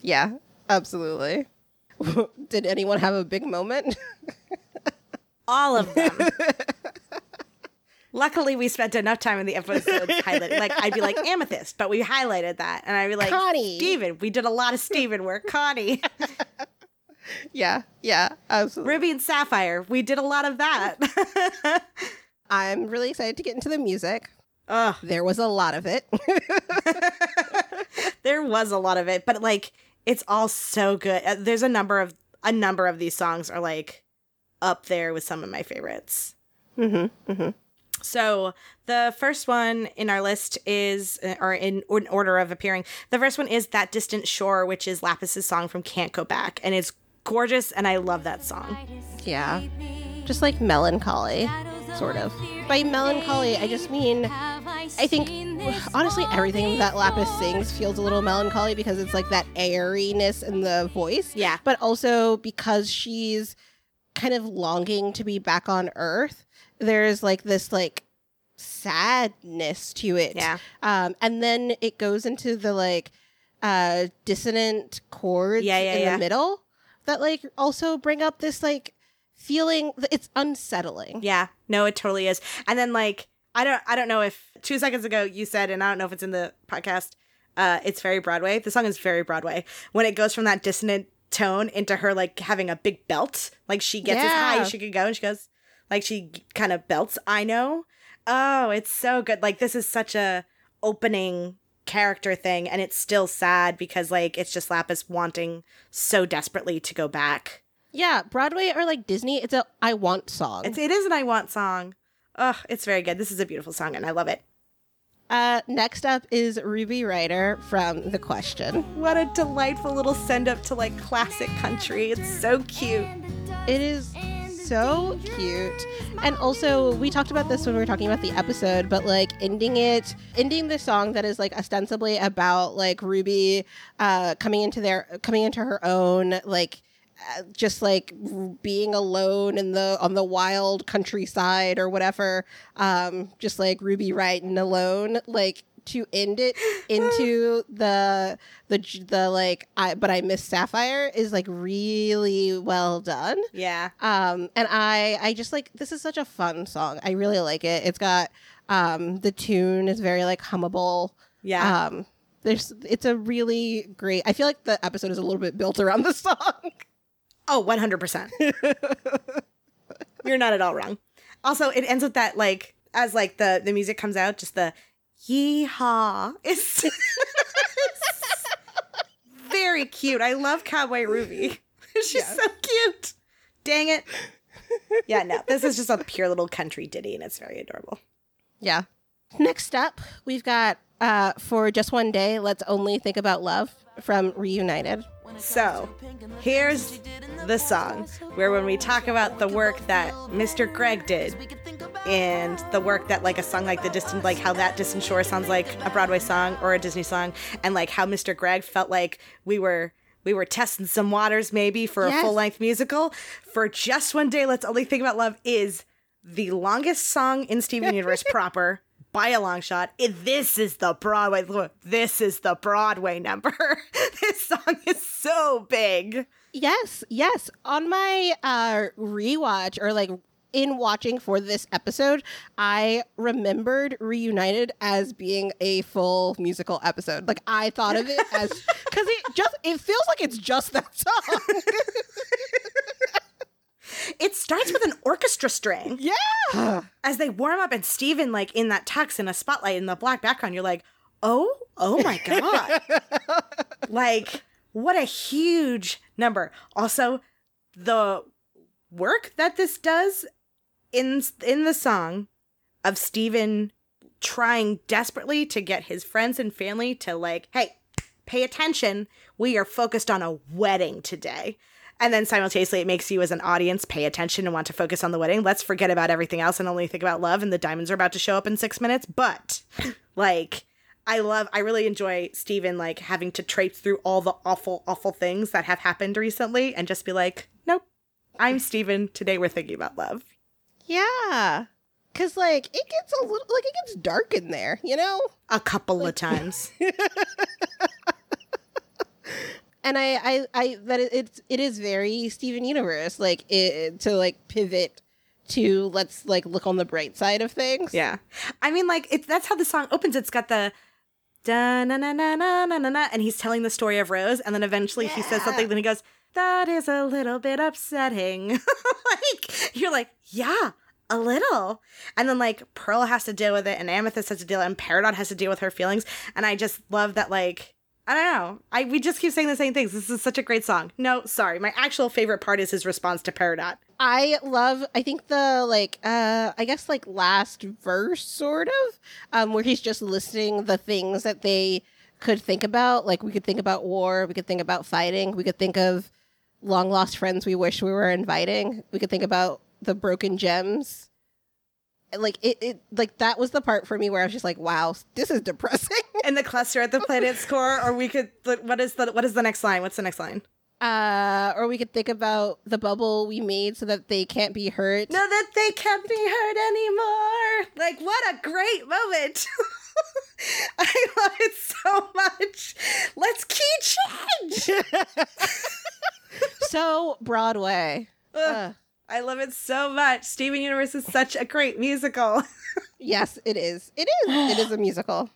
Yeah, absolutely. Did anyone have a big moment? All of them. Luckily, we spent enough time in the episode highlighting. Like, I'd be like Amethyst, but we highlighted that, and I'd be like Connie. Steven. We did a lot of Steven work. Connie, yeah, yeah, absolutely. Ruby, and Sapphire. We did a lot of that. I'm really excited to get into the music. Ugh. There was a lot of it. there was a lot of it, but like it's all so good. Uh, There's a number of a number of these songs are like up there with some of my favorites. mm-hmm, mm-hmm. So the first one in our list is, uh, or in, in order of appearing, the first one is "That Distant Shore," which is Lapis's song from "Can't Go Back," and it's gorgeous, and I love that song. Yeah, just like melancholy, sort of. By melancholy, I just mean I think honestly everything that Lapis sings feels a little melancholy because it's like that airiness in the voice. Yeah. But also because she's kind of longing to be back on Earth, there's like this like sadness to it. Yeah. Um, and then it goes into the like uh dissonant chords Yeah, yeah, in yeah. the middle that like also bring up this like feeling it's unsettling. Yeah, no, it totally is. And then like I don't I don't know if two seconds ago you said, and I don't know if it's in the podcast. Uh, it's very Broadway. The song is very Broadway. When it goes from that dissonant tone into her like having a big belt, like she gets as high as she could go, and she goes like she kind of belts. I know. Oh, it's so good. Like this is such a opening character thing, and it's still sad because like it's just Lapis wanting so desperately to go back. Yeah, Broadway or like Disney, it's a I want song. It's, it is an I Want song. Oh, it's very good. This is a beautiful song, and I love it. uh next up is Ruby Rider from The Question. What a delightful little send up to like classic country. It's so cute. It is so cute. And also, we talked about this when we were talking about the episode, but like ending it, ending the song that is like ostensibly about like Ruby uh, coming into their coming into her own, like uh, just like being alone in the on the wild countryside or whatever. Um, just like Ruby writing alone, like to end it into the the the like I but I miss Sapphire is like really well done. Yeah. Um and I I just like this is such a fun song. I really like it. It's got um the tune is very like hummable. Yeah. Um there's it's a really great I feel like the episode is a little bit built around the song. Oh, 100%. You're not at all wrong. Also, it ends with that like as like the the music comes out, just the yeehaw. It's very cute. I love Cowboy Ruby. She's Yeah. so cute. Dang it. Yeah, no. This is just a pure little country ditty and it's very adorable. Yeah. Next up, we've got uh for just one day, let's only think about love from Reunited. So, here's the song where when we talk about the work that Mr. Greg did and the work that like a song like the distant like how that distant shore sounds like a Broadway song or a Disney song and like how Mr. Greg felt like we were we were testing some waters maybe for a Yes. full length musical for just one day let's only think about love is the longest song in Steven Universe proper by a long shot. It, this is the Broadway. look, This is the Broadway number. this song is so big. Yes, yes. On my uh rewatch or like in watching for this episode, I remembered Reunited as being a full musical episode. Like I thought of it as cuz it just it feels like it's just that song. It starts with an orchestra string yeah. as they warm up, and Steven, like in that tux in a spotlight in the black background, you're like, oh, oh my God. like, what a huge number. Also, the work that this does in in the song of Steven trying desperately to get his friends and family to like, hey, pay attention. We are focused on a wedding today. And then simultaneously, it makes you as an audience pay attention and want to focus on the wedding. Let's forget about everything else and only think about love. And the diamonds are about to show up in six minutes. But, like, I love, I really enjoy Steven, like, having to traipse through all the awful, awful things that have happened recently and just be like, nope, I'm Steven. Today we're thinking about love. Yeah. Cuz like it gets a little like it gets dark in there, you know? A couple of times. and I, I, I that it's it is very Steven Universe, like it, to like pivot to let's like look on the bright side of things. Yeah. I mean, like, it's that's how the song opens. It's got the da na na na na na na na, and he's telling the story of Rose, and then eventually he says something, then he goes, That is a little bit upsetting. like, you're like, Yeah, a little. And then, like, Pearl has to deal with it, and Amethyst has to deal, and Peridot has to deal with her feelings. And I just love that, like, I don't know. I we just keep saying the same things. This is such a great song. No, sorry. My actual favorite part is his response to Peridot. I love I think the like uh I guess like last verse sort of um where he's just listing the things that they could think about like we could think about war we could think about fighting we could think of long lost friends we wish we were inviting we could think about the broken gems like it, it like that was the part for me where I was just like wow this is depressing And the cluster at the planet's core, or we could. What is the what is the next line? What's the next line? uh or we could think about the bubble we made so that they can't be hurt No, that they can't be hurt anymore. Like, what a great moment. I love it so much. Let's key change. so Broadway Ugh, Ugh. I love it so much. Steven Universe is such a great musical. Yes, it is. It is. it is a musical.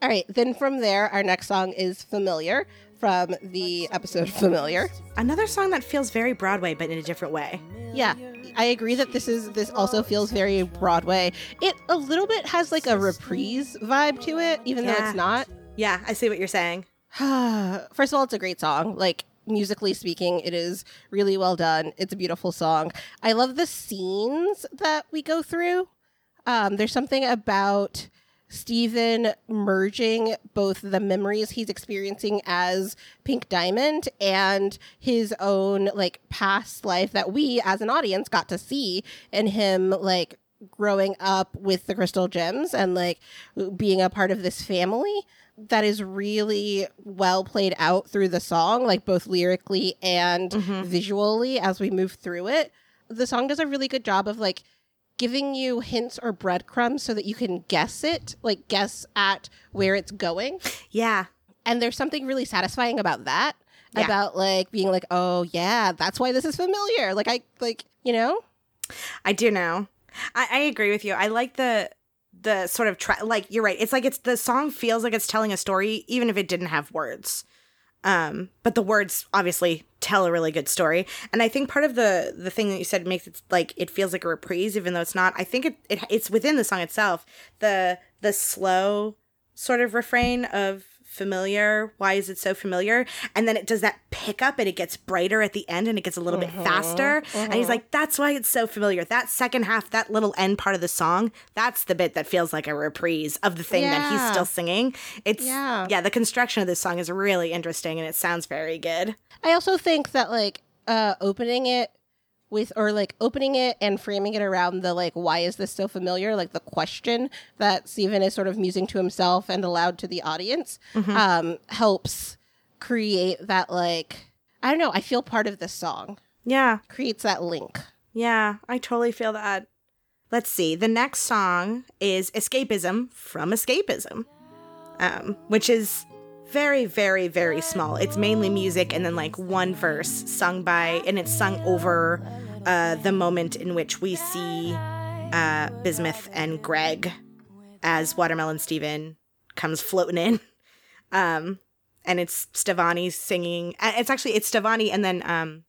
All right. Then from there, our next song is Familiar from the episode Familiar. Another song that feels very Broadway, but in a different way. Yeah, I agree that this is this also feels very Broadway. It a little bit has like a reprise vibe to it, even though it's not. Yeah, I see what you're saying. First of all, it's a great song. Like musically speaking, it is really well done. It's a beautiful song. I love the scenes that we go through. Um, there's something about Steven merging both the memories he's experiencing as Pink Diamond and his own like past life that we as an audience got to see in him like growing up with the crystal gems and like being a part of this family that is really well played out through the song like both lyrically and Mm-hmm. visually as we move through it the song does a really good job of like giving you hints or breadcrumbs so that you can guess it like guess at where it's going Yeah. and there's something really satisfying about that Yeah. about like being like oh yeah that's why this is familiar like i like you know I do know. I, I agree with you. I like the the sort of tra- like you're right. It's like it's the song feels like it's telling a story, even if it didn't have words. Um, but the words obviously tell a really good story. And I think part of the the thing that you said makes it like it feels like a reprise, even though it's not. I think it, it it's within the song itself. The the slow sort of refrain of familiar? Why is it so familiar? And then it does that pickup and it gets brighter at the end and it gets a little bit faster. And he's like that's why it's so familiar. That second half that little end part of the song that's the bit that feels like a reprise of the thing that he's still singing. It's Yeah. yeah the construction of this song is really interesting and it sounds very good. I also think that like uh opening it with or like opening it and framing it around the like why is this so familiar like the question that Steven is sort of musing to himself and aloud to the audience um helps create that like I don't know I feel part of this song yeah creates that link Yeah, I totally feel that. Let's see. The next song is Escapism from Escapism, um, which is very, very, very small. It's mainly music and then like one verse sung by, and it's sung over uh, the moment in which we see uh, Bismuth and Greg as Watermelon Steven comes floating in. Um, and it's Stevonnie singing. It's actually, it's Stevonnie and then um,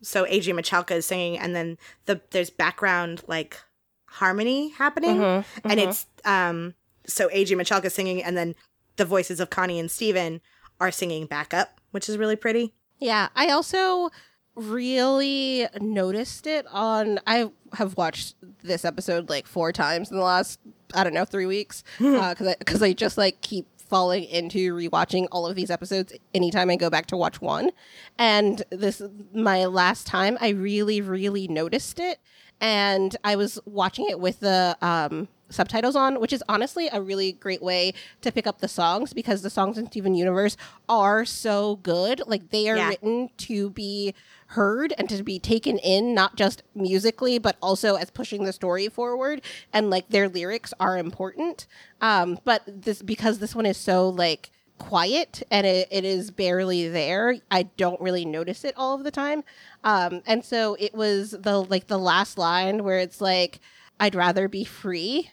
so Adrian Michalka is singing, and then the there's background like harmony happening, Mm-hmm, and it's um so Adrian Michalka is singing, and then the voices of Connie and Steven are singing back up, which is really pretty. Yeah, I also really noticed it on. I have watched this episode like four times in the last I don't know three weeks because I because I just like keep falling into rewatching all of these episodes anytime I go back to watch one. And this my last time, I really really noticed it, and I was watching it with the um subtitles on, which is honestly a really great way to pick up the songs because the songs in Steven Universe are so good. Like they are Yeah. written to be heard and to be taken in, not just musically, but also as pushing the story forward. And like their lyrics are important. Um, but this because this one is so like quiet and it, it is barely there i don't really notice it all of the time um and so it was the like the last line where it's like i'd rather be free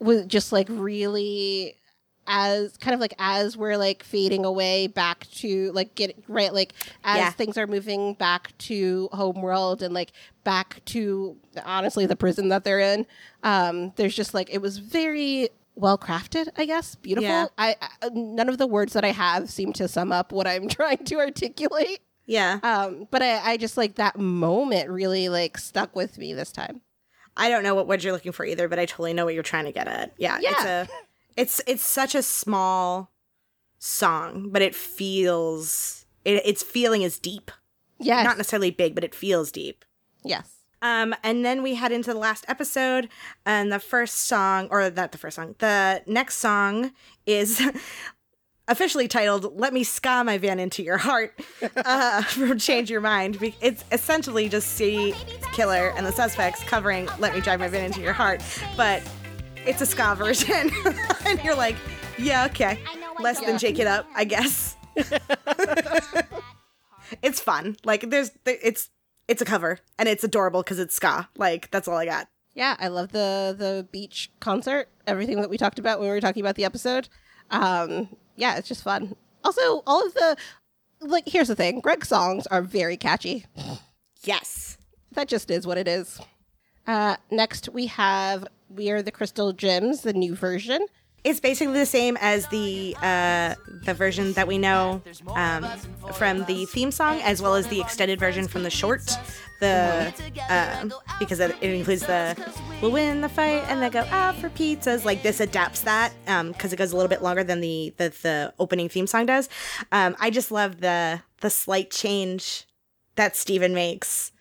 was just like really as kind of like as we're like fading away back to like get right like as Yeah. things are moving back to homeworld and like back to honestly the prison that they're in um there's just like it was very well crafted i guess. Beautiful. Yeah. I, I none of the words that i have seem to sum up what i'm trying to articulate. Yeah, um but i i just like that moment really like stuck with me this time I don't know what word you're looking for either, but I totally know what you're trying to get at. Yeah, it's a it's it's such a small song, but it feels it, its feeling is deep. Yeah, Not necessarily big, but it feels deep. yes Um, and then we head into the last episode, and the first song, or not the first song, the next song is officially titled "Let Me Ska My Van Into Your Heart" uh, from Change Your Mind. It's essentially just C Killer and the Suspects covering "Let Me Drive My Van Into Your Heart," but it's a ska version, and you're like, yeah, okay, less than Yeah. Jake It Up, I guess. it's fun. Like there's, it's it's a cover and it's adorable because it's ska. Like that's all I got. Yeah, I love the the beach concert. Everything that we talked about when we were talking about the episode. Um, yeah, it's just fun. Also, all of the like. Here's the thing: Greg's songs are very catchy. Yes. That just is what it is. Uh, next, we have "We Are the Crystal Gems," the new version. It's basically the same as the uh, the version that we know um, from the theme song, as well as the extended version from the short. The um, because it, it includes the we'll win the fight and they go out for pizzas. Like this adapts that because it goes a little bit longer than the the, the opening theme song does. Um, I just love the the slight change that Steven makes.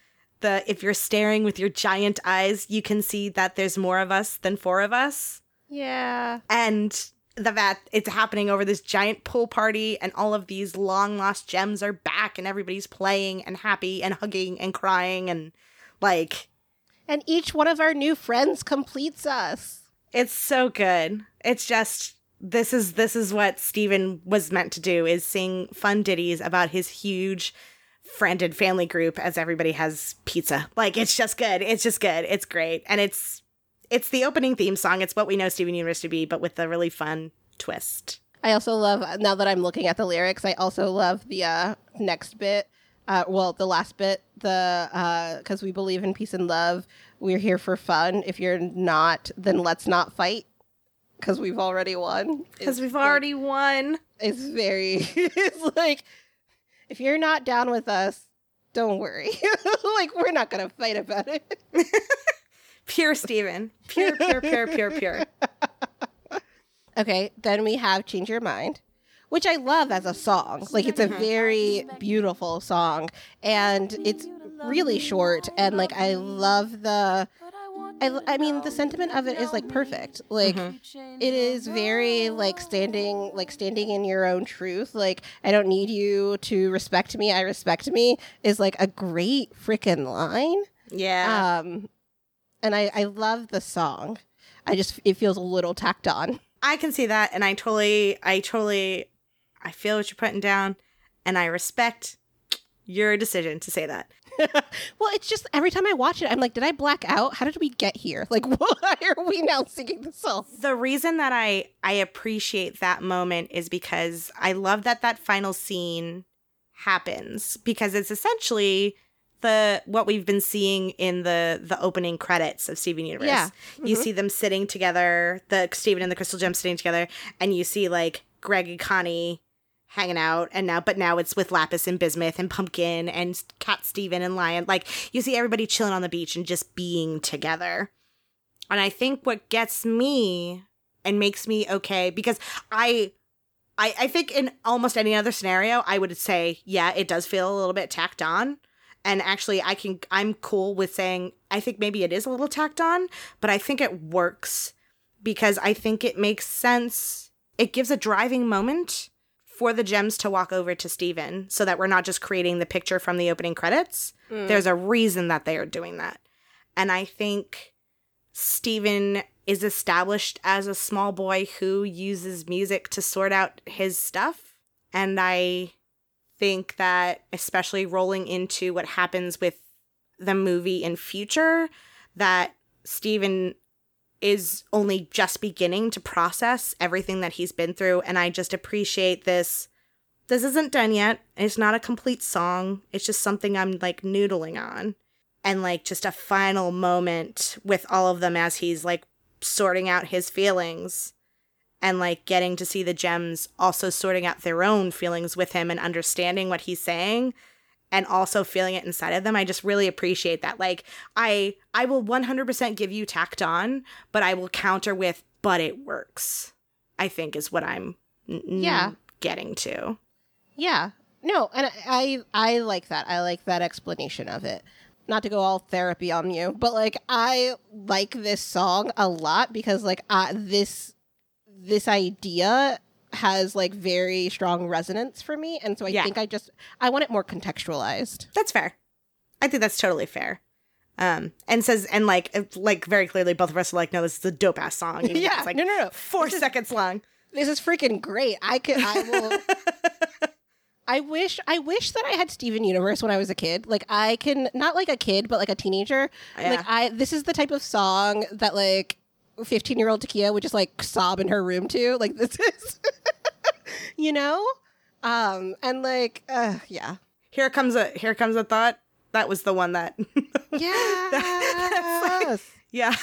The if you're staring with your giant eyes, you can see that there's more of us than four of us Yeah. and the fact it's happening over this giant pool party and all of these long lost gems are back and everybody's playing and happy and hugging and crying and like And each one of our new friends completes us. it's so good. It's just this is this is what Steven was meant to do is sing fun ditties about his huge friended family group as everybody has pizza. Like it's just good. It's just good. It's great. And it's it's the opening theme song it's what we know Steven Universe to be but with a really fun twist I also love now that I'm looking at the lyrics. I also love the uh, next bit. Uh, well, the last bit, the because we believe in peace and love. We're here for fun. If you're not, then let's not fight because we've already won. because we've like- already won It's very. it's like if you're not down with us, don't worry. like we're not gonna fight about it. Pure Steven. Pure, pure, pure, pure, pure. Okay, then we have Change Your Mind, which I love as a song. Like it's a very beautiful song and it's really short and like I love the I, I mean the sentiment of it is like perfect. Like it is very like standing like standing in your own truth. Like I don't need you to respect me, I respect me is like a great freaking line. Yeah. Um and I I love the song. I just it feels a little tacked on. I can see that and I totally I totally I feel what you're putting down and I respect your decision to say that. well, it's just every time I watch it, I'm like, did I black out? How did we get here? Like, why are we now singing this song? The reason that I I appreciate that moment is because I love that that final scene happens because it's essentially the what we've been seeing in the the opening credits of Steven Universe. Yeah. You Mhm. see them sitting together, the Steven and the Crystal Gem sitting together, and you see like Greg and Connie hanging out and now but now it's with Lapis and Bismuth and Pumpkin and Cat Steven and Lion. Like you see everybody chilling on the beach and just being together. And I think what gets me and makes me okay because I I I think in almost any other scenario I would say, yeah, it does feel a little bit tacked on. And actually I can I'm cool with saying I think maybe it is a little tacked on, but I think it works because I think it makes sense. It gives a driving moment for the gems to walk over to Steven so that we're not just creating the picture from the opening credits. Mm. There's a reason that they are doing that. And I think Steven is established as a small boy who uses music to sort out his stuff. And I think that, especially rolling into what happens with the movie in future, that Steven is only just beginning to process everything that he's been through. And I just appreciate this. This isn't done yet. It's not a complete song. It's just something I'm like noodling on and like just a final moment with all of them as he's like sorting out his feelings and like getting to see the gems also sorting out their own feelings with him and understanding what he's saying and also feeling it inside of them i just really appreciate that like i i will 100% give you tacked on but i will counter with but it works i think is what i'm n- Yeah. getting to Yeah. No, and I I like that. I like that explanation of it. Not to go all therapy on you, but like I like this song a lot because like I, this this idea has like very strong resonance for me and so I Yeah. think I just I want it more contextualized. That's fair. I think that's totally fair. Um, and says and like like very clearly, both of us are like, no, this is a dope ass song. if Yeah, it's like no, no, no. four This is- seconds long. This is freaking great. I could I will I wish I wish that I had Steven Universe when I was a kid. Like I can not like a kid, but like a teenager. Yeah. Like I this is the type of song that like 15 year old Taekia would just like sob in her room too. Like this is you know? Um and like uh yeah. Here comes a here comes a thought. That was the one that. Yes. yeah,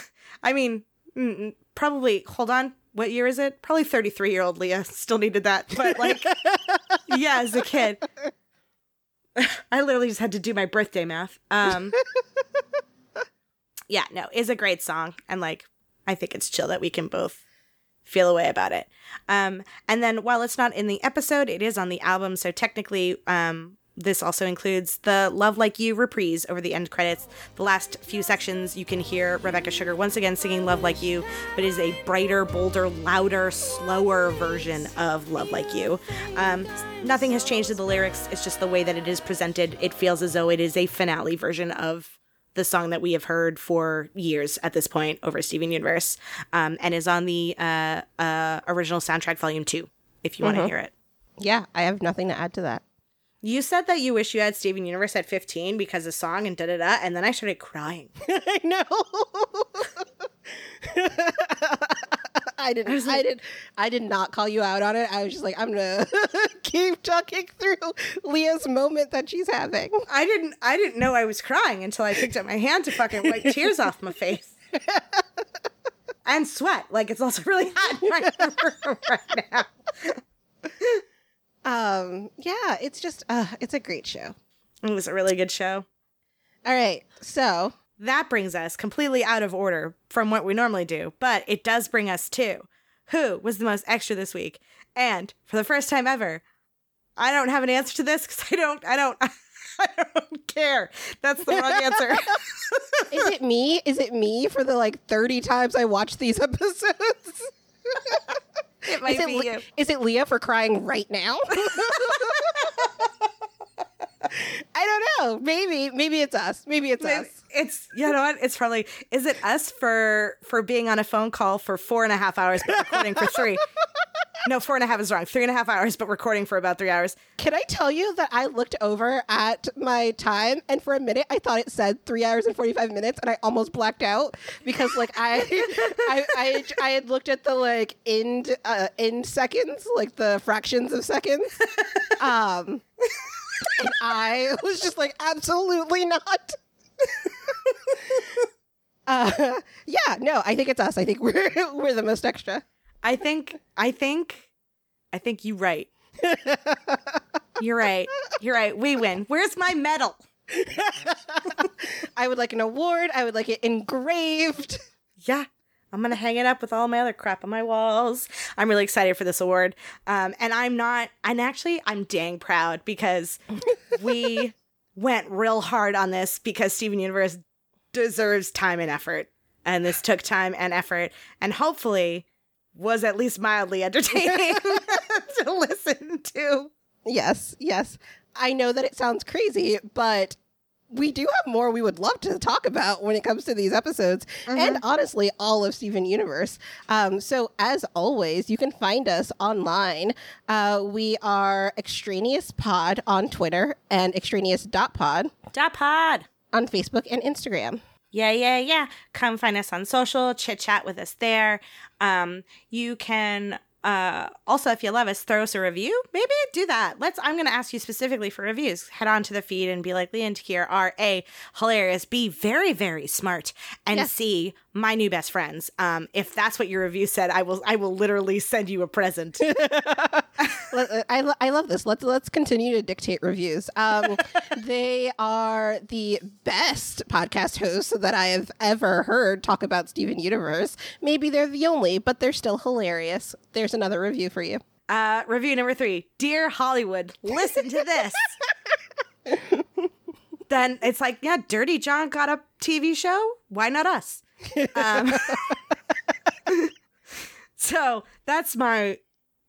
I mean, mm, mm, probably. Hold on. What year is it? Probably thirty three year old Leah still needed that, but like, yeah, as a kid. I literally just had to do my birthday math. Um, yeah, no, is a great song, and like I think it's chill that we can both feel a way about it. Um, and then while it's not in the episode, it is on the album, so technically, um, this also includes the Love Like You reprise over the end credits. The last few sections, you can hear Rebecca Sugar once again singing Love Like You, but it is a brighter, bolder, louder, slower version of Love Like You. Um, nothing has changed in the lyrics, it's just the way that it is presented. It feels as though it is a finale version of the song that we have heard for years at this point over Steven Universe, um, and is on the uh, uh, original soundtrack, Volume 2, if you want to hear it. Yeah, I have nothing to add to that. You said that you wish you had Steven Universe at 15 because of song and da da da, and then I started crying. I know. I did. I, I did. I did not call you out on it. I was just like, I'm gonna keep talking through Leah's moment that she's having. I didn't. I didn't know I was crying until I picked up my hand to fucking wipe tears off my face and sweat. Like it's also really hot right, right now. Um. Yeah. It's just. Uh. It's a great show. It was a really good show. All right. So that brings us completely out of order from what we normally do, but it does bring us to who was the most extra this week. And for the first time ever, I don't have an answer to this because I don't, I don't, I don't care. That's the wrong answer. is it me? Is it me for the like 30 times I watched these episodes? it might is it be Le-. Is it Leah for crying right now? I don't know. Maybe, maybe it's us. Maybe it's us. It's, it's you know what? It's probably is it us for for being on a phone call for four and a half hours but recording for three. No, four and a half is wrong. Three and a half hours, but recording for about three hours. Can I tell you that I looked over at my time and for a minute I thought it said three hours and forty five minutes and I almost blacked out because like I I, I I had looked at the like end uh, end seconds like the fractions of seconds. Um, and I was just like absolutely not. uh, yeah, no, I think it's us. I think we're we're the most extra. I think I think I think you're right. You're right. You're right. We win. Where's my medal? I would like an award. I would like it engraved. Yeah. I'm gonna hang it up with all my other crap on my walls. I'm really excited for this award, um, and I'm not. And actually, I'm dang proud because we went real hard on this because Steven Universe deserves time and effort, and this took time and effort, and hopefully was at least mildly entertaining to listen to. Yes, yes. I know that it sounds crazy, but we do have more we would love to talk about when it comes to these episodes and honestly all of steven universe um, so as always you can find us online uh, we are extraneous pod on twitter and extraneous.pod Dot pod. on facebook and instagram Yeah, yeah, yeah. Come find us on social, chit chat with us there. Um, you can uh also if you love us, throw us a review. Maybe do that. Let's I'm gonna ask you specifically for reviews. Head on to the feed and be like, Lee and Taekia are A, hilarious, B, very, very smart, and Yes. C, my new best friends. Um, if that's what your review said, I will I will literally send you a present. I, I love this. Let's let's continue to dictate reviews. Um, they are the best podcast hosts that I have ever heard talk about Steven Universe. Maybe they're the only, but they're still hilarious. There's another review for you. Uh, review number three Dear Hollywood, listen to this. then it's like, yeah, Dirty John got a TV show. Why not us? Um, so that's my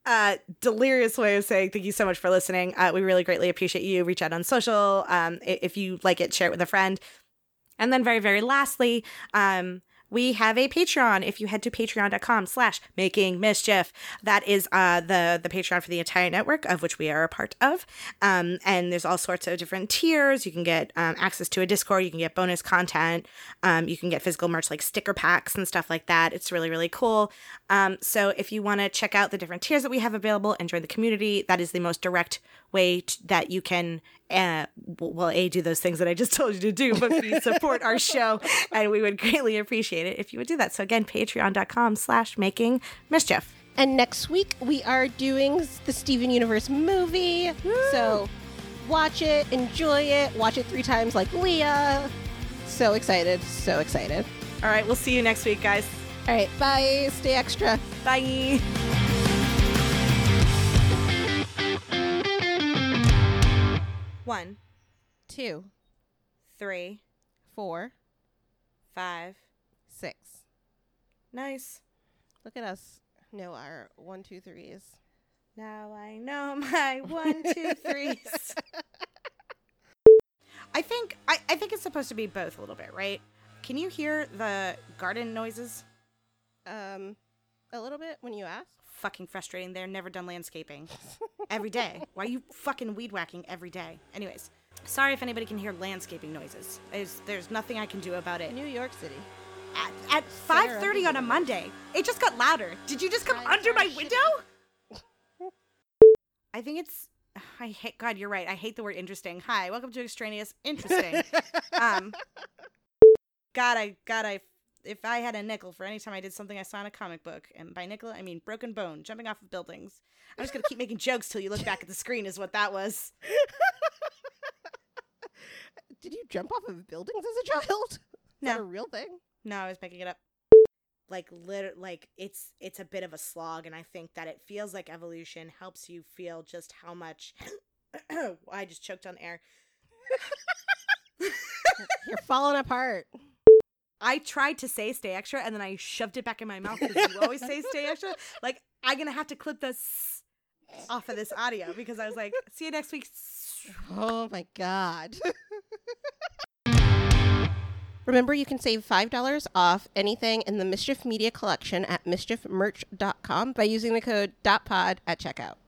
uh, delirious way of saying thank you so much for listening. Uh, we really greatly appreciate you. Reach out on social. Um, if you like it, share it with a friend. And then very, very lastly, um, we have a Patreon. If you head to patreon.com slash making mischief, that is uh, the, the Patreon for the entire network, of which we are a part of. Um, and there's all sorts of different tiers. You can get um, access to a Discord. You can get bonus content. Um, you can get physical merch like sticker packs and stuff like that. It's really, really cool. Um, so if you want to check out the different tiers that we have available and join the community, that is the most direct way t- that you can uh, well, A, do those things that I just told you to do, but B, support our show. And we would greatly appreciate it if you would do that. So again, patreon.com slash making mischief. And next week we are doing the Steven Universe movie. So watch it, enjoy it, watch it three times like Leah. So excited, so excited. All right, we'll see you next week, guys. All right, bye. Stay extra. Bye. One, Two, three, four, five. six. Nice. Look at us know our one, two, threes. Now I know my one, two, threes. I think I, I think it's supposed to be both a little bit, right? Can you hear the garden noises? Um, a little bit when you ask. Fucking frustrating. They're never done landscaping. every day. Why are you fucking weed whacking every day? Anyways, sorry if anybody can hear landscaping noises. There's, there's nothing I can do about it. New York City. At, at 5:30 on a Monday, it just got louder. Did you just come Times under my window? I think it's. I hate. God, you're right. I hate the word interesting. Hi, welcome to extraneous. Interesting. um. God, I God, I. If I had a nickel for any time I did something I saw in a comic book, and by nickel I mean broken bone, jumping off of buildings. I'm just gonna keep making jokes till you look back at the screen. Is what that was. Did you jump off of buildings as a child? Is that No. a real thing? No, I was making it up. Like lit like it's it's a bit of a slog and I think that it feels like evolution helps you feel just how much I just choked on air. You're falling apart. I tried to say stay extra and then I shoved it back in my mouth because you always say stay extra. Like I'm gonna have to clip this off of this audio because I was like, see you next week. Oh my god. Remember, you can save $5 off anything in the Mischief Media collection at mischiefmerch.com by using the code DOTPOD at checkout.